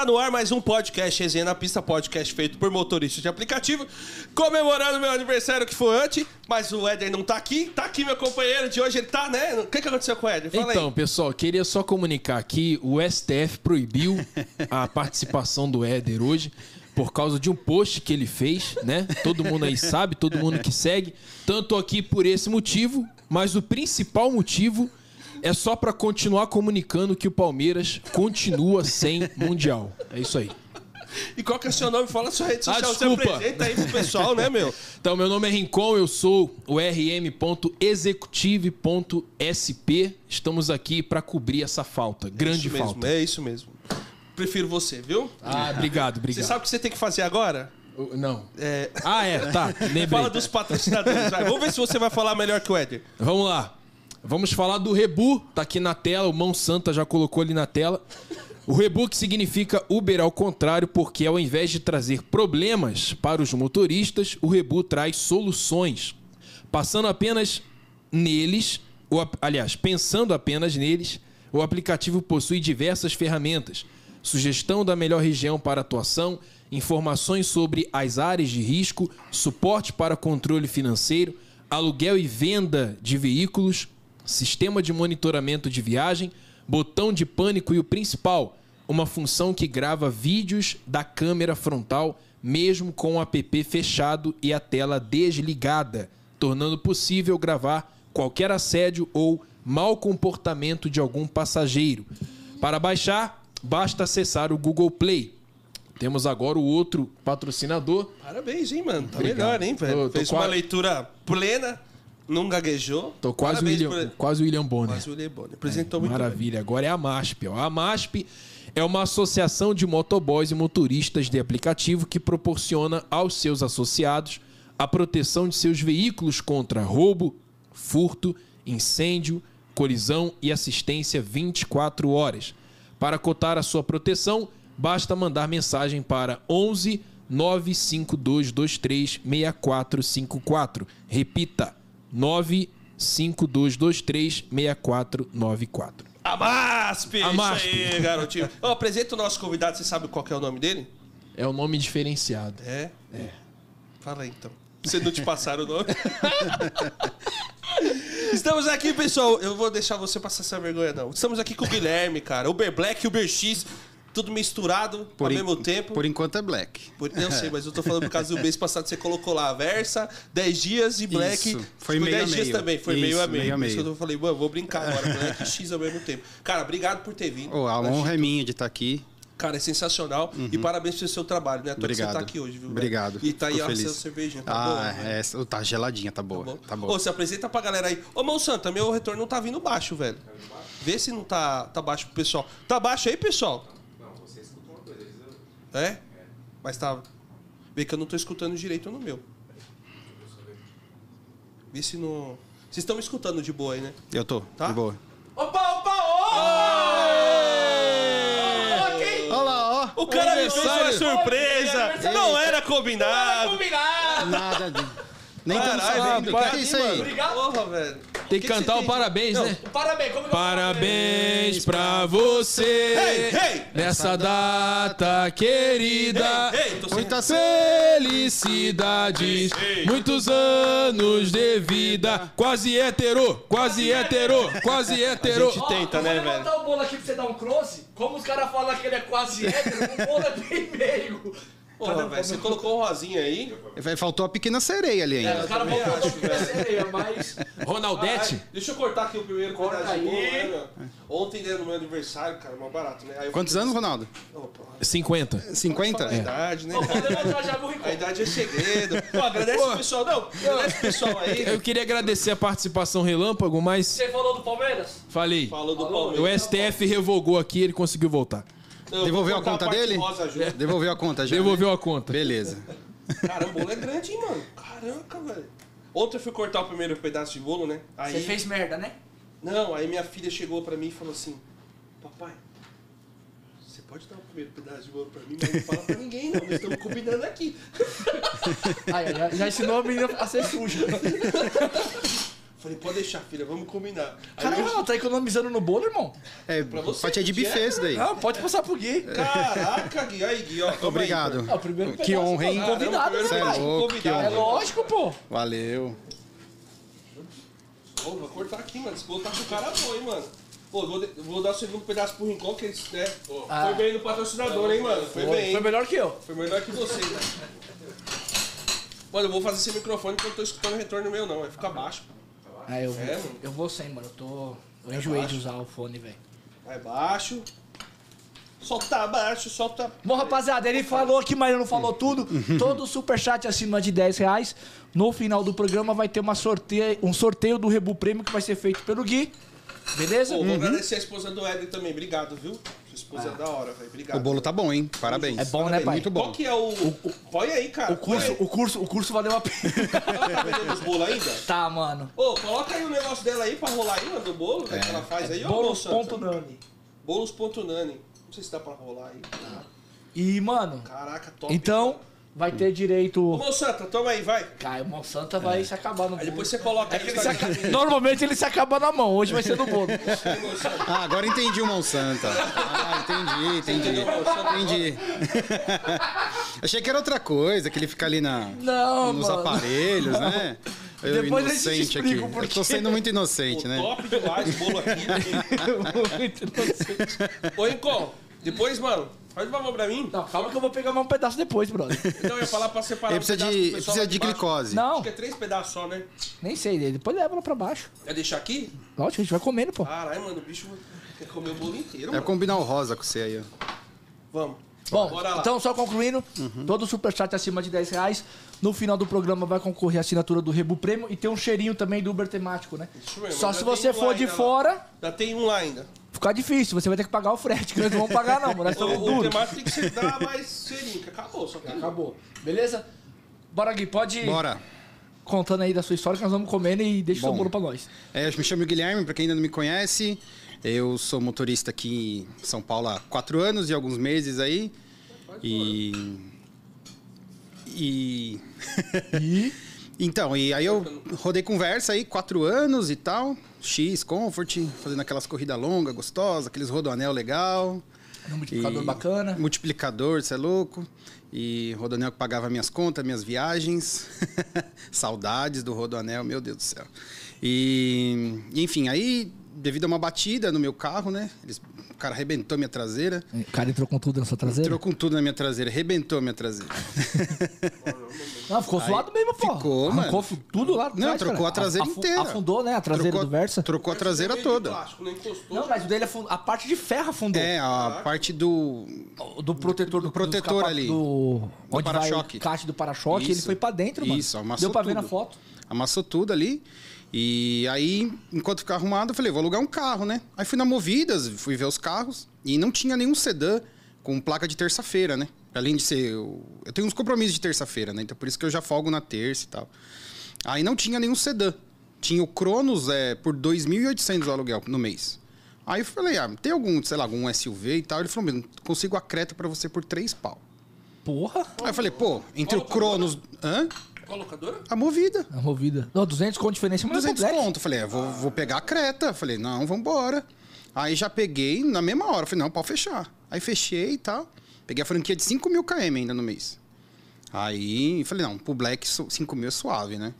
tá no ar mais um podcast Resenha na Pista, podcast feito por motoristas de aplicativo, comemorando meu aniversário que foi antes, mas o Éder não tá aqui, tá aqui meu companheiro de hoje, ele tá, né? O que, que aconteceu com o Éder? Fala Então, aí. pessoal, queria só comunicar aqui, o STF proibiu a participação do Éder hoje por causa de um post que ele fez, né? Todo mundo aí sabe, todo mundo que segue. Tanto aqui por esse motivo, mas o principal motivo é só pra continuar comunicando que o Palmeiras continua sem mundial. É isso aí. E qual que é o seu nome? Fala sua rede Ah, social, você desculpa. apresenta aí pro pessoal, né, meu? Então, meu nome é Rincon, eu sou o rm.executive.sp. Estamos aqui pra cobrir essa falta, grande isso mesmo, falta. é isso mesmo. Prefiro você, viu? Ah, obrigado, Você obrigado. sabe o que você tem que fazer agora? Não. É... Ah, é, tá. Lembrei. Fala dos patrocinadores, vai. Vamos ver se você vai falar melhor que o Éder. Vamos lá. Vamos falar do Rebu, tá aqui na tela, o Mão Santa já colocou ali na tela. O Rebu que significa Uber ao contrário, porque ao invés de trazer problemas para os motoristas, o Rebu traz soluções. Passando apenas neles, o ap- aliás, pensando apenas neles, o aplicativo possui diversas ferramentas. Sugestão da melhor região para atuação, informações sobre as áreas de risco, suporte para controle financeiro, aluguel e venda de veículos, sistema de monitoramento de viagem, botão de pânico e o principal, uma função que grava vídeos da câmera frontal mesmo com o app fechado e a tela desligada, tornando possível gravar qualquer assédio ou mau comportamento de algum passageiro. Para baixar, basta acessar o Google Play. Temos agora o outro patrocinador, Parabéns, hein, mano? Tá Obrigado. melhor, hein, velho? Tô- tô Fez uma leitura plena, não gaguejou. Tô quase o Parabéns William, por- quase o William Bonner. Quase o William Bonner. Apresentou muito bem. Maravilha. Agora é a MASP. ó. A MASP é uma associação de motoboys e motoristas de aplicativo que proporciona aos seus associados a proteção de seus veículos contra roubo, furto, incêndio, colisão e assistência 24 horas. Para cotar a sua proteção, basta mandar mensagem para 11 95223 6454. Repita: 95223 6494. A MASP! A MASP. Isso aí, garotinho. Ó, apresenta o nosso convidado, você sabe qual é o nome dele? É o nome diferenciado. É? É. Fala aí, então. Se não te passaram o nome. Estamos aqui, pessoal. Eu vou deixar você passar essa vergonha, não. Estamos aqui com o Guilherme, cara. Uber Black, Uber X, tudo misturado ao en- mesmo tempo. Por enquanto é black. Por- eu sei, mas eu tô falando por causa do mês passado você colocou lá a Versa, 10 dias e Black. Isso, foi ficou meio 10 a dias meio. também, foi Isso, meio a meio. meio a Por isso que eu falei, mano, vou brincar agora, Black e X ao mesmo tempo. Cara, obrigado por ter vindo. Oh, a honra é minha de estar aqui. Cara, é sensacional. E parabéns pelo seu trabalho, né? Toa que Você Obrigado. tá aqui hoje, viu? velho? Obrigado. E tá aí Fico a feliz. sua cervejinha, tá ah, bom? né? é, tá geladinha, tá boa. Tá bom? Tá bom. Ô, se apresenta pra galera aí. Ô, Mão Santa, meu retorno não tá vindo baixo, velho. Vê se não tá, tá baixo pro pessoal. Tá baixo aí, pessoal? Não, você escuta uma coisa. É? Mas tá... Vê que eu não tô escutando direito no meu. Vê se não... Vocês estão me escutando de boa aí, né? Eu tô, Tá? de boa. Opa, opa, ô! Olha lá, ó. O cara me fez uma Aniversário. surpresa! Não era combinado! Nada de... Nem Caralho, velho, que é isso aí? Obrigado. Porra, velho. Tem que, que cantar o parabéns, Não, né? Parabéns, como eu- Parabéns pra você Ei, ei! nessa data querida. Ei, ei, tô sem... Muita Felicidades, muitos anos de vida. Quase hétero, quase hétero, quase hétero. A gente tenta, eu né, vou velho? levantar o bolo aqui pra você dar um close. Como os caras falam que ele é quase hétero, o bolo é bem meio. Porra, velho, você colocou um rosinha aí. Vai- Faltou a pequena sereia ali É, ainda. os caras também vão acho, falar que velho. é sereia, mas... Ronaldete? Ai, deixa eu cortar aqui o primeiro Corta aí. né, meu? Ontem, né, no meu aniversário, cara, mal barato, né? Quantos anos, Ronaldo? Opa, 50. 50? a idade, né, cara? A idade é segredo. Pô, agradece o pessoal. Não, agradece o pessoal aí. Eu queria agradecer a participação relâmpago, mas Você falou do Palmeiras? falei. Falou do O Palmeiras. STF revogou aqui, ele conseguiu voltar. Devolveu a conta dele? Devolveu a conta já? Devolveu a conta. Beleza. Cara, o bolo é grande, hein, mano? Caraca, velho. Ontem eu fui cortar o primeiro pedaço de bolo, né? Aí... Você fez merda, né? Não, aí minha filha chegou pra mim e falou assim: Papai, você pode dar o primeiro pedaço de bolo pra mim, mas não fala pra ninguém, não. Nós estamos combinando aqui. Aí, já, já ensinou a menina a ser suja. Falei, pode deixar, filha, vamos combinar. Aí Caramba, eu- não, tá economizando no bolo, irmão? É, Pra você, fatia de que buffet é, isso daí. Não, pode passar pro Gui. Caraca, Gui. Aí, Gui, ó. Obrigado. Aí, Ah, o primeiro Que pedaço, honra, hein? Convidado, né, é pai? louco, que. É honra. lógico, pô. Valeu. Ô, vou cortar aqui, mano. Esse bolo tá com cara bom, hein, mano. Pô, vou, de- vou dar o segundo pedaço pro Rincon, que eles, né? Ah. Foi bem no patrocinador, hein, mano. Foi, bem, Foi melhor que eu. Foi melhor que você, né? Mano, eu vou fazer esse microfone porque eu não tô escutando retorno meu, não. Vai ficar baixo. É, eu, É, eu vou sem, mano. Eu tô. Eu enjoei de baixo. usar o fone, velho. Vai baixo. Solta baixo, solta. Bom, rapaziada, ele falou aqui, mas não falou tudo. Todo superchat acima de 10 reais. No final do programa vai ter uma sorteio, um sorteio do Rebu Prêmio que vai ser feito pelo Gui. Beleza? Pô, vou agradecer a esposa do Éder também. Obrigado, viu? Esposa é da hora, velho. Obrigado. O bolo tá bom, hein? Parabéns. É bom, né, pai? Muito bom. Qual que é o. Põe aí, cara. O curso, o curso, o curso valeu a pena. Ela tá vendendo os bolos ainda? tá, mano. Ô, coloca aí o negócio dela aí pra rolar aí, mano, do bolo, né, que ela faz aí, ó, Bolos moção. ponto Nani. Bolos.nani. Não sei se dá pra rolar aí. E, mano, Caraca, top. então vai ter direito. Ô, Monsanto, toma aí, vai. Cara, o Monsanto vai se acabar no Aí bolo. depois você coloca aí. Ele se aca- Normalmente ele se acaba na mão, hoje vai ser no bolo. Ah, agora entendi o Monsanto. Ah, entendi, entendi. Entendi. Achei que era outra coisa, que ele fica ali na, Não, nos mano. aparelhos, né? Eu Depois a gente inocente explica aqui. o Eu tô sendo muito inocente, Pô, né? Top demais o bolo aqui. Ô, Incon, depois, mano, faz um favor pra mim. Não, calma que eu vou pegar mais um pedaço depois, brother. Então eu ia falar pra separar Ele um precisa de, precisa de baixo. glicose. Não, Acho que é três pedaços só, né? nem sei, depois leva lá pra baixo. Quer deixar aqui? Lógico, a gente vai comendo, pô. Caralho, mano, o bicho quer comer o bolo inteiro, É mano. combinar o rosa com você aí, ó. Vamos. Bom, Bora lá. então só concluindo, todo superchat acima de 10 reais. No final do programa vai concorrer a assinatura do Rebu Prêmio e tem um cheirinho também do Uber temático, né? Isso mesmo, Só já se tem você um for de ainda fora, Já tem um lá ainda. Fica difícil. Você vai ter que pagar o frete, que nós não vamos pagar não, mano. Nós O, estamos o temático tem que ser dar mais serinho, que acabou, só que Acabou. Beleza? Bora, Gui, pode ir Bora. contando aí da sua história que nós vamos comendo e deixa o seu Bom. bolo pra nós. É, eu me chamo Guilherme, pra quem ainda não me conhece. Eu sou motorista aqui em São Paulo há quatro anos e alguns meses aí. E. E. E Então, e aí eu rodei conversa aí, quatro anos e tal. X, Comfort, fazendo aquelas corridas longas, gostosas, aqueles rodoanel legal. um multiplicador E- bacana. Multiplicador, você é louco. E Rodoanel que pagava minhas contas, minhas viagens. Saudades do Rodoanel, meu Deus do céu. E, enfim, aí, devido a uma batida no meu carro, né? Eles, cara arrebentou minha traseira. O cara entrou com tudo na sua traseira? Entrou com tudo na minha traseira, arrebentou minha traseira. Não, ficou zoado mesmo, pô. ficou, mano. Arrancou tudo lá Não, trocou cara. a traseira Afu- inteira. Afundou, né? A traseira trocou, do Versa. Trocou a traseira de toda. Plástico, não encostou. Não, mas o dele afundou. A parte de ferro afundou. É, a parte do. Do protetor do protetor dos capa- ali. Do, vai para-choque. o caixa do para-choque, ele foi pra dentro, mano. Isso, amassou Deu pra ver tudo. na foto. Amassou tudo ali. E aí, enquanto ficava arrumado, eu falei, vou alugar um carro, né? Aí fui na Movidas, fui ver os carros e não tinha nenhum sedã com placa de terça-feira, né? Além de ser. Eu, eu tenho uns compromissos de terça-feira, né? Então por isso que eu já folgo na terça e tal. Aí não tinha nenhum sedã. Tinha o Cronos é, por 2.800 o aluguel no mês. Aí eu falei, ah, tem algum, sei lá, algum SUV e tal? Ele falou, "Meu, consigo a Creta pra você por 3 pau. Porra. Aí eu falei, pô, entre o? Cronos. Hã? Qual locadora? A movida. A movida. Não, 200 com diferença, mas 200 é complexo. conto. Falei, é, vou, vou pegar a Creta. Falei, não, vambora. Aí já peguei na mesma hora. Falei, não, pode fechar. Aí fechei e tal. Peguei a franquia de 5 mil km ainda no mês. Aí falei, não, pro Black su- 5 mil é suave, né?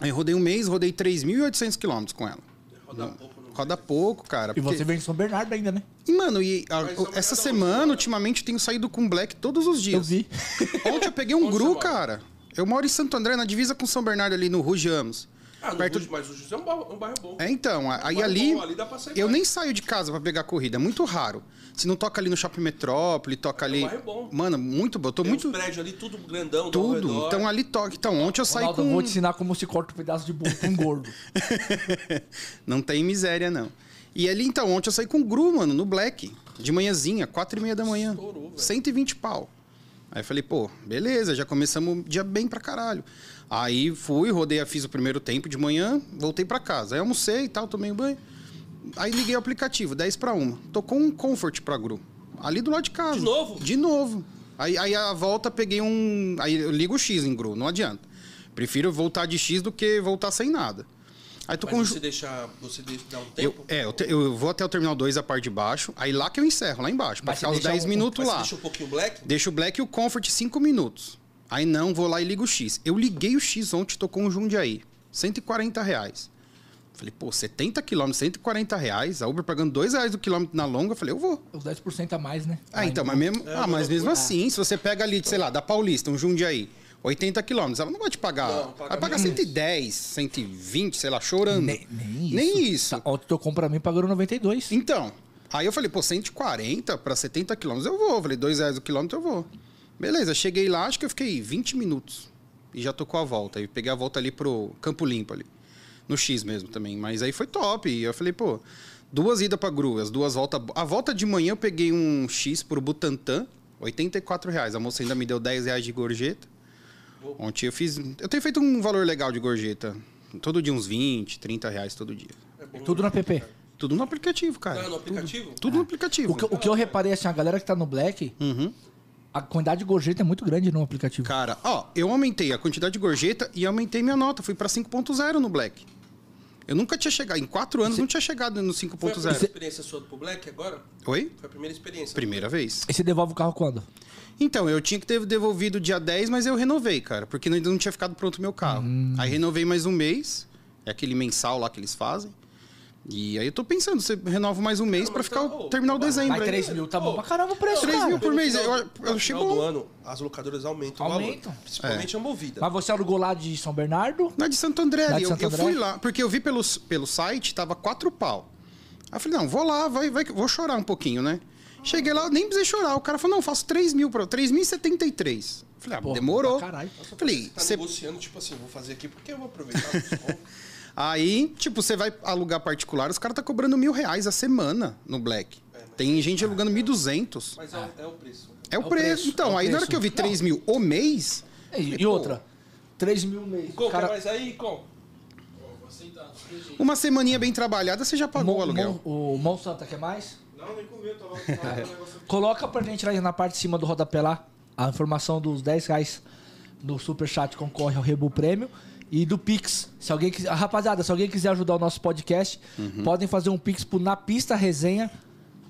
Aí rodei um mês, rodei 3.800 quilômetros com ela. Roda pouco, não. Roda pouco, cara. E porque- você vem em São Bernardo ainda, né? E, Mano, e a- essa é semana, onde? ultimamente, eu tenho saído com Black todos os dias. Eu vi. Ontem eu peguei um Onde Gru, cara. Eu moro em Santo André, na divisa com São Bernardo, ali no Ruge Amos. Ah, Perto- Ruge- mas o José é um bairro, um bairro bom. É, então, aí ali, bom, ali dá pra sair eu mais. nem saio de casa pra pegar corrida, é muito raro. Se não toca ali no Shopping Metrópole, toca ali... bairro bom. Mano, muito bom, eu tô Tem muito... uns prédios ali, tudo grandão, do Tudo, então ali toca. Então, ontem eu saí Ronaldo, com... eu vou te ensinar como se corta um pedaço de bolo pra um gordo. não tem miséria, não. E ali, então, ontem eu saí com o Gru, mano, no Black, de manhãzinha, quatro e meia da manhã. Estourou, velho. 120 pau. Aí eu falei, pô, beleza, já começamos o dia bem pra caralho. Aí fui, rodei, fiz o primeiro tempo de manhã, voltei pra casa. Aí almocei e tal, tomei um banho. Aí liguei o aplicativo, 10 pra 1. Tocou um Comfort pra Gru. Ali do lado de casa. De novo? De novo. Aí, aí a volta peguei um. Aí eu ligo o X em Gru, não adianta. Prefiro voltar de X do que voltar sem nada. Aí Mas com... você deixa. Você deixa dar um Eu, tempo? é, eu, te- eu vou até o Terminal 2, a parte de baixo. Aí lá que eu encerro, lá embaixo. Pra Mas ficar os deixa 10 um- minutos lá. deixa um pouquinho black? Deixa o Black e o Comfort 5 minutos. Aí não, vou lá e ligo o X. Eu liguei o X ontem, tocou um Jundiaí. 140 reais. Falei, pô, 70 quilômetros, 140 reais. A Uber pagando 2 reais do quilômetro na longa. Eu falei, eu vou. Os 10% a mais, né? Ah, então, mas mesmo, ah, mas mesmo assim, se você pega ali, sei lá, da Paulista, um Jundiaí, 80 quilômetros, ela não vai te pagar. Não, paga vai pagar menos. 110, 120, sei lá, chorando. Nem, nem isso. Nem isso. Tá, ontem tocou pra mim pagando 92. Então, aí eu falei, pô, 140 para 70 quilômetros eu vou. Eu falei, 2 reais o quilômetro eu vou. Beleza, cheguei lá, acho que eu fiquei 20 minutos. E já tocou a volta. Aí peguei a volta ali pro Campo Limpo ali. No X mesmo também. Mas aí foi top. E eu falei, pô, duas idas pra Gru, as duas voltas. A volta de manhã eu peguei um X pro Butantã, 84 reais. A moça ainda me deu 10 reais de gorjeta. Ontem eu fiz. Eu tenho feito um valor legal de gorjeta. Todo dia uns 20, 30 reais todo dia. É bom. Tudo no app. Tudo no aplicativo, cara. Ah, no aplicativo? Tudo no aplicativo. O que, o que eu reparei, assim, a galera que tá no Black, Uhum. a quantidade de gorjeta é muito grande no aplicativo. Cara, ó, eu aumentei a quantidade de gorjeta e aumentei minha nota. Fui pra 5.0 no Black. Eu nunca tinha chegado, em quatro anos, não tinha chegado no Foi a 5.0. primeira experiência sua pro Black agora? Oi? Foi a primeira experiência. Primeira vez. E você devolve o carro quando? Então, eu tinha que ter devolvido dia 10, mas eu renovei, cara, porque ainda não tinha ficado pronto o meu carro. Hum. Aí renovei mais um mês, é aquele mensal lá que eles fazem. E aí eu tô pensando, você renova mais um mês mas ficar tá- o ô, terminar o mas dezembro. Mas aí. 3 mil tá bom pra caramba o preço, 3 cara. mil por mês, eu, final- eu no achei final do bom. ano, as locadoras aumentam, o Aumentam. valor. Principalmente a Movida. Mas você alugou lá de São Bernardo? Na de Santo André de Eu, Santo eu André? fui lá, porque eu vi pelo, pelo site, tava quatro pau. Aí eu falei, não, vou lá, vai, vai, vou chorar um pouquinho, né? Cheguei lá, nem precisei chorar. O cara falou, não, faço 3 mil, pra- 3.073. Eu Falei, ah, Porra, demorou. pra caralho. Falei, Você tá você negociando, tipo assim, vou fazer aqui porque eu vou aproveitar o. Aí, tipo, você vai alugar particular, os caras tá cobrando mil reais a semana no Black. Tem gente alugando 1.200. Mas é, o- é o preço. É o É o preço. preço, Então, é o aí na hora que eu vi 3 mil o mês. E, e pô, outra, 3 mil mês. Com, cara, mais aí, com? Uma semaninha bem trabalhada, você já pagou o Mon- aluguel. Mon- o Mão Santa quer mais? Não, nem comi, eu tava um negócio Coloca pra gente lá na parte de cima do rodapé lá a informação dos 10 reais do Superchat concorre ao Rebu Prêmio e do Pix. Se alguém quiser, rapaziada, se alguém quiser ajudar o nosso podcast, Uhum. podem fazer um Pix pro na pista resenha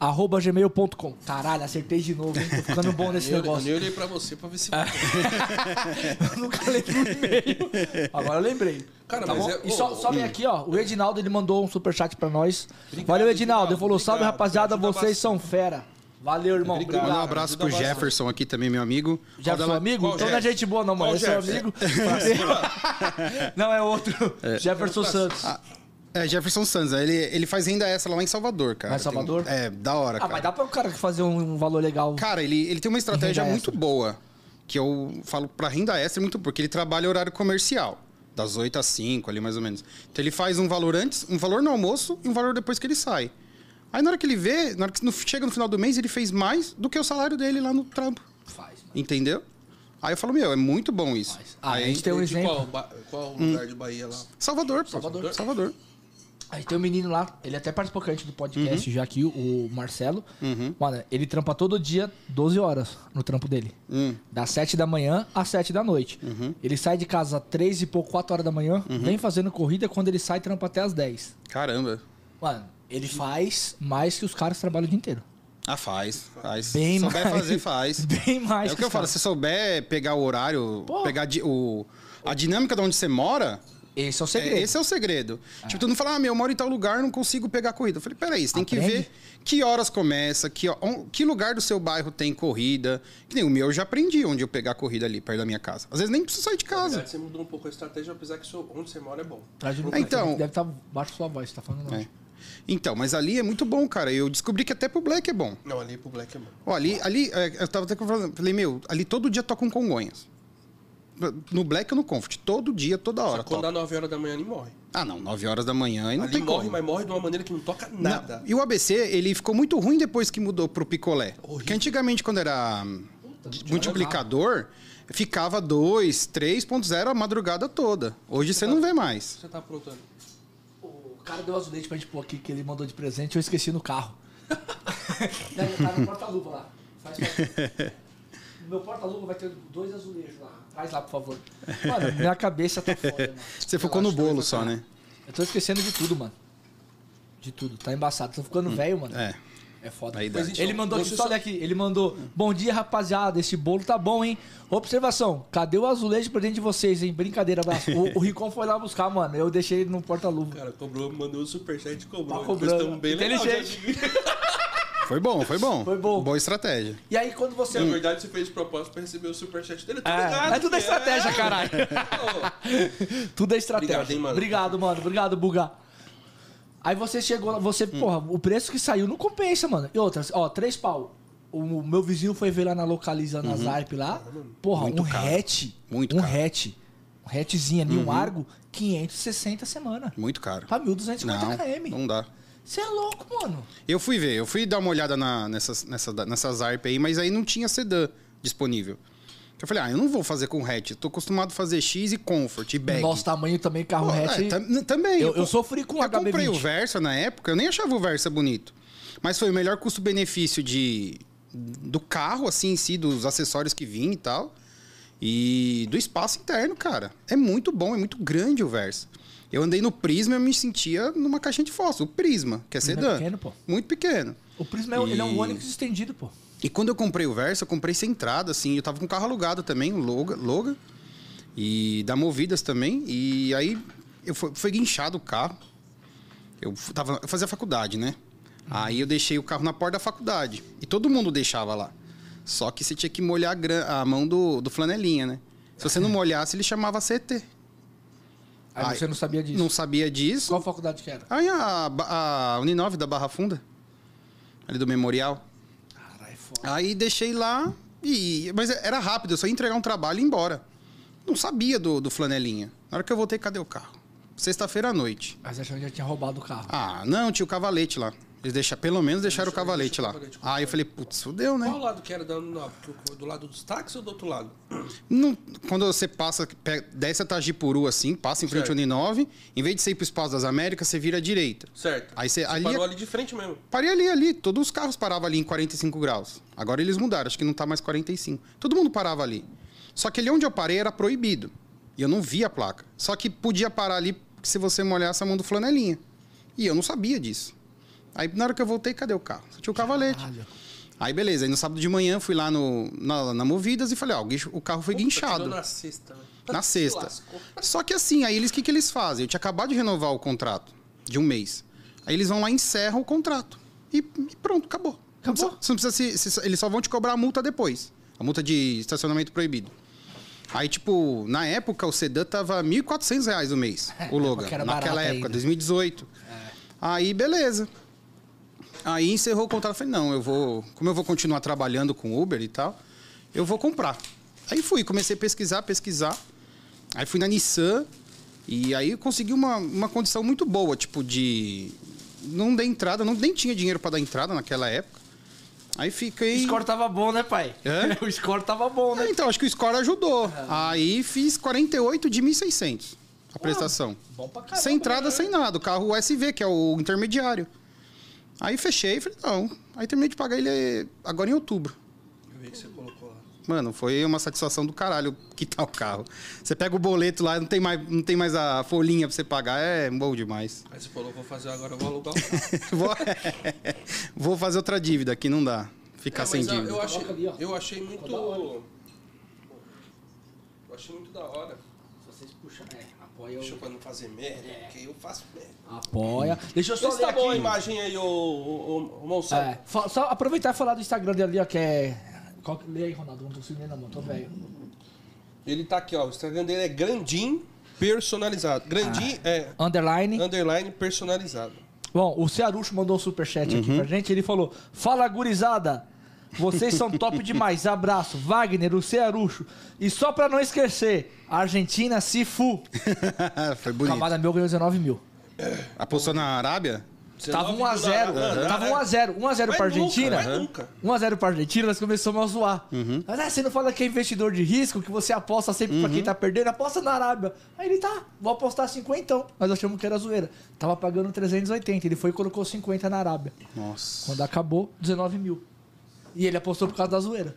arroba gmail.com. Caralho, acertei de novo, hein? Tô ficando bom nesse Eu, eu negócio. nem olhei pra você pra ver se... Eu nunca lembro o e-mail. Agora eu lembrei. Cara, tá mas bom? é- E só, só vem aqui, ó. O Edinaldo ele mandou um superchat pra nós. Obrigado, Valeu, Edinaldo. Ele falou: salve, rapaziada, vocês são fera. Valeu, irmão. Obrigado. Obrigado. Mandar um abraço pro bastante. Jefferson aqui também, meu amigo. Lá- amigo? Qual então não é Jefferson? gente boa, não, mano. Qual É seu Jefferson? amigo. não, é outro. Jefferson Santos. Ah, É, Jefferson Santos. Ele, ele faz renda extra lá em Salvador, cara. Lá em Salvador? Tem- é, da hora, Ah, cara. mas dá pra o cara fazer um, um valor legal. Cara, ele, ele tem uma estratégia muito extra. boa. Que eu falo pra renda extra é muito porque ele trabalha horário comercial. Das 8 às 5, ali mais ou menos. Então ele faz um valor antes, um valor no almoço e um valor depois que ele sai. Aí na hora que ele vê, na hora que chega no final do mês, ele fez mais do que o salário dele lá no trampo. Faz, mano. Entendeu? Aí eu falo, meu, é muito bom isso. Ah, a Aí, gente tem um De exemplo. Qual, qual lugar de Bahia lá? Salvador, pô. Salvador. Salvador. Aí tem um menino lá, ele até participou com a gente do Uhum. podcast já aqui, o Marcelo. Mano, ele trampa todo dia 12 horas no trampo dele. Hum. Das 7 da manhã às 7 da noite. Uhum. Ele sai de casa 3 e pouco, 4 horas da manhã, vem fazendo corrida, quando ele sai, trampa até às 10. Caramba. Mano, ele faz mais que os caras que trabalham o dia inteiro. Ah, faz. Faz. Bem Se souber mais. fazer, faz. Bem mais É o que eu os falo, se souber pegar o horário, Pô. pegar o, a dinâmica de onde você mora, Esse é o é, segredo. esse é o segredo. Tipo, tu não fala, ah, meu, eu moro em tal lugar, não consigo pegar corrida. Eu falei, peraí, você tem que Aprende. ver que horas começa, que, que lugar do seu bairro tem corrida. Que nem o meu, eu já aprendi onde eu pegar corrida ali, perto da minha casa. Às vezes nem preciso sair de casa. verdade, você mudou um pouco a estratégia, apesar que seu- onde você mora é bom. Traz de novo, É, então- Deve estar baixo sua voz, você tá falando longe. É. Então, mas ali é muito bom, cara. Eu descobri que até pro Black é bom. Não, ali pro Black é bom. Ó, ali, ali é, eu tava até falando, falei, meu, ali todo dia toca um Congonhas. No Black ou no Comfort, todo dia, toda hora. Quando toca. dá 9 horas da manhã, ele morre. Ah, não, 9 horas da manhã e não ali tem morre, como. mas morre de uma maneira que não toca Não, nada. E o ABC, ele ficou muito ruim depois que mudou pro picolé. Horrível. Porque antigamente, quando era hum, tinha multiplicador, ficava 2, 3.0 a madrugada toda. Hoje você não vê mais. Você tá aprontando. O cara deu azulejo pra gente pôr aqui que ele mandou de presente eu esqueci no carro. Daí, tá no porta-luva lá. Faz pra... No meu porta-luva vai ter dois azulejos lá. Traz lá, por favor. Mano, minha cabeça tá foda, mano. Você focou no bolo só, né? Eu tô esquecendo de tudo, mano. De tudo. Tá embaçado. Tô ficando velho, mano. É. É foda. A idade. então, Ele mandou aqui, você só aqui. Ele mandou: Bom dia, rapaziada. Esse bolo tá bom, hein? Observação: cadê o azulejo pra dentro de vocês, hein? Brincadeira, abraço. O, o Ricon foi lá buscar, mano. Eu deixei ele no porta-luva. Cara, cobrou, mandou o superchat e cobrou. Tá cobrando. Estamos bem legal, Inteligente. Foi bom, foi bom. Foi bom. Boa estratégia. E aí, quando você. Na verdade, você fez propósito pra receber o superchat dele. Eu tô ligado É, é tudo que estratégia, é. caralho. Tudo é estratégia. Obrigado, hein, mano. Obrigado, mano. Obrigado, Buga. Aí você chegou lá, você, Hum. porra, o preço que saiu não compensa, mano. E outras, ó, três pau. O meu vizinho foi ver lá na Localiza, na Zarp lá. Porra, Uhum. Muito um caro. hatch. Muito um caro. Uhum. hatch. Um hatchzinho ali, um Argo, 560 semana. Muito caro. Pra 1.250 Não, km. não dá. Você é louco, mano. Eu fui ver, eu fui dar uma olhada na, nessas, nessa, nessas ARP aí, mas aí não tinha sedã disponível. Eu falei, ah, eu não vou fazer com hatch. Eu tô acostumado a fazer X e Comfort e bag. Nosso tamanho também, carro Pô, hatch. é, tam- também. eu, eu sofri com o Eu comprei o HB20. Versa na época, eu nem achava o Versa bonito. Mas foi o melhor custo-benefício de do carro, assim, em si, dos acessórios que vinha e tal. E do espaço interno, cara. É muito bom, é muito grande o Versa. Eu andei no Prisma e eu me sentia numa caixinha de fósforo. O Prisma, que é é sedã. pequeno, pô. Muito pequeno. O Prisma é, ele é um E- Onix estendido, pô. E quando eu comprei o Versa, eu comprei sem entrada, assim. Eu tava com o carro alugado também, o Loga. Loga e da Movidas também. E aí eu fui, foi guinchado o carro. Eu, tava, eu fazia faculdade, né? Aí eu deixei o carro na porta da faculdade. E todo mundo deixava lá. Só que você tinha que molhar a, a mão do, do flanelinha, né? Se você não molhasse, ele chamava CT. Aí Ai, você não sabia disso. Não sabia disso. Qual faculdade que era? Aí a, a Uninove da Barra Funda, ali do Memorial. Caralho, foda. Aí deixei lá e. Mas era rápido, eu só ia entregar um trabalho e ir embora. Não sabia do, do flanelinha. Na hora que eu voltei, cadê o carro? Sexta-feira à noite. Mas achando que já tinha roubado o carro. Ah, não, tinha o cavalete lá. Eles pelo menos deixaram o cavalete lá. cavalete. Aí eu falei, putz, fudeu, né? Qual lado que era da? Do lado dos táxis ou do outro lado? Não- quando você passa, pega, desce a Tajipuru assim, passa em frente Certo. ao Uninove, em vez de você ir pro Espaço das Américas, você vira à direita. Certo. Aí você- ali parou é- ali de frente mesmo. Parei ali, ali. Todos os carros paravam ali em 45 graus. Agora eles mudaram, acho que não tá mais 45. Todo mundo parava ali. Só que ali onde eu parei era proibido. E eu não via a placa. Só que podia parar ali se você molhasse a mão do flanelinha. E eu não sabia disso. Aí na hora que eu voltei, cadê o carro? Só tinha o cavalete. Caralho. Aí beleza, aí no sábado de manhã fui lá no, na, na Movidas e falei, ó, o, carro foi Puta, guinchado. na sexta. né? Na Se sexta. Só que assim, aí eles o que, que eles fazem? Eu tinha acabado de renovar o contrato de um mês. Aí eles vão lá e encerram o contrato. E, e pronto, acabou. Acabou? Você não precisa se, se- Eles só vão te cobrar a multa depois. A multa de estacionamento proibido. Aí, tipo, na época o sedã tava 1.400 reais o mês, o Logan. Naquela época, ainda. 2018. Aí, beleza. Aí encerrou o contrato. Falei, não, eu vou. Como eu vou continuar trabalhando com Uber e tal, eu vou comprar. Aí fui, comecei a pesquisar, pesquisar. Aí fui na Nissan e aí eu consegui uma, uma condição muito boa, tipo, de. Não dei entrada, não, nem tinha dinheiro para dar entrada naquela época. Aí O fiquei. score tava bom, né, pai? Hã? o score tava bom, né? Ah, então, acho que o score ajudou. Aí fiz 48 de 1.600 a prestação. Bom pra caramba. Sem entrada, sem nada. O carro SV, que é o intermediário. Aí fechei e falei, não. Aí terminei de pagar ele agora em outubro. Eu vi que você colocou lá. Mano, foi uma satisfação do caralho quitar o carro. Você pega o boleto lá, não tem mais, não tem mais a folhinha pra você pagar, é bom demais. Aí você falou, vou fazer agora, eu vou alugar o carro. vou, vou fazer outra dívida aqui, não dá. Ficar É, sem dívida. Eu achei, eu achei muito. Eu achei muito da hora. Se vocês puxarem, é, apoia Deixa eu pra não fazer merda, porque eu faço merda. Apoia. Deixa eu só Vê se ler tá boa a aqui. imagem aí, ô, ô, ô, ô Monsanto. É, só aproveitar e falar do Instagram dele ali, ó, que é... Qual... Lê aí, Ronaldo, não tô conseguindo na mão, tô velho. Ele tá aqui, ó. O Instagram dele é Grandim Personalizado. Grandim é Underline. underline personalizado. Bom, o Cearucho mandou um superchat aqui pra gente. Ele falou: Fala, gurizada. Vocês são top demais. Abraço. Wagner, o Cearucho. E só pra não esquecer, Argentina, Sifu. foi bonito. Camada meu ganhou 19 mil. Apostou na Arábia? Tava 19 1x0. Aham. Tava 1x0. 1x0 Vai pra Argentina. nunca, vai nunca. 1x0 pra Argentina, nós começamos a zoar. Mas ah, você não fala que é investidor de risco, que você aposta sempre pra quem tá perdendo? Aposta na Arábia. Aí ele tá, vou apostar 50 então. Nós achamos que era zoeira. Tava pagando 380. Ele foi e colocou 50 na Arábia. Nossa. Quando acabou, 19 mil. E ele apostou por causa da zoeira.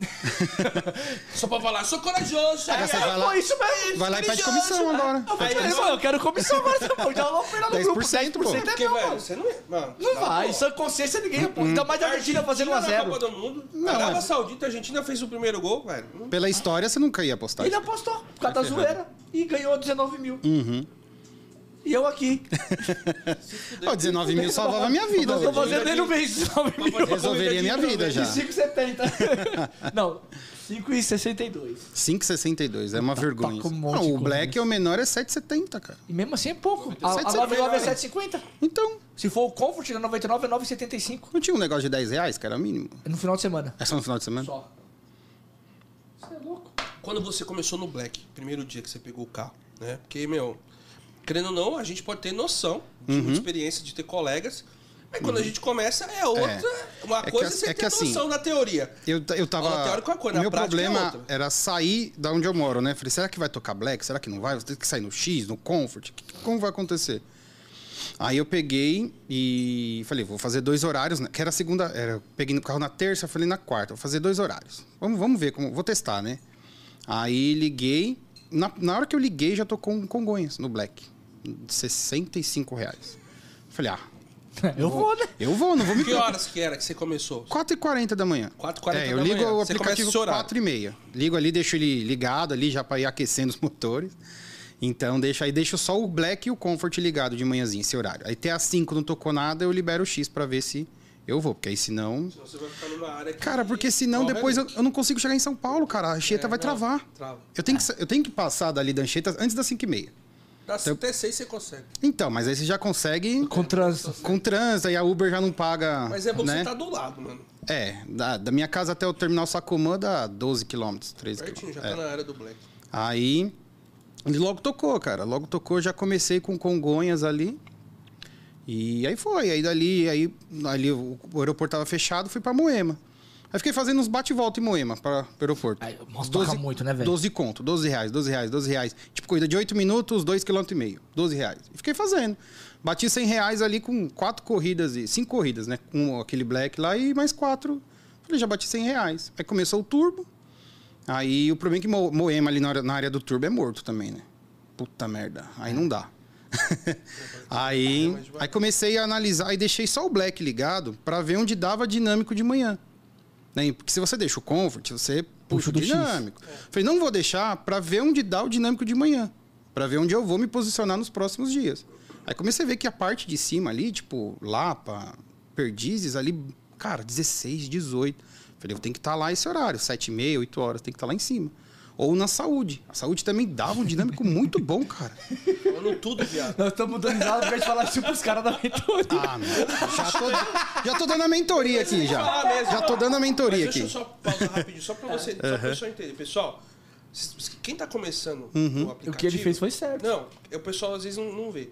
Só pra falar, sou corajoso. Aí Aí, você vai lá- Foi isso mesmo. Vai lá e pede comissão agora. Eu falei, Aí, mano, eu quero comissão agora, tá bom? Já vou pegar no grupo. 10%, 10% é Porque, meu, velho, mano. você não é. Mano, Não tá vai, sã consciência ninguém repõe. Ainda mais a Argentina fazendo na 1x0. Copa do Mundo. Não, Arábia Saudita, a Argentina fez o primeiro gol, velho. Pela história, você nunca ia apostar. Ele apostou, por causa da zoeira. E ganhou 19 mil. E eu aqui. Ó, 19 mil salvava a minha vida. Eu tô fazendo ele no mês 19 mil. Resolveria minha vida já. 5,70. Não, 5,62. 5,62, é uma vergonha. Tá um isso. Não, o Black nisso. é o menor, é 7,70, cara. E mesmo assim é pouco. A, a 7,70. 99 é 7,50. Então, Se for o Comfort na 99 é 9,75. não tinha um negócio de 10 reais, o mínimo? É no final de semana. É só no final de semana? Só. Você é louco? Quando você começou no Black, primeiro dia que você pegou o carro, né? Porque, meu, querendo ou não, a gente pode ter noção de Uhum. muita experiência, de ter colegas. Mas quando a gente começa, é outra. Uma É que coisa é você é que ter assim, noção da teoria. Eu, eu tava. Teórica é uma coisa, o meu é problema outra. era sair da onde eu moro, né? Falei, será que vai tocar Black? Será que não vai? Vou ter que sair no X, no Comfort? Que- Como vai acontecer? Aí eu peguei e falei, vou fazer dois horários, né? Que era a segunda. Era, peguei no carro na terça, falei na quarta, vou fazer dois horários. Vamos, vamos ver como. Vou testar, né? Aí liguei. Na, na hora que eu liguei, já tocou um Congonhas no Black. De 65 reais. Falei, ah, Eu vou, né? eu vou, não vou me Que horas que era que você começou? 4h40 da manhã. 4h40 é, eu da ligo manhã. o Você começa aplicativo esse horário. 4h30. Ligo ali, deixo ele ligado ali já para ir aquecendo os motores. Então, deixa aí, deixo só o Black e o Comfort ligado de manhãzinha, esse horário. Aí até às 5 não tocou nada, eu libero o X para ver se eu vou, porque aí senão. Senão Você vai ficar numa área que. Cara, porque senão corre depois eu, eu não consigo chegar em São Paulo, cara. A Anchieta É, vai não, travar. trava. Eu tenho, que, sa- eu tenho que passar dali da Anchieta antes das 5h30. Dá até 6 você consegue. Então, mas aí você já consegue Com trânsito. com trânsito, aí a Uber já não paga. Mas é bom que né? você tá do lado, mano. É, da, da minha casa até o terminal Sacomã dá 12 quilômetros, 13 Pertinho, já quilômetros. tá na área do Black. Aí, ele logo tocou, cara. Logo tocou, já comecei com Congonhas ali. E aí foi. Aí dali, aí, ali o, o aeroporto tava fechado, fui pra Moema. Aí fiquei fazendo uns bate-volta em Moema para o aeroporto. Aí, nossa, toca muito, né, velho? 12 conto, 12 reais, 12 reais, 12 reais. Tipo, corrida de 8 minutos, 2,5 km, 12 reais. E fiquei fazendo. Bati 100 reais ali com quatro corridas, e cinco corridas, né? Com aquele black lá e mais quatro. Falei, já bati 100 reais. Aí começou o turbo. Aí o problema é que Mo- Moema ali na área, na área do turbo é morto também, né? Puta merda. Aí não dá. aí, aí comecei a analisar e deixei só o black ligado para ver onde dava dinâmico de manhã. Né? Porque se você deixa o comfort, você puxa Puxa o dinâmico. Falei, não vou deixar para ver onde dá o dinâmico de manhã. Para ver onde eu vou me posicionar nos próximos dias. Aí comecei a ver que a parte de cima ali, tipo, Lapa, Perdizes, ali, cara, 16, 18. Falei, eu tenho que estar lá esse horário, 7 e meia, 8 horas, tem que estar lá em cima. Ou na saúde. A saúde também dava um dinâmico muito bom, cara. Falando tudo, viado. Nós estamos dando risada pra gente falar isso pros caras da mentoria. Ah, meu. Já tô, já tô dando a mentoria aqui, já. Mesmo. Já tô dando a mentoria Mas aqui. Deixa eu só pausar rapidinho, só pra você, só pra pessoa entender. Pessoal, quem tá começando no aplicativo... O que ele fez foi certo. Não, o pessoal às vezes não, não vê.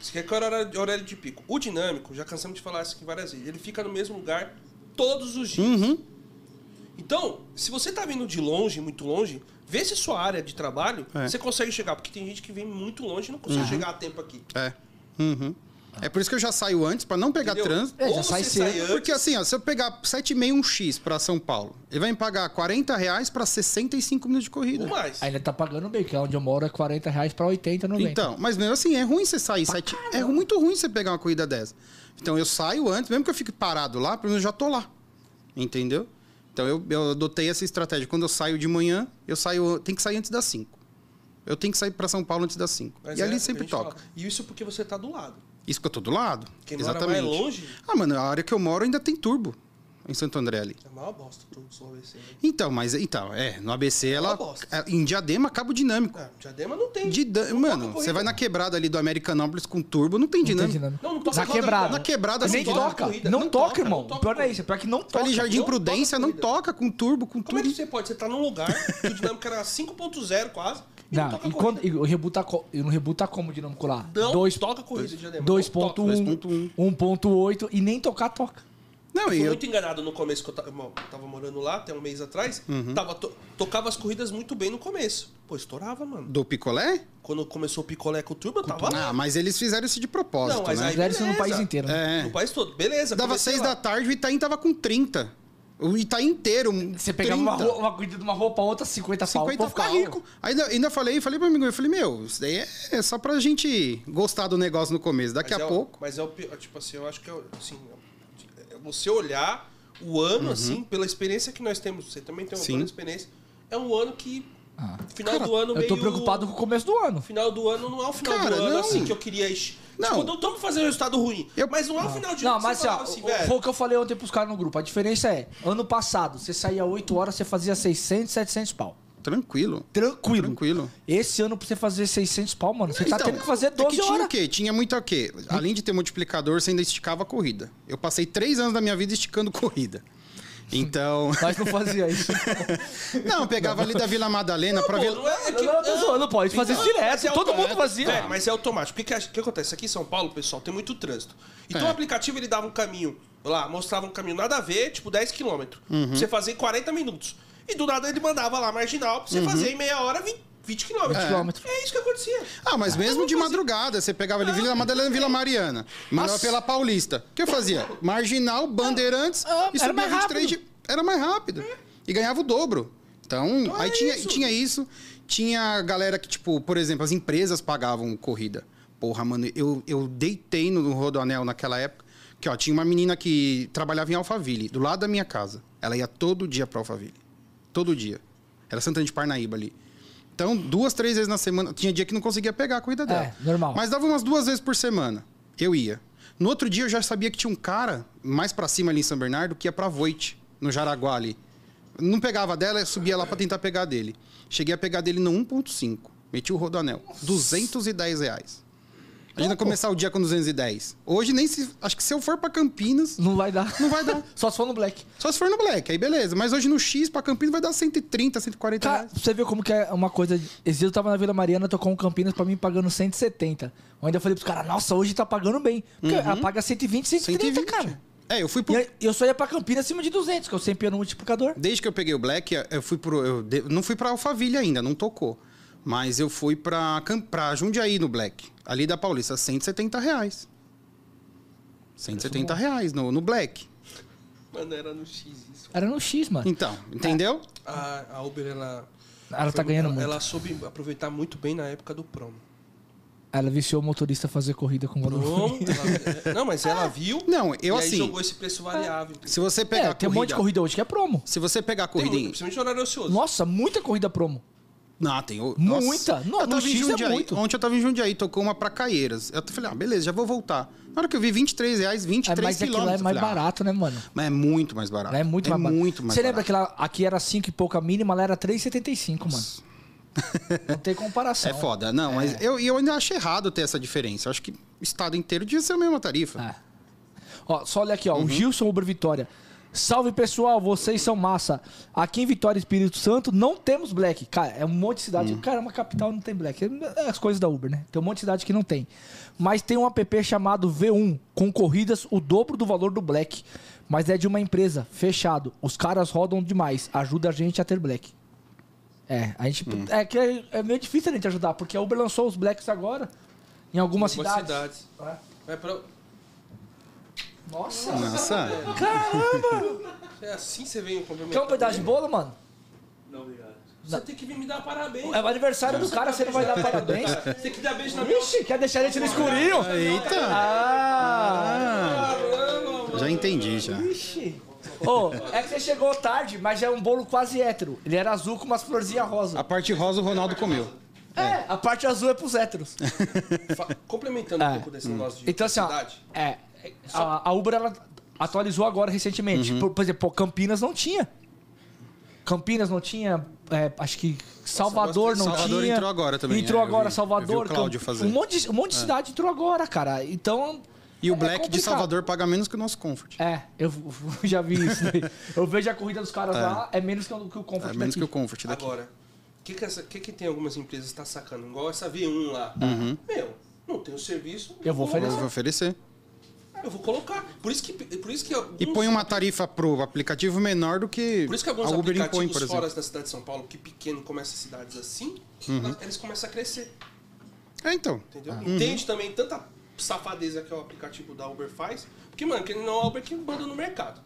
Você quer que é o horário, horário de pico. O dinâmico, já cansamos de falar isso aqui várias vezes, ele fica no mesmo lugar todos os dias. Uhum. Então, se você tá vindo de longe, muito longe, vê se sua área de trabalho, É. você consegue chegar. Porque tem gente que vem muito longe e não consegue chegar a tempo aqui. É. Uhum. É por isso que eu já saio antes, pra não pegar Entendeu? trânsito. É, já sai cedo. Porque assim, ó, se eu pegar 7,5 um X pra São Paulo, ele vai me pagar 40 reais pra 65 minutos de corrida. ou mais. Ainda tá pagando bem, que é onde eu moro é 40 reais pra 80, 90. Então, mas mesmo assim, é ruim você sair sete... É muito ruim você pegar uma corrida dessa. Então eu saio antes, mesmo que eu fique parado lá, pelo menos eu já tô lá. Entendeu? Então eu, eu adotei essa estratégia. Quando eu saio de manhã, eu saio. Tem que sair antes das 5. Eu tenho que sair pra São Paulo antes das 5. Mas E é, ali sempre toca. fala. E isso porque você tá do lado. Isso que eu tô do lado. Quem mora Exatamente. mais longe, Ah, mano, a área que eu moro ainda tem turbo. Em Santo André ali. é a maior bosta tudo do ABC. Né? Então, mas então, é, no ABC ela. bosta. é, Em Diadema, cabo dinâmico. Ah, Diadema não tem. Não Mano, você vai na quebrada ali do Americanópolis com turbo, não tem Não tem dinâmico. Não, não toca Na quebrada. Na quebrada, nem assim, toca corrida. Não, Não toca, toca, irmão. não toca O pior é isso. É pior que não toca. Ali, Jardim não Prudência, toca não toca com turbo, com Como é tudo. que você pode? Você tá num lugar que o dinâmico era 5.0 quase. E não, Não, toca e, corrida. quando, e o Rebu tá, e no Rebu tá como o dinâmico lá? Não Dois- toca corrida de Diadema. Não toca. 2.1, 1.8 e nem tocar toca. Não, Eu e fui eu, muito enganado no começo, que eu ta- eu tava morando lá até um mês atrás. Uhum. Tava to- tocava as corridas muito bem no começo. Pô, estourava, mano. do picolé? Quando começou o picolé com o turbo, eu tava lá. Ah, mas eles fizeram isso de propósito, Não, mas né? aí- Fizeram isso no país inteiro. né? É. No país todo. Beleza. Dava seis lá. da tarde, o Itaim tava com 30. O Itaí inteiro. Você pegava uma, 30. roupa, uma corrida de uma roupa a outra, 50 pau. 50 Pô, ficar rico. Ainda, ainda falei, falei pro amigo, eu falei, meu, isso daí é, é só pra gente gostar do negócio no começo. Daqui Mas a é o- pouco. Mas é o tipo assim, eu acho que é o- assim, é você olhar o ano assim, pela experiência que nós temos, você também tem uma Uhum. Sim. boa experiência. É um ano que Ah. final Cara, do ano Eu meio tô preocupado com o começo do ano. Final do ano não é o final Cara, do ano não. assim que eu queria. Tipo, Não. não estamos fazendo resultado ruim. Eu- Mas não é o final de Não, ano que mas você assim, ó, assim, foi o que eu falei ontem pros caras no grupo. A diferença é, ano passado, você saía 8 horas, você fazia 600, 700 pau. Tranquilo. Tranquilo. Tranquilo. Esse ano, pra você fazer 600 pau, mano, você tá Então, tendo que fazer é 12 que tinha horas. o quê? Tinha muito o quê? Além de ter multiplicador, você ainda esticava a corrida. Eu passei três anos da minha vida esticando corrida. Então. Mas não fazia isso. não, pegava ali da Vila Madalena pra Pô, ver. não é, é não, que, não, tô zoando, pode fazer isso Mas direto. é Todo mundo fazia. Velho, mas é automático. O que, que, que acontece? Aqui em São Paulo, pessoal, tem muito trânsito. Então É. o aplicativo ele dava um caminho lá, mostrava um caminho nada a ver, tipo 10 km. Uhum. Pra você fazer em 40 minutos. E do nada ele mandava lá marginal pra você Uhum. fazer em meia hora 20, 20 km. 20 quilômetros. É isso que acontecia. Ah, mas mesmo de madrugada, você pegava ali Vila Madalena Vila Mariana, mandava pela Paulista. O que eu fazia? Marginal, Bandeirantes Ah, e era subia mais 23 de... Era mais rápido. E ganhava o dobro. Então, aí é tinha, isso. tinha isso. Tinha galera que, tipo, por exemplo, as empresas pagavam corrida. Porra, mano, eu, eu deitei no Rodoanel naquela época. Que, ó, tinha uma menina que trabalhava em Alphaville, do lado da minha casa. Ela ia todo dia pra Alphaville. Todo dia. Era Santana de Parnaíba ali. Então, duas, três vezes na semana. Tinha dia que não conseguia pegar a corrida dela. É, normal. Mas dava umas duas vezes por semana. Eu ia. No outro dia eu já sabia que tinha um cara mais pra cima ali em São Bernardo que ia pra Voit, no Jaraguá ali. Não pegava dela, eu subia lá pra tentar pegar dele. Cheguei a pegar dele no 1.5. Meti o rodoanel. 210 reais. Imagina começar o dia com 210. Hoje nem se. Acho que se eu for pra Campinas, Não vai dar. não vai dar. Só se for no Black. Só se for no Black, aí beleza. Mas hoje no X pra Campinas vai dar 130, 140 Cara, reais. você ver como que é uma coisa. Esse dia eu tava na Vila Mariana, tocou um Campinas pra mim pagando 170. Eu ainda falei pros caras, nossa, hoje tá pagando bem. Porque ela paga 120, 130, 120. cara. É, eu fui pro. E eu só ia pra Campinas acima de 200, que eu sempre ia no multiplicador. Desde que eu peguei o Black, eu fui pro. Eu de- não fui pra Alphaville ainda, não tocou. Mas eu fui pra, pra Jundiaí no Black. Ali da Paulista, 170 reais. 170 reais no, no Black. Mano, era no X isso. Era no X, mano. Então, entendeu? A, a Uber, ela. Ela tá ganhando ela, muito. Ela soube aproveitar muito bem na época do promo. Ela viciou o motorista a fazer corrida com o Promo. Vodafone. ela- não, mas ela viu. Não, eu e aí assim. jogou esse preço variável. Se você pegar É, tem um monte de corrida. corrida hoje que é promo. Se você pegar a Tem corrida muito, em. principalmente no horário ocioso. Nossa, muita corrida promo. Não, tem. o- Muita. Nossa. Não, eu tava em é Jundiaí. muito. Ontem eu tava em Jundiaí, tocou uma pra Caieiras. Eu falei, ah, beleza, já vou voltar. Na hora que eu vi 23 reais, É, 23 mas aquilo lá é quilômetros. mais falei, ah, barato, né, mano? Mas é muito mais barato. É muito mais barato. muito mais Você lembra barato. que lá, aqui era 5 e pouca mínima, lá era 3,75, mano. Não tem comparação. É foda. Não, mas eu, eu ainda acho errado ter essa diferença. Eu acho que o estado inteiro devia ser a mesma tarifa. É. Ó, só olha aqui, ó. Uhum. O Gilson Uber Vitória. Salve pessoal, vocês são massa. Aqui em Vitória Espírito Santo não temos black. Cara, é um monte de cidade. Cara, é uma capital não tem black. É as coisas da Uber, né? Tem um monte de cidade que não tem. Mas tem um app chamado V1, com corridas o dobro do valor do black. Mas é de uma empresa, fechado. Os caras rodam demais. Ajuda a gente a ter black. É, a gente. Hum. É que é, é meio difícil a gente ajudar, porque a Uber lançou os blacks agora em algumas Algumas cidades. cidades. É. Vai pra... Nossa! Nossa. Caramba! É assim você vem complementar. Quer um pedaço de bolo, mano? Não, obrigado. Você tem que vir me dar parabéns. É o aniversário do cara, você não vai dar parabéns? Você tem que dar beijo na minha... Ixi, quer deixar a gente no escurinho? Eita! Ah! Caramba, Já entendi, já. Ixi! Ô, é que você chegou tarde, mas já é um bolo quase hétero. Ele era azul com umas florzinhas rosa. A parte rosa o Ronaldo comeu. É, a parte azul é pros héteros. Complementando um É. pouco desse negócio de Então, assim, ó, é, a, a Uber ela atualizou agora recentemente. Por, por exemplo, pô, Campinas não tinha. Campinas não tinha, é, acho que Salvador não Salvador tinha. entrou agora também, Entrou é, eu agora vi. Salvador. Eu vi o Cláudio Camp- fazer. Um monte, de, um monte de cidade entrou agora, cara. Então. E o é Black de. Salvador paga menos que o nosso Comfort. É, eu já vi isso. daí. Eu vejo a corrida dos caras lá, é menos que o, que o Comfort É menos que daqui. o Comfort daqui. Agora, o que que, que que tem algumas empresas que tá sacando? Igual essa V1 lá. Uhum. Meu, não tem o serviço. Eu vou Eu oferecer. vou oferecer. Eu vou colocar. Por isso que, por isso que alguns, E põe uma tarifa pro aplicativo menor do que Por isso que alguns a Uber impõe, aplicativos por fora exemplo. da cidade de São Paulo, que pequeno começa cidades assim, Uhum. eles começam a crescer. É, então. Entendeu? Uhum. Entende também tanta safadeza que o aplicativo da Uber faz. Porque, mano, que não é a Uber que manda no mercado.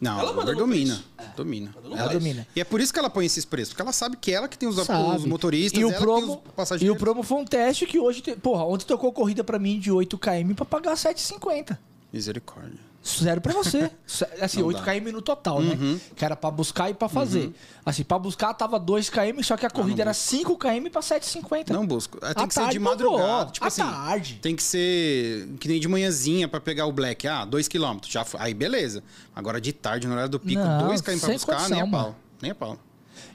Não, Ela a manda domina. preço. Domina. Ela domina. E é por isso que ela põe esses preços, porque ela sabe que ela que tem os, Sabe. os motoristas, e o ela promo, que tem os E o promo foi um teste que hoje. Te... Porra, ontem tocou corrida pra mim de 8 km pra pagar 7,50. Misericórdia. Zero pra você. Assim, Não 8 dá. km no total, né? Que era pra buscar e pra fazer. Assim, pra buscar tava 2 km, só que a corrida era 5 km pra 7,50. Não busco. É, Tem À que ser de madrugada. Tipo À assim, tarde. tem que ser que nem de manhãzinha pra pegar o black. Ah, 2km. Já foi. Aí beleza. Agora de tarde, no horário do pico, Não, 2km pra buscar, condição, nem a pau. mano. Nem a pau.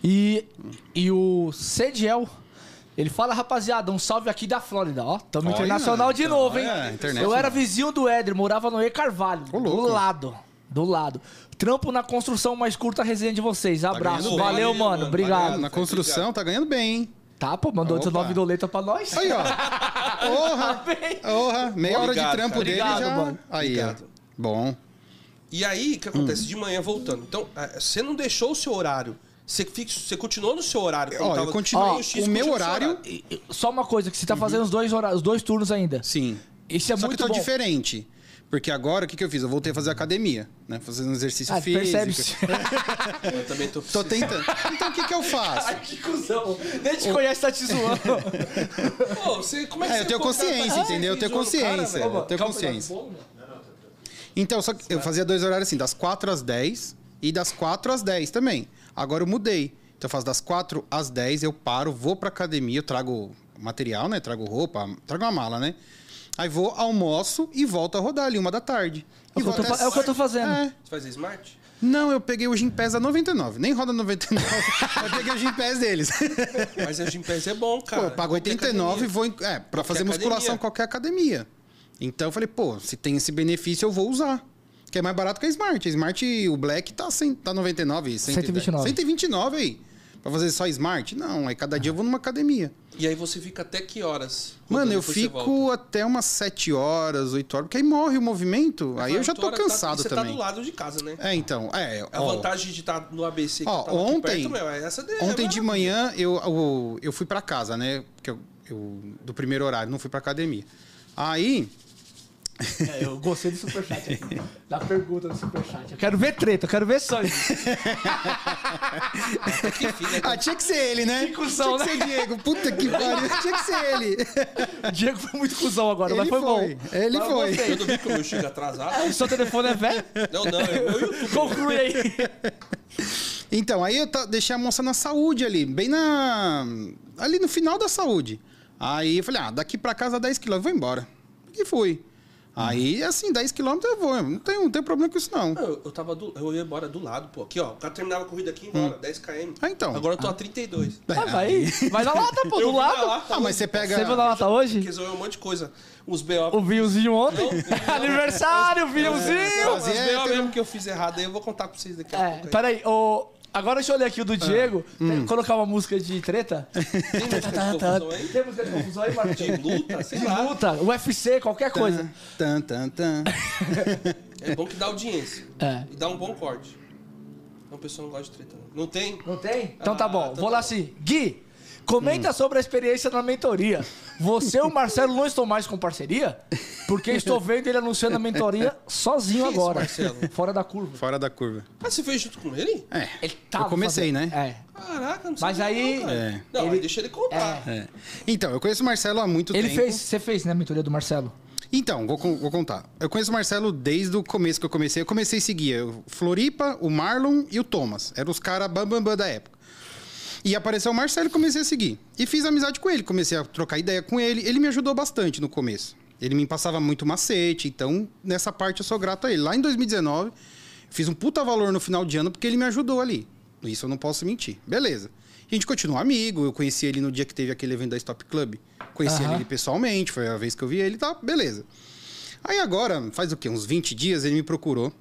E, e o Cediel, ele fala, rapaziada, um salve aqui da Flórida, ó. Tamo Olha, internacional de então, novo, hein? é, internet, Eu era né? vizinho do Éder, morava no E Carvalho. Ô, do lado. Do lado. Trampo na construção mais curta a resenha de vocês. Abraço. ganhando Valeu, bem, mano. mano. Obrigado. Na construção, tá ganhando bem, hein? Tá, pô, mandou Opa. 19 doleta pra nós. Aí, ó. Porra! Porra! Meia hora de Obrigado, trampo cara. dele Obrigado, já. mano. Aí, Obrigado. ó. Bom. E aí, o que Hum. acontece? De manhã voltando. Então, eh, você não deixou o seu horário. Você, fixa, você continuou no seu horário. Ó, eu continuei. Ó, O X meu continua no seu horário- e- Só uma coisa, que você tá fazendo os dois, hora- os dois turnos ainda. Sim. Isso é Só muito que tá bom. diferente. Porque agora, o que, que eu fiz? Eu voltei a fazer academia, né? Fazendo exercício Ah, físico. percebe-se. Eu também tô Tô tentando. Então, o que, que eu faço? Ai, que cuzão. Nem te conhece, tá te zoando. Pô, você, como é que É, você eu tenho consciência, gente entendeu? Eu tenho o cara, consciência. velho? Eu tenho Calma, consciência. tá bom, né? Então, só que eu fazia dois horários assim, das 4 às 10 e das 4 às 10 também. Agora eu mudei. Então eu faço das 4 às 10, eu paro, vou pra academia, eu trago material, né? Trago roupa, trago uma mala, né? Aí vou, almoço e volto a rodar ali, uma da tarde. É o que eu tô é o que eu tô fazendo. É. Você faz smart? Não, eu peguei o Gympass a 99. Nem roda 99. eu peguei o Gympass deles. Mas a Gympass é bom, cara. Pô, eu pago Qualquer 89 e vou. É, pra Qualquer fazer musculação academia. em qualquer academia. Então eu falei, pô, se tem esse benefício, eu vou usar. Que é mais barato que a Smart. A Smart, o Black tá, 100, tá 99. 129. 129 aí. Pra fazer só Smart? Não, aí cada dia eu vou numa academia. E aí você fica até que horas? Mano, eu você fico até umas 7 horas, 8 horas, porque aí morre o movimento. Aí eu já tô Oito horas, tá- cansado Você tá também. do lado de casa, né? É, então. É, A ó, vantagem de estar no ABC que Ó, tava aqui ontem- perto, meu, é essa daí. Ontem é de manhã eu, eu, eu fui pra casa, né? Porque eu, eu- do primeiro horário, não fui pra academia. Aí, É, eu gostei do superchat aqui. Da pergunta do superchat. Eu quero ver treta, eu quero ver sangue. ah, tinha que ser ele, né? Que cuzão, tinha que né? ser Diego. Puta que pariu, tinha que ser ele. Diego foi muito cuzão agora, mas Ele foi, foi, bom. ele Mas eu foi. Eu não vi que o meu chega atrasado. O seu telefone é velho? Não, não, meu YouTube. Conclui aí. Então, aí eu deixei a moça na saúde ali, bem na. ali no final da saúde. Aí eu falei, ah, daqui pra casa 10 quilômetros, vou embora. E fui. Aí, assim, 10 quilômetros eu vou. Não tem, não tem problema com isso, não. Eu, eu tava do, eu ia embora do lado, pô. Aqui, ó. O cara terminava a corrida aqui e embora, 10 km. Ah, então. Agora eu tô a 32. Ah, vai, vai na lata, pô, Eu do lado. lata Ah, mas você pega. Você viu na lata hoje? Resolveu um monte de coisa. Os BO. O vinhozinho ontem? Não. Aniversário, vinhozinho! Os é, BO tem- mesmo que eu fiz errado aí, eu vou contar pra vocês daqui a É, pouco. aí. peraí, ô, agora deixa eu olhar aqui o do Diego. hum. Tem- Colocar uma música de treta. Tem música de confusão aí? Tem música de confusão aí, Martinho? De luta, sei De lá. luta, UFC, qualquer coisa. Tan, tan, tan. É bom que dá audiência. É. E dá um bom corte. Então o pessoal não gosta de treta. Não, não tem? Não tem? Então tá Ah, bom, então vou tá lá bom. assim. Gui, comenta Hum. sobre a experiência na mentoria. Você e o Marcelo não estão mais com parceria? Porque estou vendo ele anunciando a mentoria sozinho isso, agora. Marcelo? Fora da curva. Fora da curva. Ah, você fez junto com ele? É. Ele tava eu comecei, fazendo- né? É. Caraca, não Mas sabia aí- Não, cara. É. não Ele- deixa ele contar. É. Então, eu conheço o Marcelo há muito Ele tempo. fez, você fez, né, a mentoria do Marcelo? Então, vou, vou contar. Eu conheço o Marcelo desde o começo que eu comecei. Eu comecei a seguir o Floripa, o Marlon e o Thomas. Eram os caras bambambam bam, bam da época. E apareceu o Marcelo e comecei a seguir. E fiz amizade com ele, comecei a trocar ideia com ele. Ele me ajudou bastante no começo. Ele me passava muito macete, então nessa parte eu sou grato a ele. Lá em 2019, fiz um puta valor no final de ano porque ele me ajudou ali. Isso eu não posso mentir. Beleza. A gente continuou amigo, eu conheci ele no dia que teve aquele evento da Stop Club. Conheci Aham. ele pessoalmente, foi a vez que eu vi ele e tá, beleza. Aí agora, faz o quê? Uns 20 dias, ele me procurou.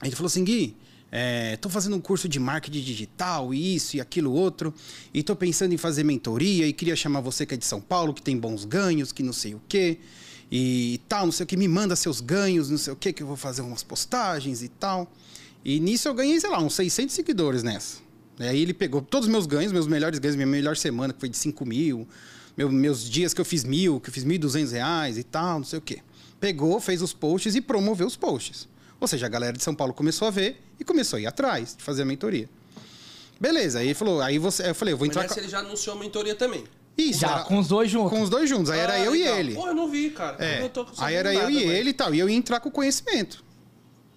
Aí ele falou assim, Gui, é, tô fazendo um curso de marketing digital, isso e aquilo outro, e tô pensando em fazer mentoria e queria chamar você que é de São Paulo, que tem bons ganhos, que não sei o quê, e tal, não sei o que, me manda seus ganhos, não sei o quê, que eu vou fazer umas postagens e tal. E nisso eu ganhei, sei lá, uns 600 seguidores nessa. E aí ele pegou todos os meus ganhos, meus melhores ganhos, minha melhor semana, que foi de 5 mil, meu- meus dias que eu fiz mil, que eu fiz 1.200 reais e tal, não sei o quê. Pegou, fez os posts e promoveu os posts. Ou seja, a galera de São Paulo começou a ver e começou a ir atrás de fazer a mentoria. Beleza, aí ele falou, aí você, eu falei, eu vou Mas entrar com... ele já anunciou a mentoria também. Isso, Já, era- com os dois juntos. com os dois juntos. Aí era Ah, eu legal. e ele. Pô, eu não vi, cara. É. Eu Aí era eu nada, e mas- ele e tal. E eu ia entrar com conhecimento.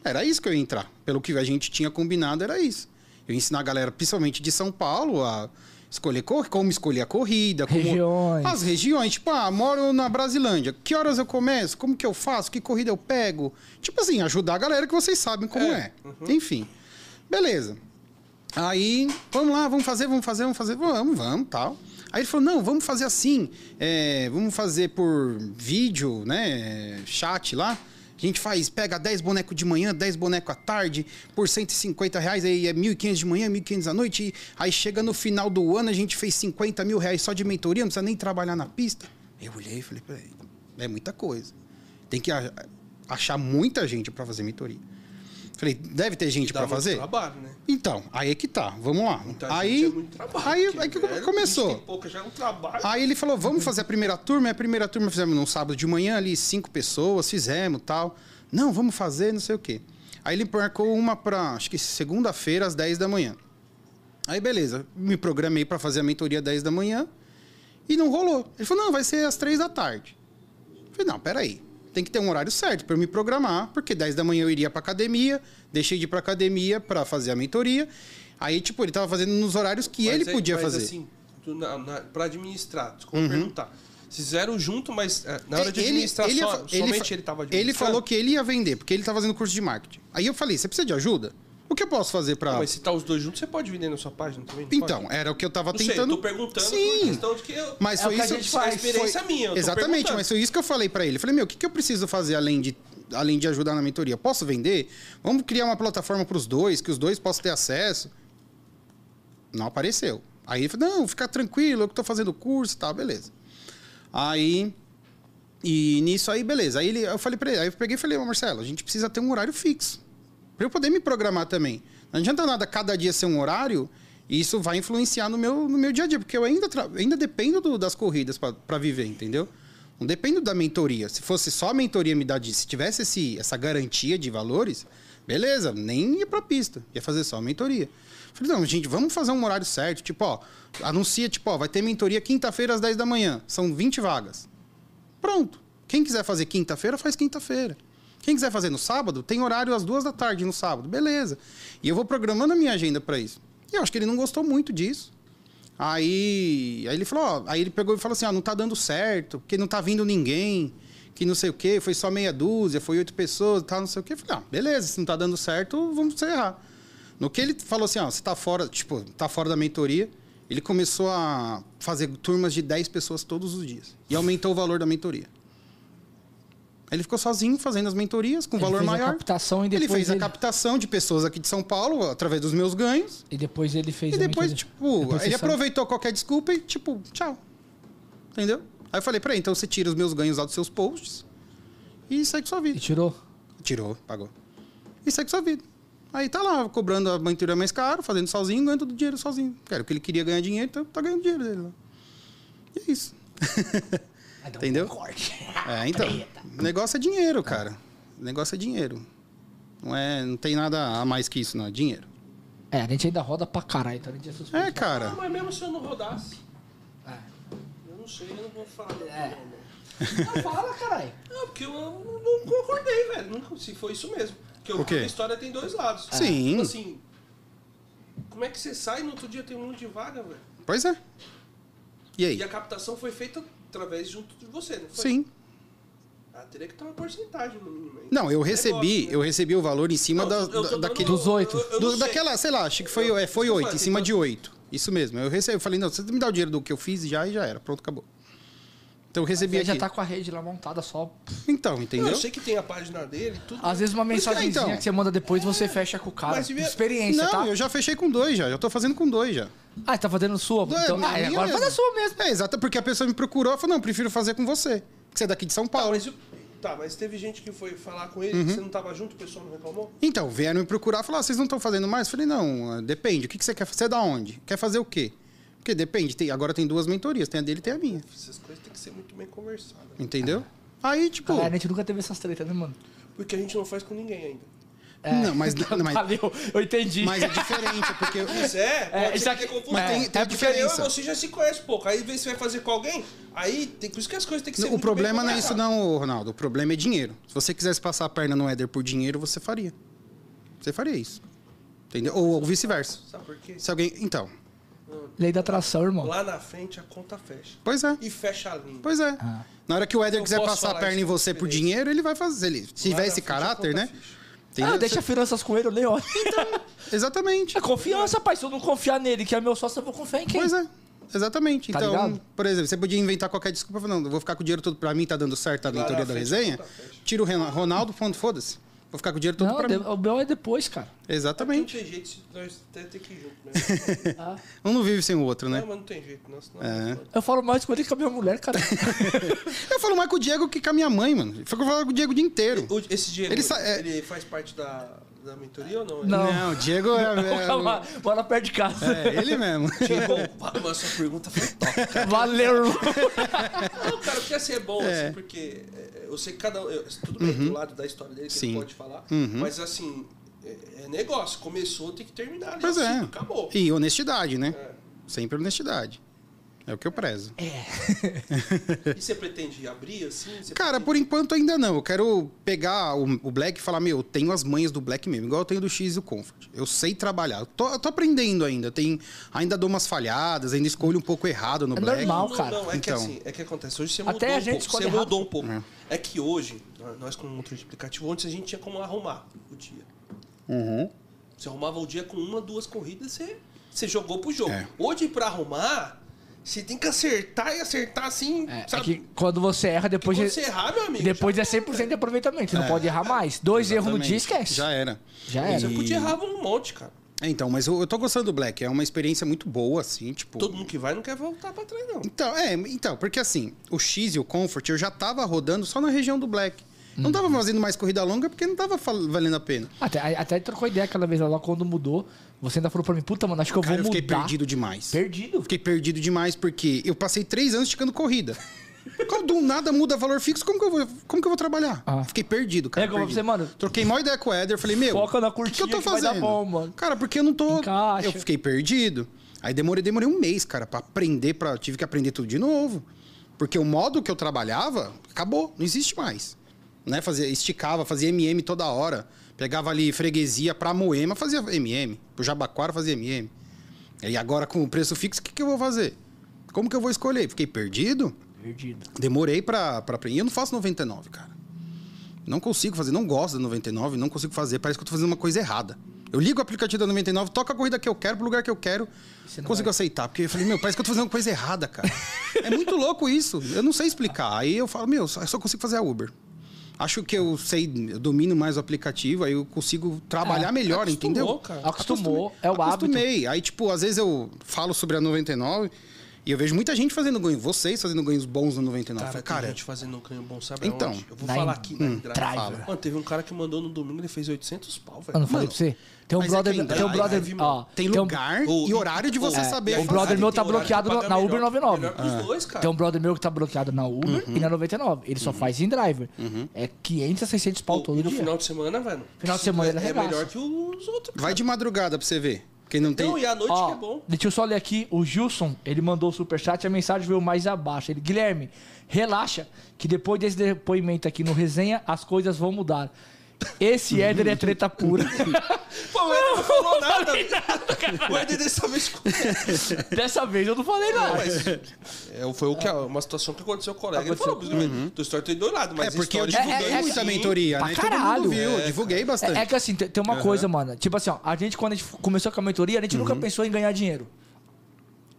Era isso que eu ia entrar. Pelo que a gente tinha combinado, era isso. Eu ia ensinar a galera, principalmente de São Paulo, a escolher cor- como escolher a corrida, como Regiões. as regiões. Tipo, ah, moro na Brasilândia. Que horas eu começo? Como que eu faço? Que corrida eu pego? Tipo assim, ajudar a galera que vocês sabem como é. Enfim. Beleza. Aí, vamos lá, vamos fazer, vamos fazer, vamos fazer, vamos, vamos, tal. Aí ele falou, não, vamos fazer assim, é, vamos fazer por vídeo, né, chat lá. A gente faz, pega 10 bonecos de manhã, 10 bonecos à tarde, por 150 reais, aí é 1.500 de manhã, 1.500 à noite. E aí chega no final do ano, a gente fez 50 mil reais só de mentoria, não precisa nem trabalhar na pista. Eu olhei e falei, peraí, é muita coisa. Tem que achar muita gente para fazer mentoria. Falei, deve ter gente para fazer? trabalho, né? Então, aí é que tá. Vamos lá. Muita aí, é muito trabalho. aí, porque, aí que velho, começou. 20 pouca já é um trabalho. Aí ele falou, vamos fazer a primeira turma. E a primeira turma fizemos num sábado de manhã ali, cinco pessoas, fizemos tal. Não, vamos fazer, não sei o quê. Aí ele marcou uma para, acho que segunda-feira, às 10 da manhã. Aí beleza, me programei para fazer a mentoria às 10 da manhã e não rolou. Ele falou, não, vai ser às 3 da tarde. Eu falei, não, peraí. Tem que ter um horário certo para eu me programar, porque 10 da manhã eu iria para academia, deixei de ir para academia para fazer a mentoria. Aí, tipo, ele tava fazendo nos horários que Mas ele aí- podia mas fazer. Uhum. assim, pra administrar, desculpa perguntar. Fizeram junto, mas é, na hora de Ele- administrar ele ia só, ele somente ele tava Ele falou que ele ia vender, porque ele tá fazendo curso de marketing. Aí eu falei, você precisa de ajuda? O que eu posso fazer pra... Não, mas se tá os dois juntos, você pode vender na sua página também? Então, pode? era o que eu tava Não sei, tentando... eu tô perguntando Sim, questão de que eu... mas É foi o que a isso... gente faz. a experiência foi- minha, Exatamente, mas foi isso que eu falei pra ele. Eu falei, meu, o que, que eu preciso fazer além de, além de ajudar na mentoria? Posso vender? Vamos criar uma plataforma pros dois, que os dois possam ter acesso? Não apareceu. Aí ele falou, não, fica tranquilo, eu que tô fazendo curso e tal, beleza. Aí... E nisso aí, beleza. Aí ele, eu falei pra ele, aí eu peguei e falei, Marcelo, a gente precisa ter um horário fixo. Pra eu poder me programar também. Não adianta nada cada dia ser um horário, e isso vai influenciar no meu, no meu dia a dia, porque eu ainda, ainda dependo do- das corridas para viver, entendeu? Não dependo da mentoria. Se fosse só a mentoria me dar de, se tivesse esse, essa garantia de valores, beleza, nem ia pra pista, ia fazer só a mentoria. Falei, não, gente, vamos fazer um horário certo, tipo, ó, anuncia, tipo, ó, vai ter mentoria quinta-feira às 10 da manhã, são 20 vagas. Pronto. Quem quiser fazer quinta-feira, faz quinta-feira. Quem quiser fazer no sábado, tem horário às duas da tarde no sábado. Beleza. E eu vou programando a minha agenda para isso. E eu acho que ele não gostou muito disso. Aí, aí ele falou, ó, aí ele pegou e falou assim, ó, não tá dando certo, porque não tá vindo ninguém, que não sei o quê, foi só meia dúzia, foi oito pessoas, tal, não sei o quê. Eu falei, ah, beleza, se não tá dando certo, vamos encerrar. No que ele falou assim, ó, você tá fora, tipo, tá fora da mentoria, ele começou a fazer turmas de 10 pessoas todos os dias. E aumentou o valor da mentoria. Ele ficou sozinho fazendo as mentorias com Ele valor fez a maior. captação e ele depois fez a ele- captação de pessoas aqui de São Paulo através dos meus ganhos. E depois ele fez E a depois, mentoria. tipo, Depois ele você sabe. aproveitou qualquer desculpa e, tipo, tchau. Entendeu? Aí eu falei, peraí, então você tira os meus ganhos lá dos seus posts e segue com sua E vida. tirou? Tirou, pagou. E segue com sua vida. Aí tá lá, cobrando a mentoria mais caro, fazendo sozinho, ganhando todo o dinheiro sozinho. Cara, o que ele queria ganhar dinheiro, então tá ganhando dinheiro dele lá. E é isso. Vai dar um Entendeu? corte. É, então. O negócio é dinheiro, cara. O negócio é dinheiro. Não, é, não tem nada a mais que isso, não. É dinheiro. É, a gente ainda roda pra caralho, então a gente é suspeito. É, cara. Ah, mas mesmo se eu não rodasse, É. eu não sei, eu não vou falar. É. Não, Não fala, caralho. não, porque eu não, não concordei, velho. Se foi isso mesmo. Porque eu, O quê? a história tem dois lados. Sim. Tipo assim, como é que você sai e no outro dia tem um monte de vaga, velho? Pois é. E aí? E a captação foi feita através junto de você, não foi? Sim. Ah, teria que ter uma porcentagem no mínimo aí. Não, eu Negócio, recebi, né? eu recebi o valor em cima Não, da, da- dando- daquele. Dos oito. daquela, sei lá, acho que foi, Eu- é, foi oito, em cima então- de oito. Isso mesmo. Eu recebi, eu falei, não, você me dá o dinheiro do que eu fiz já e já era. Pronto, acabou. Então eu recebi aqui. já tá com a rede lá montada só. Então, Não, entendeu? eu sei que tem a página dele, tudo. Às vezes uma isso que- mensagenzinha então. que você manda depois você fecha com o cara. Mas Experiência, Não, tá? eu já fechei com dois já. Já tô fazendo com dois já. Ah, tá fazendo sua? Então, ah, agora mesmo. faz a sua mesmo. É, exato, porque a pessoa me procurou e falou, não, prefiro fazer com você. Porque você é daqui de São Tá, Paulo. mas, eu- tá, mas teve gente que foi falar com Uhum. ele, que você não tava junto, o pessoal não reclamou? Então, vieram me procurar e falaram, ah, vocês não estão fazendo mais? Eu falei, não, ah, depende. O que, que você quer fazer? Você é da onde? Quer fazer o quê? Porque depende. Tem, agora tem duas mentorias, tem a dele e tem a minha. Essas coisas tem que ser muito bem conversadas. Entendeu? Aí, tipo... Cara, a gente nunca teve essas tretas, né, mano? Porque a gente não faz com ninguém ainda. Não, mas, não, mas, Valeu, eu entendi. mas é diferente, porque. Isso é, É, isso que aqui- mas tem- tem é porque eu e diferença. você já se conhece pouco. Aí vê se vai fazer com alguém, aí tem, por isso que as coisas têm que ser O muito problema bem não é isso, não, Ronaldo. O problema é dinheiro. Se você quisesse passar a perna no Éder por dinheiro, você faria. Você faria isso. Entendeu? Ou, ou vice-versa. Sabe por quê? Se alguém. Então. Lei da atração, irmão. Lá na frente a conta fecha. Pois é. E fecha a linha. Pois é. Ah. Na hora que o Éder quiser passar a perna em você por dinheiro, ele vai fazer. Ele, se Lá tiver esse a caráter, né? fecha. Ah, deixa finanças com ele, eu nem olho. Exatamente. É confiança, pai. Se eu não confiar nele, que é meu sócio, eu vou confiar em quem? Pois é. Exatamente. Tá então, ligado? por exemplo, você podia inventar qualquer desculpa, eu vou ficar com o dinheiro todo pra mim, tá dando certo a Lá mentoria na da resenha. a. Tira o Ronaldo, ponto, foda-se. Vou ficar com o dinheiro todo Não, pra de- mim. o meu é depois, cara. Não Exatamente. tem jeito, nós temos que ir junto mesmo. Um não vive sem o outro, né? Não, mas não tem jeito, não. Senão É. Eu falo mais com ele que com a minha mulher, cara. Eu falo mais com o Diego que com a minha mãe, mano. Foi que eu falo com o Diego o dia inteiro. Esse dinheiro, Ele ele, é- faz parte da, da mentoria ou não? Não. o Diego é. Bora perto de casa. É, é ele mesmo. Diego, mas sua pergunta foi top, cara. Valeu, irmão. Não, cara, porque assim é bom, É. assim, porque é, eu sei que cada um. Tudo bem, do lado da história dele, que Sim. ele pode falar. Uhum. Mas assim, é, é negócio. Começou, tem que terminar. Pois o é. Acabou. E honestidade, né? É. Sempre honestidade. É o que eu prezo. E você pretende abrir assim? Você Cara, pretende- por enquanto ainda não. Eu quero pegar o, o Black e falar, meu, eu tenho as manhas do Black mesmo, igual eu tenho do X e do Comfort. Eu sei trabalhar. Eu tô, eu tô aprendendo ainda. Tem, ainda dou umas falhadas, ainda escolho um pouco errado no É Black. normal. Não, cara. não, é que Então. assim, é que acontece. Hoje você Até mudou a um gente pouco. Você errado. mudou um pouco. É. É. que hoje, nós como motor de aplicativo, antes a gente tinha como arrumar o dia. Uhum. Você arrumava o dia com uma, duas corridas, você, você jogou pro jogo. É. Hoje, pra arrumar, você tem que acertar e acertar assim, É, é sabe? que quando você erra, depois, Quando de, você errar, meu amigo. depois é 100% de aproveitamento. Você não pode errar mais. Dois erros no dia, Exatamente. esquece. Já era. Já era. era. Você E- podia errar um monte, cara. É, então, mas eu, eu tô gostando do Black. É uma experiência muito boa, assim, tipo. Todo mundo que vai não quer voltar pra trás, não. Então, é, então, porque assim, o X e o Comfort eu já tava rodando só na região do Black. Não tava fazendo mais corrida longa porque não tava valendo a pena. Até, até trocou ideia aquela vez lá quando mudou. Você ainda falou pra mim, puta, mano, acho que eu Cara, vou eu fiquei mudar. perdido demais. Perdido. Fiquei perdido demais porque eu passei três anos esticando corrida. Como do nada muda valor fixo, como que eu vou, como que eu vou trabalhar? Ah. Fiquei perdido, cara. É como perdido. você, mano. Troquei mó ideia com o Éder, falei, meu, Foca na o que, que eu tô que vai dar fazendo? bom, mano. Cara, porque eu não tô. Encaixa. Eu fiquei perdido. Aí demorei, demorei um mês, cara, pra aprender, pra... tive que aprender tudo de novo. Porque o modo que eu trabalhava acabou, não existe mais. Né? Fazia, esticava, fazia MM toda hora. Pegava ali freguesia pra Moema, fazia MM. Pro Jabaquara, fazia MM. E agora com o preço fixo, o que, que eu vou fazer? Como que eu vou escolher? Fiquei perdido? Perdido. Demorei pra, pra aprender. Eu não faço 99, cara. Não consigo fazer, não gosto da 99, não consigo fazer. Parece que eu tô fazendo uma coisa errada. Eu ligo o aplicativo da 99, toco a corrida que eu quero, pro lugar que eu quero. Consigo vai. aceitar. Porque eu falei, meu, parece que eu tô fazendo uma coisa errada, cara. é muito louco isso. Eu não sei explicar. Aí eu falo, meu, eu só consigo fazer a Uber. Acho que eu sei, eu domino mais o aplicativo, aí eu consigo trabalhar É, melhor, acostumou, entendeu? cara. Acostumou, é o hábito. Acostumei. Aí, tipo, às vezes eu falo sobre a 99 e eu vejo muita gente fazendo ganho. Vocês fazendo ganhos bons no 99. Cara, Falei, tem cara, gente fazendo um canho bom, sabe Então, aonde? Eu vou na falar aqui na hum, Drive. Driver. Mano, teve um cara que mandou no domingo, ele fez 800 pau, velho. Eu não falei Mano, pra você? Tem um mas é brother. em tem um brother. drive, ó, tem um- lugar o- e horário de você é, saber o brother meu Tem tá bloqueado na melhor- Uber 99. Melhor que os dois, cara. Tem um brother meu que tá bloqueado na Uber e na 99. Ele só faz em driver. É 500 a 600 pau todo e no dia. final de semana, velho. Final de semana ele é, é melhor que os outros. Vai de madrugada pra você ver. Porque não tem. Não, e à noite Ó, que é bom. Deixa eu só ler aqui. O Gilson, ele mandou o superchat e a mensagem veio mais abaixo. Ele, Guilherme, relaxa, que depois desse depoimento aqui no resenha, as coisas vão mudar. Esse Éder é treta pura. Pô, o Eder não falou nada. o Eder dessa vez... Dessa vez eu não falei nada. Mas é, foi o que, uma situação que aconteceu com o colega. Ele falou, uhum. tua história tem dois lados, mas É porque eu divulguei é- é- muita mentoria, pra né? Todo caralho. mundo viu. É, divulguei bastante. É, é que assim, tem, tem uma coisa, mano. Tipo assim, ó, a gente, quando a gente começou com a mentoria, a gente nunca pensou em ganhar dinheiro.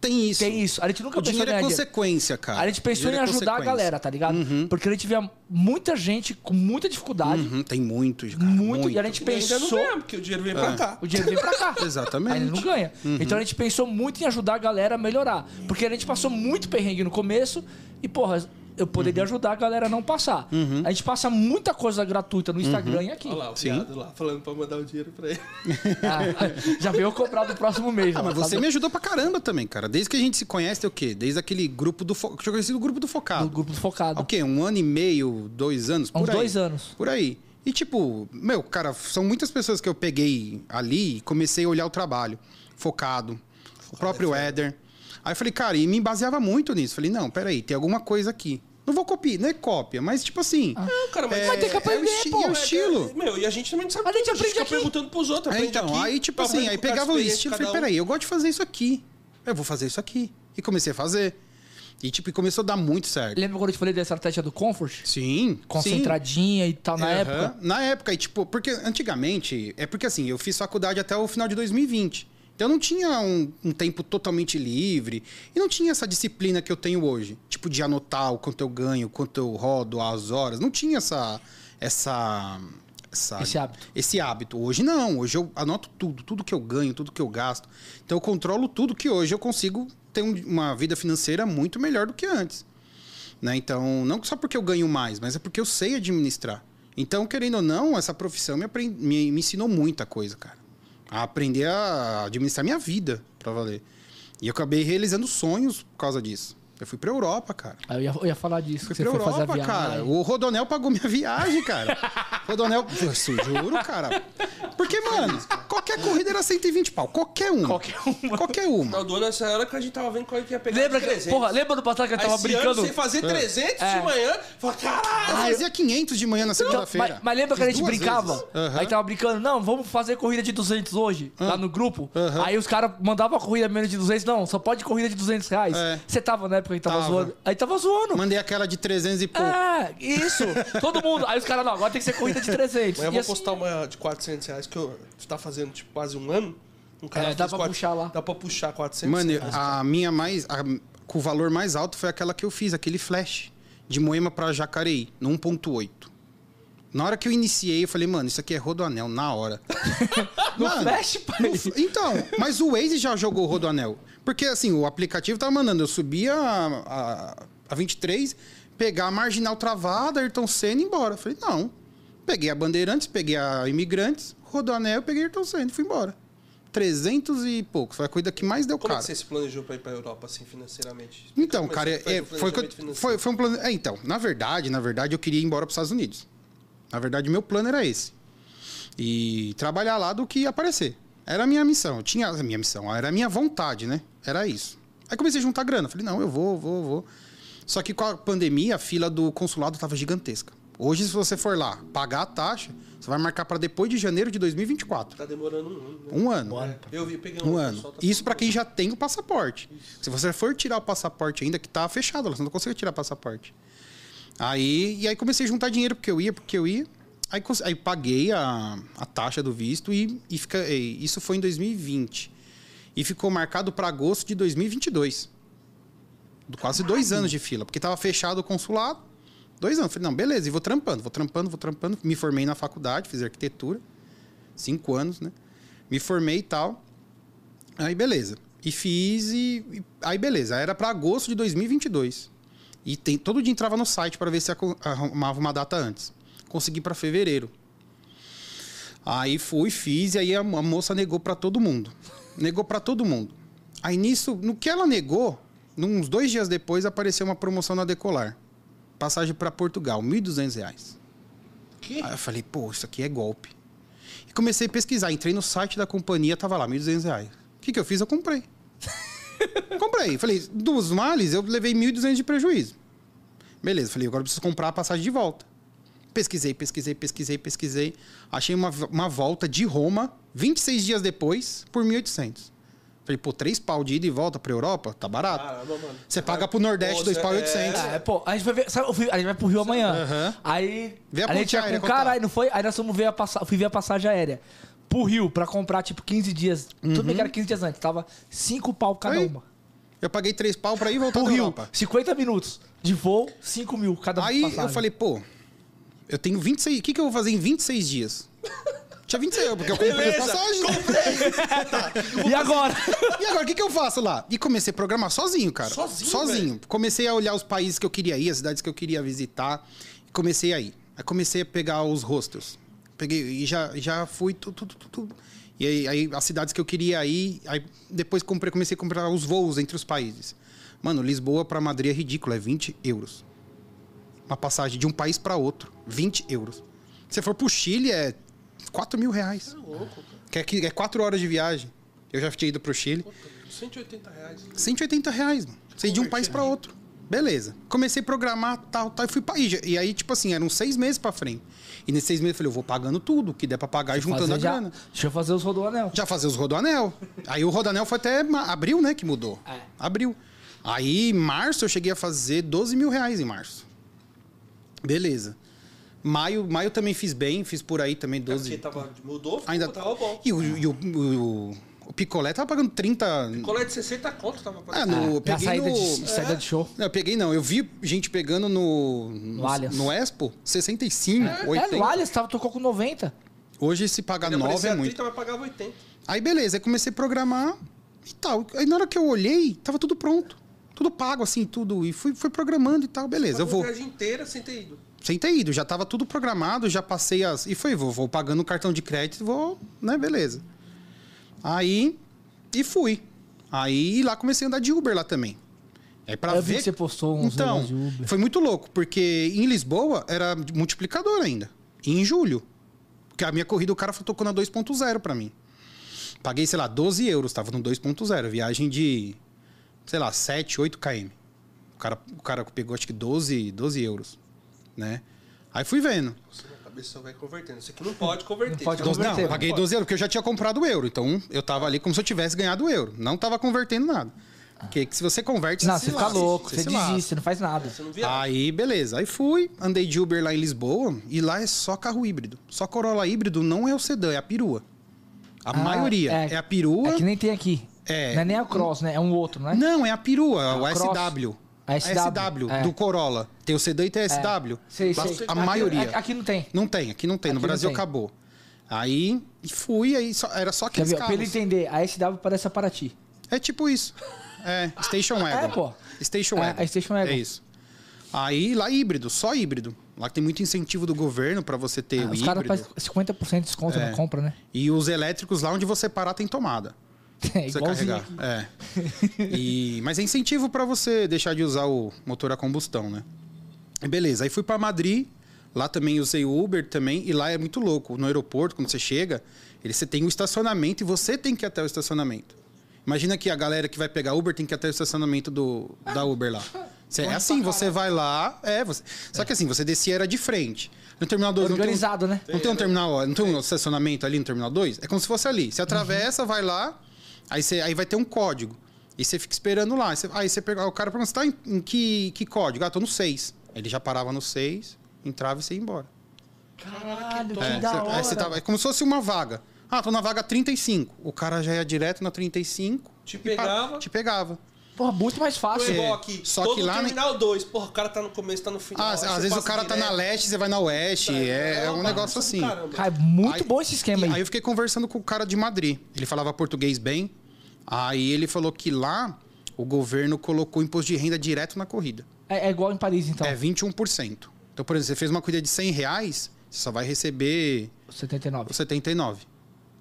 Tem isso. Tem isso. A gente nunca O pensou em dinheiro é consequência, cara. A gente pensou em é ajudar a consequência. galera, tá ligado? Porque a gente via muita gente com muita dificuldade. Uhum, tem muitos, cara. Muito, e a gente E ainda não pensou. ganha, porque o dinheiro vem pra cá. O dinheiro vem pra cá. Exatamente. Ainda não ganha. Então a gente pensou muito em ajudar a galera a melhorar. Porque a gente passou muito perrengue no começo e, porra, eu poderia ajudar a galera a não passar. A gente passa muita coisa gratuita no Instagram e aqui. Olha lá, o Sim. viado lá, falando pra mandar o dinheiro pra ele. Ah, já veio comprar do próximo mês. Ah, mas você do- me ajudou pra caramba também, cara. Desde que a gente se conhece, tem o quê? Desde aquele grupo do... Fo... que Eu conheci do grupo do do Focado. grupo do Focado. o quê? Um ano e meio, dois anos? Há uns Por aí. dois anos. Por aí. E tipo, meu, cara, são muitas pessoas que eu peguei ali e comecei a olhar o trabalho, focado, o próprio Éder. Aí eu falei, cara, e me baseava muito nisso. Falei, não, peraí, tem alguma coisa aqui. Não vou copiar, não é cópia, mas tipo assim. Não, cara, mas, Mas tem que é o aprender, esti- pô. é o estilo. Meu, e a gente também não sabe A gente aprende fica aqui. perguntando pros outros. É, aprende então, aqui, aí tipo assim, aí pegava o estilo e falei, um. peraí, eu gosto de fazer isso aqui. Eu vou fazer isso aqui. E comecei a fazer. E tipo, e começou a dar muito certo. Lembra quando eu te falei da estratégia do Comfort? Sim. Concentradinha e tal, na Aham. época. Na época, e tipo, porque antigamente, é porque assim, eu fiz faculdade até o final de 2020. Então eu não tinha um, um tempo totalmente livre e não tinha essa disciplina que eu tenho hoje. Tipo, de anotar o quanto eu ganho, o quanto eu rodo, as horas. Não tinha essa. essa, essa Esse hábito. Esse hábito. Hoje não. Hoje eu anoto tudo, tudo que eu ganho, tudo que eu gasto. Então eu controlo tudo que hoje eu consigo ter um- uma vida financeira muito melhor do que antes. Né? Então, não só porque eu ganho mais, mas é porque eu sei administrar. Então, querendo ou não, essa profissão me, apren- me, me ensinou muita coisa, cara. A aprender a administrar minha vida, pra valer. E eu acabei realizando sonhos por causa disso. Eu fui pra Europa, cara. Aí eu ia, eu ia falar disso, Fui pra foi fazer a Europa, viagem. cara. O Rodonel pagou minha viagem, cara. Rodonel, juro, cara. Porque, mano, qualquer corrida era 120 pau. Qualquer uma. Qualquer uma. Qualquer uma. Final do essa hora que a gente tava vendo qual que ia pegar Lembra que, 300. porra, lembra do passado que eu Aí tava esse brincando? Ano, você fazer 300 É. de manhã, fala, caralho. Eu fazia 500 de manhã na segunda-feira. mas, mas lembra que a gente brincava? Aham. Aí tava brincando, não, vamos fazer corrida de 200 hoje, lá no grupo. Aham. Aí os caras mandavam a corrida menos de 200, não, só pode corrida de 200 reais. É. Você tava na época que tava, Tava. zoando. Aí tava zoando. Mandei aquela de 300 e pouco. É, isso. Todo mundo. Aí os caras, não, agora tem que ser corrida de 300. Mas eu vou assim- postar uma de 400 reais que eu, você tá fazendo tipo, quase um ano. Um cara É, dá pra quatro- puxar lá. Dá pra puxar 400 Mano, reais. a minha mais. a- com o valor mais alto foi aquela que eu fiz, aquele flash. De Moema pra Jacareí, no 1.8. Na hora que eu iniciei, eu falei, mano, isso aqui é Rodoanel, na hora. No Mano, flash, pai. no- então, mas o Waze já jogou o Rodoanel. Porque assim, o aplicativo tava mandando, eu subia a, a, a 23, pegar a marginal travada, Ayrton Senna e ir embora. Eu falei, não. Peguei a Bandeirantes, peguei a Imigrantes, Rodoanel, peguei Ayrton Senna e fui embora. 300 e poucos. Foi a coisa que mais deu Como é caro. que você se planejou pra ir pra Europa, assim, financeiramente? Explica Então, como é cara, é, foi, eu- foi, foi um plano. É, então, na verdade, na verdade, eu queria ir embora para os Estados Unidos. Na verdade, meu plano era esse. E trabalhar lá do que aparecer. Era a minha missão. Eu tinha a minha missão, era a minha vontade, né? Era isso. Aí comecei a juntar grana. Falei, não, eu vou, vou, vou. Só que com a pandemia, a fila do consulado tava gigantesca. Hoje, se você for lá pagar a taxa, você vai marcar para depois de janeiro de 2024. Tá demorando um ano, né? Um ano. Eu vi, peguei Um o ano. pessoal tá Isso para quem já tem o passaporte. Se você for tirar o passaporte ainda, que tá fechado, você não consegue tirar passaporte. Aí, e aí comecei a juntar dinheiro porque eu ia, porque eu ia. Aí, aí paguei a, a taxa do visto e, e fica, e isso foi em 2020. E ficou marcado para agosto de 2022. Quase dois anos de fila, porque tava fechado o consulado. Dois anos. Falei, não, beleza, e vou trampando, vou trampando, vou trampando. Me formei na faculdade, fiz arquitetura. Cinco anos, né? Me formei e tal. Aí, beleza. E fiz e... aí, beleza. Era para agosto de 2022. E tem, todo dia entrava no site para ver se arrumava uma data antes. Consegui para fevereiro. Aí fui, fiz e aí a moça negou para todo mundo. Negou para todo mundo. Aí nisso, no que ela negou, uns dois dias depois apareceu uma promoção na Decolar. Passagem para Portugal, 1.200 reais. Que? Aí eu falei, pô, isso aqui é golpe. E comecei a pesquisar. Entrei no site da companhia, tava lá, 1.200 reais. O que, que eu fiz? Eu comprei. comprei. Falei, dos males, eu levei 1.200 de prejuízo. Beleza, falei, agora eu preciso comprar a passagem de volta. Pesquisei, pesquisei, pesquisei, pesquisei. Achei uma, uma volta de Roma, 26 dias depois, por 1.800. Falei, pô, três pau de ida e volta pra Europa? Tá barato. Caramba, mano. Você paga pro Nordeste, Pô, dois pau e é, 800. É, pô, a gente vai ver. Sabe, fui- a gente vai pro Rio amanhã. Aham. Aí. Vê a a gente ponte ia aérea com o quanto cara, aí não foi? Aí nós fomos ver a passa... fui ver a passagem aérea. Pro Rio, pra comprar, tipo, 15 dias. Tudo bem que era 15 dias antes. Tava 5 pau cada Uhum. Aí, uma. Eu paguei três pau pra ir e voltar Pro Rio, Europa. 50 minutos de voo, 5 mil cada Aí passagem. eu falei, pô, eu tenho 26. O que, que eu vou fazer em 26 dias? Tinha 26, porque eu comprei as Beleza, passagens. E agora? E agora, o que, que eu faço lá? E comecei a programar sozinho, cara. Sozinho, Sozinho. Comecei a olhar os países que eu queria ir, as cidades que eu queria visitar. E comecei a ir. Aí comecei a pegar os hostels. Peguei e já, já fui tudo, tudo, tudo, tudo. E aí, aí as cidades que eu queria ir, aí depois comprei, comecei a comprar os voos entre os países. Mano, Lisboa pra Madrid é ridículo, é 20 euros. Uma passagem de um país pra outro, 20 euros. Se for pro Chile, é 4 mil reais. Que é, que é 4 horas de viagem. Eu já tinha ido pro Chile. 180 reais. 180 reais, mano. Você de um país pra outro. Beleza. Comecei a programar, tal, tal, e fui pra aí. E aí, tipo assim, eram seis meses pra frente. E nesses seis meses eu falei, eu vou pagando tudo, que der pra pagar e juntando a já- grana. Deixa eu fazer os rodoanel. Já fazer os Rodoanel. Aí o Rodoanel foi até abril, né, que mudou. É. Abril. Aí, em março, eu cheguei a fazer 12 mil reais em março. Beleza. Maio, maio também fiz bem, fiz por aí também 12. Porque tava, mudou, ficou, Ainda tava bom. E o, e o, o, o picolé tava pagando 30. Colé de 60 conto tava Ah, pagando. no, eu Na peguei saída no. de, saída de show. Não, eu peguei não. Eu vi gente pegando no. No, Allianz. no Expo, 65, 80. É, no Alias tava, tocou com 90. Hoje, se pagar Ele 9 aparecia é muito. 30, mas pagava 80. Aí beleza, aí comecei a programar e tal. Aí na hora que eu olhei, tava tudo pronto. Tudo pago, assim, tudo. E fui, fui programando e tal, beleza. Eu vou. a viagem inteira sem ter ido. Sem ter ido, já tava tudo programado, já passei as. E foi, vou, vou pagando o cartão de crédito, vou, né, beleza. Aí. E fui. Aí lá comecei a andar de Uber lá também. Eu vi ver. que você postou uns Então, de Uber. foi muito louco, porque em Lisboa era multiplicador ainda. E em julho. Porque a minha corrida o cara tocou na 2.0 pra mim. Paguei, sei lá, 12 euros, tava no 2.0. Viagem de, sei lá, 7, 8 km. O cara, o cara pegou acho que 12, 12 euros. Né? Aí fui vendo. Você na cabeça só vai convertendo. Isso aqui não pode converter. Não pode Então, 12, não, converter. paguei 12 euros, porque eu já tinha comprado o euro. Então eu tava ali como se eu tivesse ganhado o euro. Não tava convertendo nada. Porque que se você converte, Não, se você fica lasca, louco, você lasca. desiste, você não faz nada. Você não? Aí, beleza. Aí fui, andei de Uber lá em Lisboa e lá é só carro híbrido. Só Corolla híbrido não é o sedã, é a perua. A Ah, maioria é, a perua. É que nem tem aqui. É. Não é nem a Cross, né? É um outro, não é? Não, é a perua, o a. SW. A SW, é. do Corolla. Tem o sedã e tem a SW. Sei, Lá- sei. A Aqui- maioria. Aqui, não tem. Não tem, aqui não tem. No Aqui não Brasil acabou. Aí fui, aí só- era só Quer aqueles ver? Pra ele entender, a SW parece a Paraty. É tipo isso. É, Station Wagon. É, pô. Station É, Wagon. a Station Wagon. É isso. Aí lá híbrido, só híbrido. Lá tem muito incentivo do governo pra você ter o Os caras híbrido. fazem 50% de desconto É. na compra, né? E os elétricos lá onde você parar tem tomada. É você carregar. aqui. É. E, mas é incentivo pra você deixar de usar o motor a combustão, né? Beleza, aí fui pra Madrid. Lá também usei o Uber também. E lá é muito louco. No aeroporto, quando você chega, ele, você tem o estacionamento e você tem que ir até o estacionamento. Imagina que a galera que vai pegar Uber tem que ir até o estacionamento do, da Uber lá. É assim, você vai lá. É, você, só que assim, você descia era de frente. No terminal 2 Organizado, né? não tem um terminal, não tem um estacionamento ali no terminal 2? É como se fosse ali. Você atravessa, vai lá, aí, você, aí vai ter um código. E você fica esperando lá. Aí você, aí você pega, o cara pergunta, você tá em, em que, que código? Ah, tô no 6. Ele já parava no 6, entrava e você ia embora. Caralho, que É, da você- hora. aí você tava- é como se fosse uma vaga. Ah, tô na vaga 35. O cara já ia direto na 35. Te e pegava. Te pegava. Porra, muito mais Foi fácil. igual É, aqui. só todo que lá, terminal 2. Porra, o cara tá no começo, tá no final. Ah, às você vezes o cara tá na direto. leste, você vai na oeste. É, é um uma negócio assim. caramba. Cara, é muito Aí- bom esse esquema aí. Aí eu fiquei conversando com o cara de Madrid. Ele falava português bem. Aí ele falou que lá o governo colocou imposto de renda direto na corrida. É, é igual em Paris, então. É 21%. Então, por exemplo, você fez uma corrida de 100 reais, você só vai receber 79. os 79.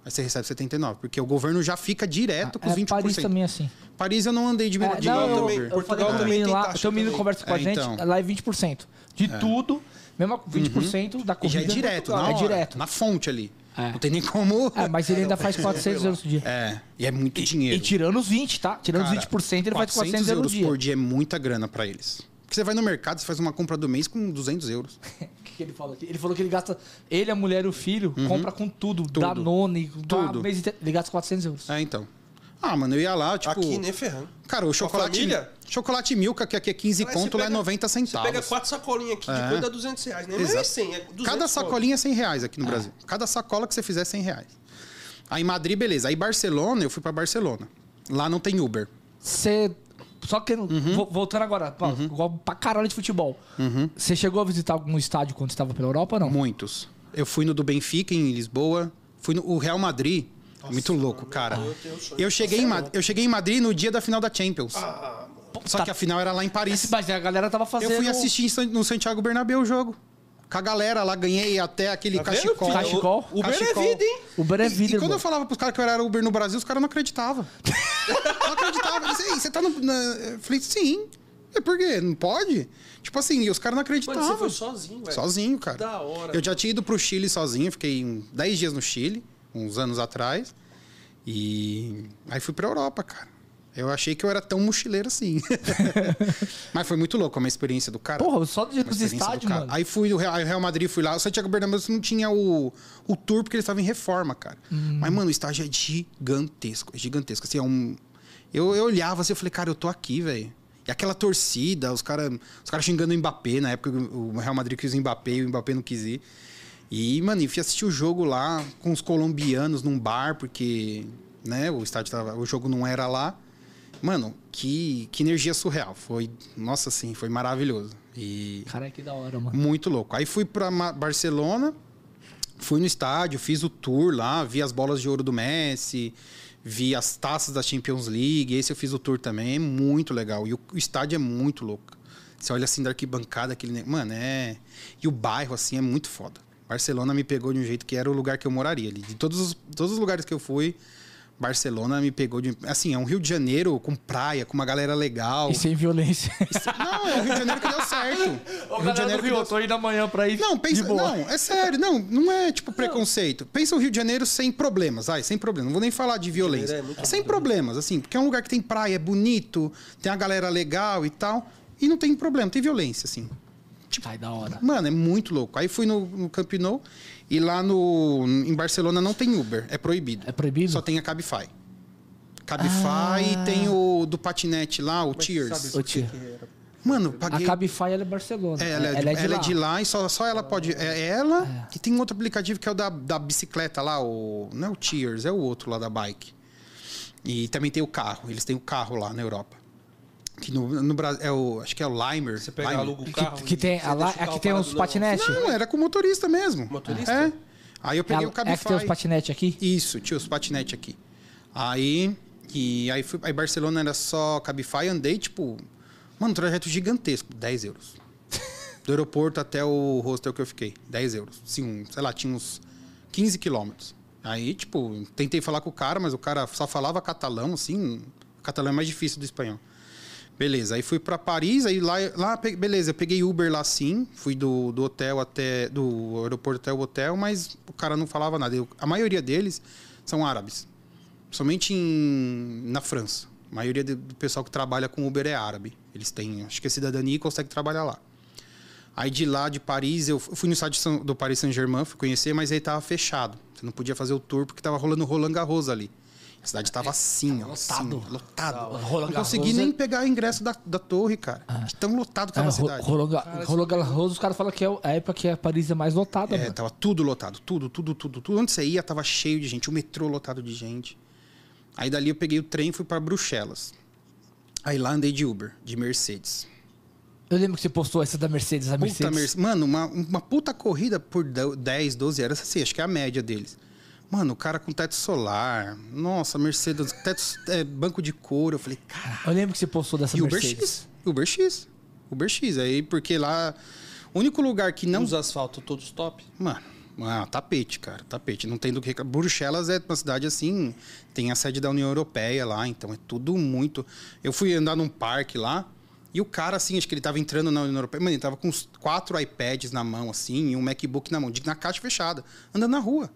Aí você recebe 79. Porque o governo já fica direto com os é 20%. Paris também assim. Paris eu não andei de, É, de não, eu, Uber. também. eu Portugal também menino tem o teu menino conversa com a É, gente, então. lá é 20%. De tudo, mesmo 20% da E corrida. já é direto, Portugal. na É direto. Na fonte ali. É. Não tem nem como... É, mas ele ainda faz 400 euros por dia. É, e é muito dinheiro. E tirando os 20, tá? Tirando os Cara, 20%, ele faz 400 euros por dia. por dia é muita grana pra eles. Porque você vai no mercado, você faz uma compra do mês com 200 euros. Que, ele falou aqui? Ele falou que ele gasta. Ele, a mulher e o filho compra com tudo. Tudo. Danone, Tudo. tudo. Mês inteiro. Ele gasta 400 euros. É, então. Ah, mano, eu ia lá, tipo... Aqui, nem ferrando. Cara, o chocolate... Chocolate Milka, que aqui é 15 Aí conto, você lá é pega- 90 Você centavos. pega quatro sacolinhas aqui, É. de coisa dá 200 reais. Nem Exato. é 100, é 200 Cada sacolinha é 100 reais aqui no Brasil. Cada sacola que você fizer é 100 reais. Aí Madrid, beleza. Aí Barcelona, eu fui pra Barcelona. Lá não tem Uber. Você. Só que, Uhum. vo- voltando agora, pô, igual pra caralho de futebol. Você chegou a visitar algum estádio quando estava pela Europa ou não? Muitos. Eu fui no do Benfica, em Lisboa. Fui no o Real Madrid. muito louco, cara. eu Eu cheguei, em, eu cheguei em Madrid no dia da final da Champions. Ah. Só que a final era lá em Paris. Mas a galera tava fazendo. Eu fui assistir no Santiago Bernabéu o jogo. Com a galera lá, ganhei até aquele Tá vendo, cachecol. filho? Cachecol? O Uber é Cachecol. vida, hein? Uber é E- vida, E, quando irmão. eu falava pros caras que eu era Uber no Brasil, os caras não acreditavam. não acreditavam. Você tá no. Na... Eu falei, sim. É por quê? Não pode? Tipo assim, e os caras não Mano, acreditavam. você foi sozinho, velho. Sozinho, cara. Da hora. Eu já tinha ido pro Chile sozinho, fiquei um- 10 dias no Chile, uns anos atrás. E aí fui pra Europa, cara. Eu achei que eu era tão mochileiro assim. Mas foi muito louco a minha experiência do cara. Porra, só de ir Uma pros experiência do estádios, mano. Aí fui o Real, Real Madrid, fui lá. O Santiago Bernabéu não tinha o, o tour porque eles estavam em reforma, cara. Hum. Mas, mano, o estádio é gigantesco. É gigantesco. Assim, é um... eu, eu olhava assim, eu falei, cara, eu tô aqui, velho. E aquela torcida, os caras os cara xingando o Mbappé. Na época o Real Madrid quis o Mbappé e o Mbappé não quis ir. E, mano, eu fui assistir o jogo lá com os colombianos num bar, porque né, o estádio tava, o jogo não era lá. Mano, que, que energia surreal. Foi, nossa, assim, foi maravilhoso. E Caralho, que da hora, mano. muito louco. Aí fui pra Ma- Barcelona, fui no estádio, fiz o tour lá, vi as bolas de ouro do Messi, vi as taças da Champions League. Esse eu fiz o tour também, é muito legal. E o, o estádio é muito louco. Você olha assim da arquibancada, aquele. Mano, é. E o bairro, assim, é muito foda. Barcelona me pegou de um jeito que era o lugar que eu moraria ali. De todos os, todos os lugares que eu fui, Barcelona me pegou de. Assim, é um Rio de Janeiro com praia, com uma galera legal. E sem violência. Não, é o Rio de Janeiro que deu certo. Ô, Rio de Janeiro do que Rio, deu eu tô indo amanhã pra ir não, pensa. de boa. Não, é sério, não, não é tipo preconceito. Pensa o Rio de Janeiro sem problemas, ai, sem problema. Não vou nem falar de violência. é muito sem problemas, assim, porque é um lugar que tem praia, é bonito, tem a galera legal e tal. E não tem problema, tem violência, assim. Ai, da hora. Mano, é muito louco. Aí fui no, no Camp Nou e lá no, em Barcelona não tem Uber, é proibido. É proibido? Só tem a Cabify. Cabify Ah. e tem o do patinete lá, o Mas tia. que era? Mano, A paguei. Cabify, ela é Barcelona. É, ela, é, de, ela é de lá e só, só ela pode. É ela e tem um outro aplicativo que é o da, da bicicleta lá, o. Não é o Cheers, é o outro lá da bike. E também tem o carro, eles têm o carro lá na Europa. Que no, no Brasil. É o, acho que é o Limer. Você pega, Limer. aluga o carro. Que, que tem, a aqui tem no- patinetes. Não, era com motorista mesmo. Motorista? É. Aí eu peguei é, o Cabify. é que tem os patinetes aqui? Isso, tinha os patinetes aqui. Aí, e aí, fui, aí Barcelona era só Cabify, andei, tipo, mano, um trajeto gigantesco, 10 euros. Do aeroporto até o hostel que eu fiquei, 10 euros. Sim, um, sei lá, tinha uns 15 quilômetros. Aí, tipo, tentei falar com o cara, mas o cara só falava catalão, assim. O catalão é mais difícil do espanhol. Beleza, aí fui pra Paris, aí lá, lá beleza, eu peguei Uber lá sim, fui do, do hotel até, do aeroporto até o hotel, mas o cara não falava nada. Eu- a maioria deles são árabes, somente em, na França. A maioria do pessoal que trabalha com Uber é árabe. Eles têm, acho que é cidadania e consegue trabalhar lá. Aí de lá, de Paris, eu fui no São- do Paris Saint-Germain, fui conhecer, mas aí tava fechado. Você não podia fazer o tour porque tava rolando Roland Garros ali. A cidade tava assim, ó. lotado. Assim, lotado. Não consegui é- nem pegar o ingresso da, da torre, cara. De tão lotado que tava Ah, a cidade. Roland Garros, os caras falam que é a época que a Paris é mais lotada, É, mano. tava tudo lotado. Tudo, tudo, tudo, tudo. Onde você ia, tava cheio de gente. O metrô lotado de gente. Aí dali eu peguei o trem e fui pra Bruxelas. Aí lá andei de Uber, de Mercedes. Eu lembro que você postou essa da Mercedes, a Puta Mercedes. Mercedes. Mano, uma, uma puta corrida por de- 10, 12 horas, assim, acho que é a média deles. Mano, o cara com teto solar. Nossa, Mercedes, teto, é, banco de couro. Eu falei, cara. Eu lembro que você postou dessa E Uber Mercedes. X. Uber X. Uber X. Aí, porque lá. O único lugar que não. Os asfaltos todos top. Mano, ah, tapete, cara. Tapete. Não tem do que. Bruxelas é uma cidade assim. Tem a sede da União Europeia lá. Então é tudo muito. Eu fui andar num parque lá. E o cara, assim, acho que ele tava entrando na União Europeia. Mano, ele tava com uns quatro iPads na mão, assim, e um MacBook na mão, de- na caixa fechada, andando na rua.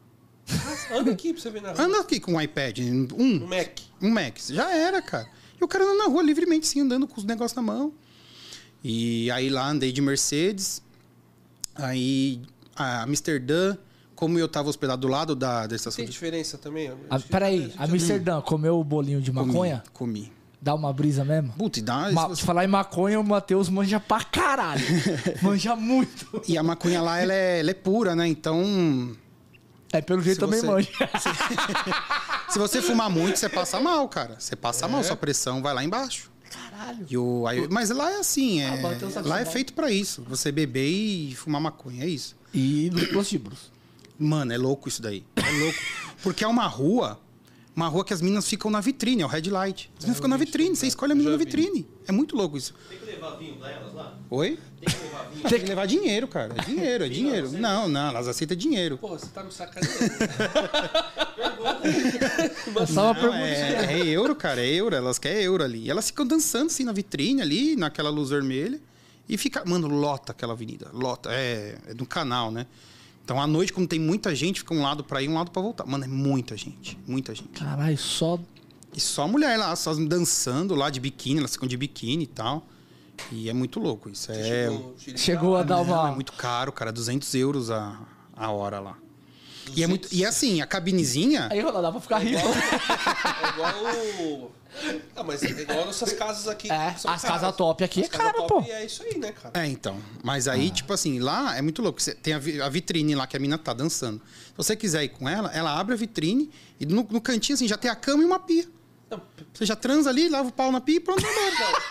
Anda aqui pra você ver na rua. Anda aqui com um iPad, No um, Mac. um Mac. Já era, cara. E o cara andando na rua livremente, assim, andando com os negócios na mão. E aí lá andei de Mercedes. Aí, a Amsterdã, como eu tava hospedado do lado da, da estação Tem de diferença também? Ah, peraí, Amsterdã comeu o bolinho de maconha? Comi. comi. Dá uma brisa mesmo? Puta, e dá. Ma se você- te falar em maconha, o Matheus manja pra caralho. manja muito. E a maconha lá, ela é, ela é pura, né? Então, É, pelo jeito Se também você- manja. se você fumar muito, você passa mal, cara. Você passa É? mal, sua pressão vai lá embaixo. Caralho. E o, aí- mas lá é assim, é, o saco lá é feito pra isso. Você beber e fumar maconha, é isso. E nos prostíbulos. Mano, é louco isso daí. É louco. Porque é uma rua Uma rua que as minas ficam na vitrine, é o Red Light. As minas ficam na vitrine, você escolhe a mina na vi. vitrine. É muito louco isso. Tem que levar vinho pra elas lá? Oi? Tem que levar vinho? Tem que levar dinheiro, cara. É dinheiro, é dinheiro. Não, não, elas aceitam dinheiro. Porra, você tá me sacaneando. Só uma pergunta. é, é euro, cara, é euro. Elas querem euro ali. E elas ficam dançando assim na vitrine ali, naquela luz vermelha. E fica. Mano, lota aquela avenida. Lota. É, é do canal, né? Então à noite, como tem muita gente, fica um lado pra ir um lado pra voltar. Mano, é muita gente. Muita gente. Caralho, só. E só mulher lá, só dançando lá de biquíni, elas ficam de biquíni e tal. E é muito louco isso. É, Chegou, Chegou a dar não, uma. é muito caro, cara. 200 euros a, a hora lá. E, é muito, e assim, a cabinezinha. Aí, Ronaldo, dá pra ficar rico. É igual o. Ah, mas é igual nossas casas aqui. É, as caras. casas top aqui é As cara, top pô. É isso aí, né, cara? É, então. Mas aí, tipo assim, lá é muito louco. Você tem a, vi- a vitrine lá que a mina tá dançando. Se você quiser ir com ela, ela abre a vitrine e no, no cantinho, assim, já tem a cama e uma pia. Não, Você já transa ali, lava o pau na pia e pronto, vai embora.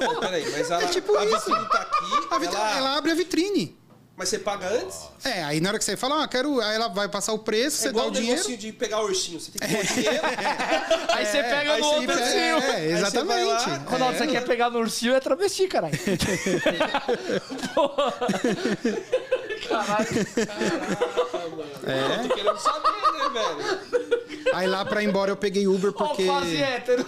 Não, peraí, mas ela, É tipo a isso. vitrine tá aqui, A vitri- ela- ela... abre a vitrine. mas você paga antes? É, aí na hora que você fala, ah, quero. Aí ela vai passar o preço, É você dá igual o o dinheiro. negocinho de pegar o ursinho. Você tem que pôr o dinheiro. Aí você pega aí no você outro ursinho. É, Aí você vai exatamente. lá, Ronaldo, você quer pegar no ursinho é travesti, caralho. Porra. Caralho. É. Eu tô querendo saber, né, velho? Aí lá pra ir embora eu peguei Uber porque. quase hétero.